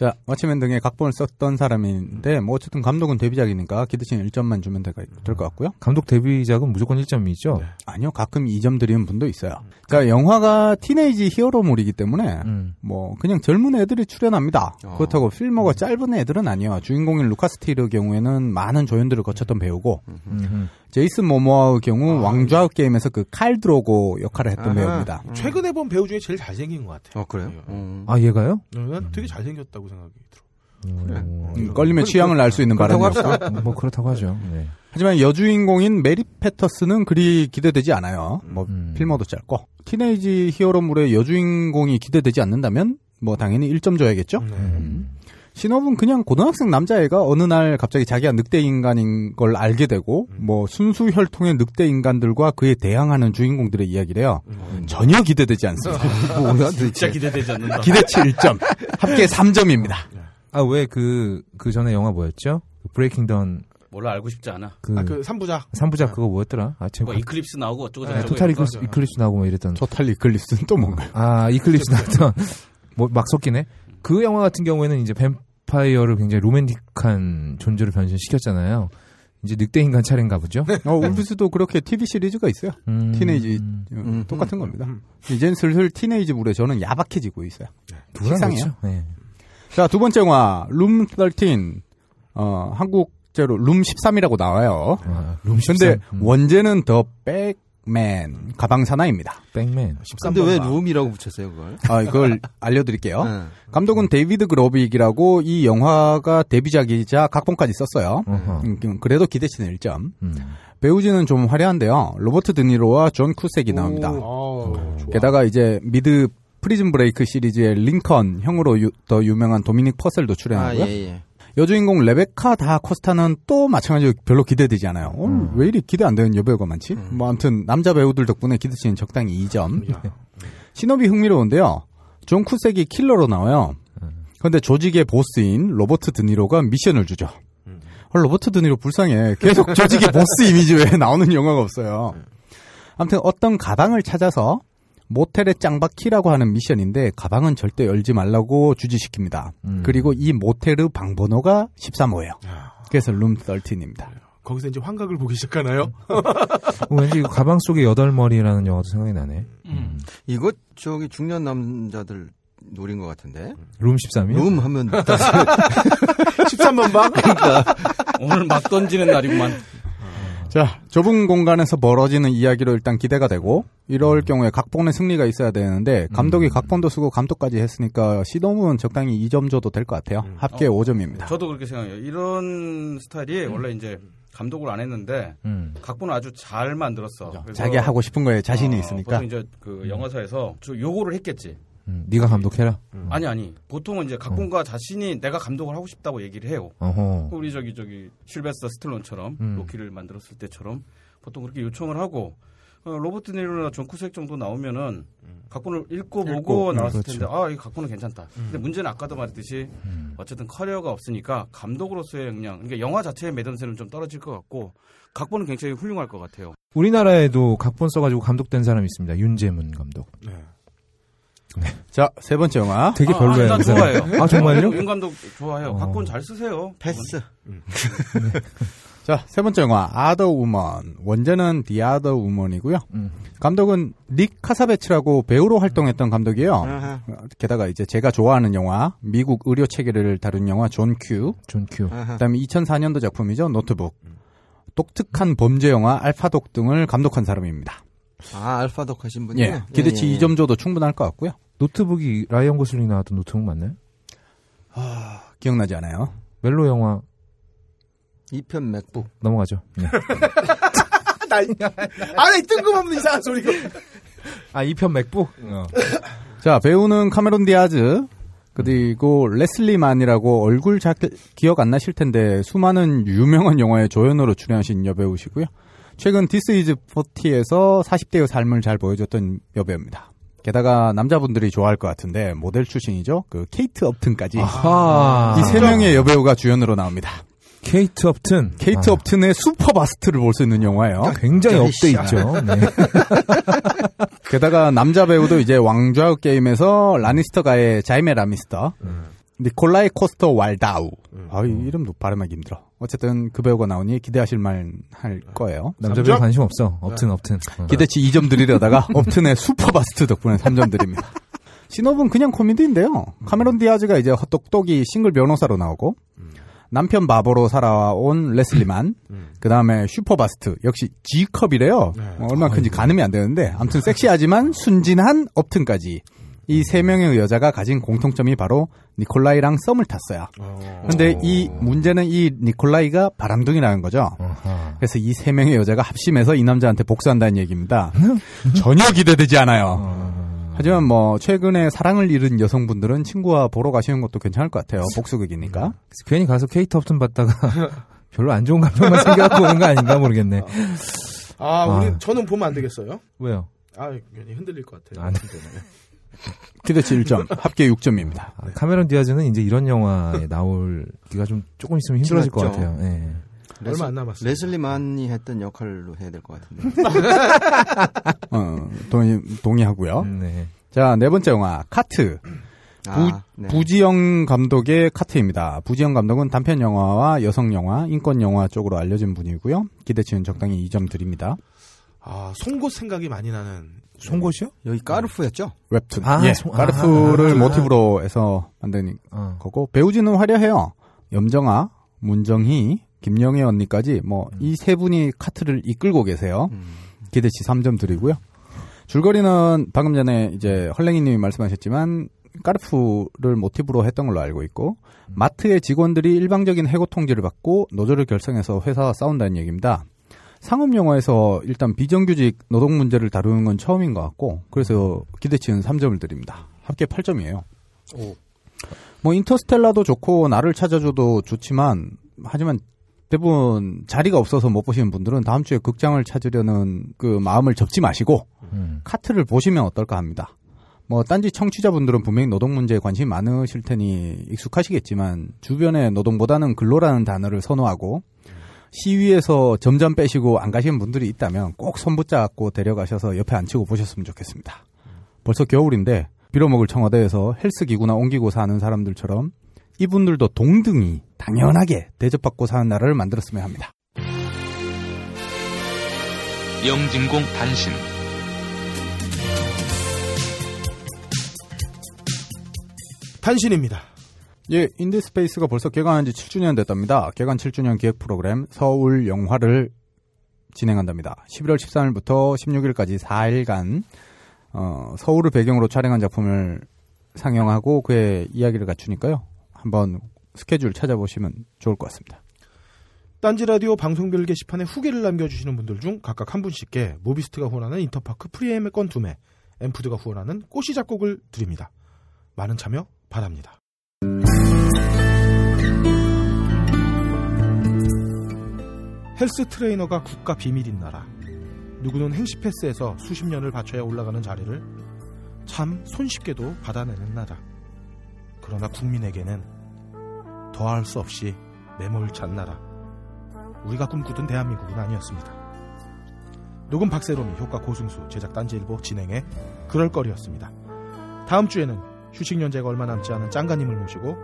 S4: 자, 워치맨 등의 각본을 썼던 사람인데, 뭐, 어쨌든 감독은 데뷔작이니까 기대치는 1점만 주면 될 것 같고요.
S3: 감독 데뷔작은 무조건 1점이죠.
S4: 아니요, 가끔 2점 드리는 분도 있어요. 자, 영화가 teenage 히어로물이기 때문에,
S3: 음.
S4: 뭐, 그냥 젊은 애들이 출연합니다.
S5: 어.
S4: 그렇다고 필모가 짧은 애들은 아니에요. 주인공인 루카스 틸의 경우에는 많은 조연들을 거쳤던 배우고,
S3: 음.
S4: 제이슨 모모아의 경우 왕좌의 게임에서 그 칼 드로고 역할을 했던
S5: 아하.
S4: 배우입니다.
S2: 최근에 본 배우 중에 제일 잘생긴 것 같아요.
S5: 어 그래요? 음.
S3: 아 얘가요?
S2: 난 되게 잘생겼다고 생각이 들어.
S3: 어,
S4: 음, 걸님의 취향을 알 수 있는 발언이었고.
S3: 뭐 그렇다고 하죠. 네.
S4: 하지만 여주인공인 메리 패터스는 그리 기대되지 않아요. 뭐
S3: 음.
S4: 필모도 짧고 teenage 히어로물의 여주인공이 기대되지 않는다면 뭐 당연히 1점 줘야겠죠. 음. 신업은 그냥 고등학생 남자애가 어느 날 갑자기 자기가 늑대 인간인 걸 알게 되고 뭐 순수 혈통의 늑대 인간들과 그에 대항하는 주인공들의 이야기래요. 전혀 기대되지 않습니다.
S3: 뭐야?
S6: 진짜 기대되지 않는다.
S4: 기대치 1점, 합계 3점입니다.
S3: 아왜그그 전에 영화 뭐였죠? 브레이킹 던
S6: 몰라 알고 싶지 않아.
S3: 그
S2: 아, 그 3부작.
S3: 3부작 그거 뭐였더라? 아, 제가
S6: 뭐 이클립스 나오고 어쩌고
S2: 네,
S6: 저쩌고.
S3: 토탈
S6: 이런 거.
S3: 이클립스, 이클립스 나오고 뭐 이랬던
S4: 토탈 이클립스는 또 뭔가요?
S3: 아 이클립스 나왔던 *laughs* 뭐 막 섞이네. 그 영화 같은 경우에는 이제 뱀파이어를 굉장히 로맨틱한 존재로 변신시켰잖아요. 이제 늑대 인간 차례인가 보죠.
S4: 어, Wolves도 그렇게 TV 시리즈가 있어요.
S3: 음,
S4: teenage 어,
S5: 음.
S4: 똑같은 겁니다. 이젠 슬슬 teenage물에 저는 야박해지고 있어요.
S3: 누구나
S4: 식상해요.
S3: 그렇죠. 네.
S4: 자, 두 번째 영화 룸 13. 어, 한국제로 룸 13이라고 나와요.
S3: 아, 룸
S4: 근데
S3: 13. 음.
S4: 원제는 The Bag Man 가방 사나입니다.
S3: Bag Man.
S5: 근데 왜 룸이라고 붙였어요 그걸?
S4: 아, 이걸 *laughs* 알려드릴게요.
S5: 네.
S4: 감독은 데이비드 그로빅이라고 이 영화가 데뷔작이자 각본까지 썼어요.
S3: 어허.
S4: 음, 그래도 기대치는 1점.
S3: 음.
S4: 배우진은 좀 화려한데요. 로버트 드니로와 존 쿠색이 나옵니다.
S2: 어, 좋아.
S4: 게다가 이제 미드 Prison Break 시리즈의 링컨 형으로 유- 더 유명한 도미닉 퍼셀도
S5: 아,
S4: 출연하고요.
S5: 예, 예.
S4: 여주인공 레베카 다 코스타는 또 마찬가지로 별로 기대되지 않아요. 어,
S3: 음.
S4: 왜 이리 기대 안 되는 여배우가 많지? 뭐 아무튼 남자 배우들 덕분에 기대치는 적당히 2점. *laughs* 시놉이 흥미로운데요. 존 쿠색이 킬러로 나와요. 그런데 조직의 보스인 로버트 드니로가 미션을 주죠. 어, 로버트 드니로 불쌍해. 계속 조직의 보스 이미지 외에 *laughs* 나오는 영화가 없어요. 아무튼 어떤 가방을 찾아서 모텔의 짱박히라고 하는 미션인데 가방은 절대 열지 말라고 주지시킵니다.
S3: 음.
S4: 그리고 이 모텔의 방 번호가 13호예요. 그래서 룸 13입니다.
S2: 거기서 이제 환각을 보기 시작하나요?
S3: 어, 왠지 이거 가방 속의 여덟 머리라는 영화도 생각이 나네. 음.
S5: 이거 저기 중년 남자들 노린 것 같은데.
S3: 룸 13이요?
S5: 룸 하면 *laughs*
S2: 13번 방?
S6: 오늘 막 던지는 날이구만.
S4: 자, 좁은 공간에서 벌어지는 이야기로 일단 기대가 되고 이럴 경우에 각본의 승리가 있어야 되는데 감독이 각본도 쓰고 감독까지 했으니까 시도문 적당히 2점 줘도 될 것 같아요. 합계
S6: 어.
S4: 5점입니다.
S6: 저도 그렇게 생각해요. 이런 스타일이 원래 이제 감독을 안 했는데
S3: 음.
S6: 각본을 아주 잘 만들었어. 그래서
S4: 자기 하고 싶은 거에 자신이
S6: 어,
S4: 있으니까.
S6: 보통 이제 그 영화사에서 저 요거를 했겠지.
S3: 음, 네가 감독해라.
S6: 아니 아니. 보통은 이제 각본가 자신이 내가 감독을 하고 싶다고 얘기를 해요.
S3: 어허.
S6: 우리 저기 저기 실베스터 스탤론처럼
S3: 음.
S6: 로키를 만들었을 때처럼 보통 그렇게 요청을 하고 어, 로버트 드니로나 존 쿠색 정도 나오면은 각본을 읽고 보고
S3: 음,
S6: 나왔을
S3: 그렇죠.
S6: 텐데 아이 각본은 괜찮다. 근데 문제는 아까도 말했듯이
S3: 음.
S6: 어쨌든 커리어가 없으니까 감독으로서의 역량, 그러니까 영화 자체의 만듦새는 좀 떨어질 것 같고 각본은 굉장히 훌륭할 것 같아요.
S3: 우리나라에도 각본 써가지고 감독된 사람이 있습니다. 윤재문 감독.
S4: 자, 세 번째 영화.
S3: 되게 별로예요.
S6: 난
S3: 그 사람.
S6: 좋아해요.
S3: 아 정말요? *laughs*
S6: 윤 감독 좋아해요.
S3: 어.
S6: 각본 잘 쓰세요.
S5: 패스. *laughs*
S4: 자, 세 번째 영화 Other Woman. 원제는 The Other Woman이고요.
S3: 음.
S4: 감독은 닉 카사베츠라고 배우로 활동했던 감독이에요.
S5: 아하.
S4: 어, 게다가 이제 제가 좋아하는 영화, 미국 의료 체계를 다룬 영화 존 큐.
S3: 존 큐.
S5: 아하.
S4: 그다음에 2004년도 작품이죠. 노트북. 독특한 범죄 영화 Alpha Dog 등을 감독한 사람입니다.
S5: 아, Alpha Dog 하신 분이요?
S4: 예, 기대치
S5: 예, 예.
S4: 2점 줘도 충분할 것 같고요.
S3: 노트북이 라이언 고슬링 나왔던 노트북 맞나요?
S4: 기억나지 않아요?
S3: 멜로 영화
S5: 2편 맥북.
S3: 넘어가죠. 네. *laughs*
S2: 나, 아니, 뜬금없는 이상한 소리가.
S3: 아 2편 맥북. 어.
S4: 자, 배우는 카메론 디아즈, 그리고 레슬리 만이라고 얼굴 잘 기억 안 나실 텐데 수많은 유명한 영화에 조연으로 출연하신 여배우시고요. 최근 This Is 40에서 40대의 삶을 잘 보여줬던 여배우입니다. 게다가 남자분들이 좋아할 것 같은데 모델 출신이죠. 그 케이트 업튼까지. 이 세 명의 여배우가 주연으로 나옵니다.
S3: 케이트 업튼.
S4: 케이트
S3: 아,
S4: 업튼의 슈퍼 바스트를 볼 수 있는 영화예요.
S3: 굉장히
S5: 야,
S3: 업돼
S5: 씨.
S3: 있죠. 네. *laughs*
S4: 게다가 남자 배우도 이제 왕좌 게임에서 라니스터가의 자이메 라니스터, 니콜라이 코스터 왈다우.
S2: 음.
S4: 아, 이 이름도 발음하기 힘들어. 어쨌든 그 배우가 나오니 기대하실 만 할 거예요.
S3: 남자 배우 관심 없어. 업튼 업튼. 어.
S4: 기대치 2점 드리려다가 *laughs* 업튼의 슈퍼바스트 덕분에 3점 드립니다. 시놉은 그냥 코미디인데요. 카메론 디아즈가 이제 헛똑똑이 싱글 변호사로 나오고 남편 바보로 살아온 레슬리만 그 다음에 슈퍼바스트 역시 G컵이래요. 어, 얼마나 큰지 가늠이 안 되는데 아무튼 섹시하지만 순진한 업튼까지 이 세 명의 여자가 가진 공통점이 바로 니콜라이랑 썸을 탔어요. 근데 이 문제는 이 니콜라이가 바람둥이라는 거죠. 그래서 이 세 명의 여자가 합심해서 이 남자한테 복수한다는 얘기입니다. *laughs* 전혀 기대되지 않아요. 하지만 뭐 최근에 사랑을 잃은 여성분들은 친구와 보러 가시는 것도 괜찮을 것 같아요. 복수극이니까.
S3: 그래서 괜히 가서 케이트 업튼 봤다가 *laughs* 별로 안 좋은 감정만 *laughs* 생겨갖고 오는 거 아닌가 모르겠네.
S2: 아, 우리
S3: 아.
S2: 저는 보면 안 되겠어요?
S3: 왜요?
S2: 아, 괜히 흔들릴 것 같아요.
S3: 안 돼.
S4: 기대치 1점, 합계 6점입니다.
S3: 아, 카메론 디아즈는 이제 이런 영화에 나올 기가 좀 조금 있으면 힘들어질 것. 같아요. 예.
S2: 얼마 안 남았어요.
S5: 레슬리만이 했던 역할로 해야 될 것 같은데. *laughs*
S4: 어, 동의, 동의하고요.
S3: 네.
S4: 자, 네 번째 영화, 카트. 부,
S5: 아, 네.
S4: 부지영 감독의 카트입니다. 부지영 감독은 단편 영화와 여성 영화, 인권 영화 쪽으로 알려진 분이고요. 기대치는 적당히 2점 드립니다.
S2: 아, 송곳 생각이 많이 나는.
S3: 송곳이요?
S5: 여기 까르푸였죠?
S4: 웹툰.
S3: 아,
S4: 예,
S3: 송-
S4: 까르푸를
S3: 아,
S4: 모티브로 해서 만든
S3: 어.
S4: 거고 배우진은 화려해요. 염정아, 문정희, 김영애 언니까지 뭐 이 세 분이 카트를 이끌고 계세요.
S5: 음.
S4: 기대치 3점 드리고요. 줄거리는 방금 전에 이제 헐랭이님이 말씀하셨지만 까르푸를 모티브로 했던 걸로 알고 있고 마트의 직원들이 일방적인 해고 통지를 받고 노조를 결성해서 회사와 싸운다는 얘기입니다. 상업 영화에서 일단 비정규직 노동 문제를 다루는 건 처음인 것 같고 그래서 기대치는 3점을 드립니다. 합계 8점이에요. 뭐 인터스텔라도 좋고 나를 찾아줘도 좋지만 하지만 대부분 자리가 없어서 못 보시는 분들은 다음 주에 극장을 찾으려는 그 마음을 접지 마시고
S3: 음.
S4: 카트를 보시면 어떨까 합니다. 뭐 딴지 청취자분들은 분명히 노동 문제에 관심이 많으실 테니 익숙하시겠지만 주변에 노동보다는 근로라는 단어를 선호하고 시위에서 점점 빼시고 안 가시는 분들이 있다면 꼭 손 붙잡고 데려가셔서 옆에 앉히고 보셨으면 좋겠습니다. 벌써 겨울인데 빌어먹을 청와대에서 헬스기구나 옮기고 사는 사람들처럼 이분들도 동등히 당연하게 대접받고 사는 나라를 만들었으면 합니다.
S11: 영진공 단신
S2: 단신입니다.
S4: 예, 인디스페이스가 벌써 개관한 지 7주년 됐답니다. 개관 7주년 기획 프로그램 서울 영화를 진행한답니다. 11월 13일부터 16일까지 4일간 어, 서울을 배경으로 촬영한 작품을 상영하고 그의 이야기를 갖추니까요. 한번 스케줄 찾아보시면 좋을 것 같습니다.
S2: 딴지 라디오 방송별 게시판에 후기를 남겨주시는 분들 중 각각 한 분씩께 모비스트가 후원하는 인터파크 프리 예매권 두 매, 엠푸드가 후원하는 꼬시 작곡을 드립니다. 많은 참여 바랍니다. 헬스 트레이너가 국가 비밀인 나라. 누구는 행시 패스에서 수십 년을 바쳐야 올라가는 자리를 참 손쉽게도 받아내는 나라. 그러나 국민에게는 더할 수 없이 매몰찬 나라. 우리가 꿈꾸던 대한민국은 아니었습니다. 녹음 박세롬이 효과 고승수 제작 딴지일보 진행해 그럴거리였습니다. 다음 주에는 휴식 연재가 얼마 남지 않은 짱가님을 모시고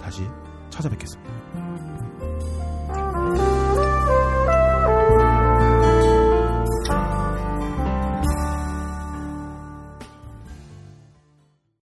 S2: 다시 찾아뵙겠습니다.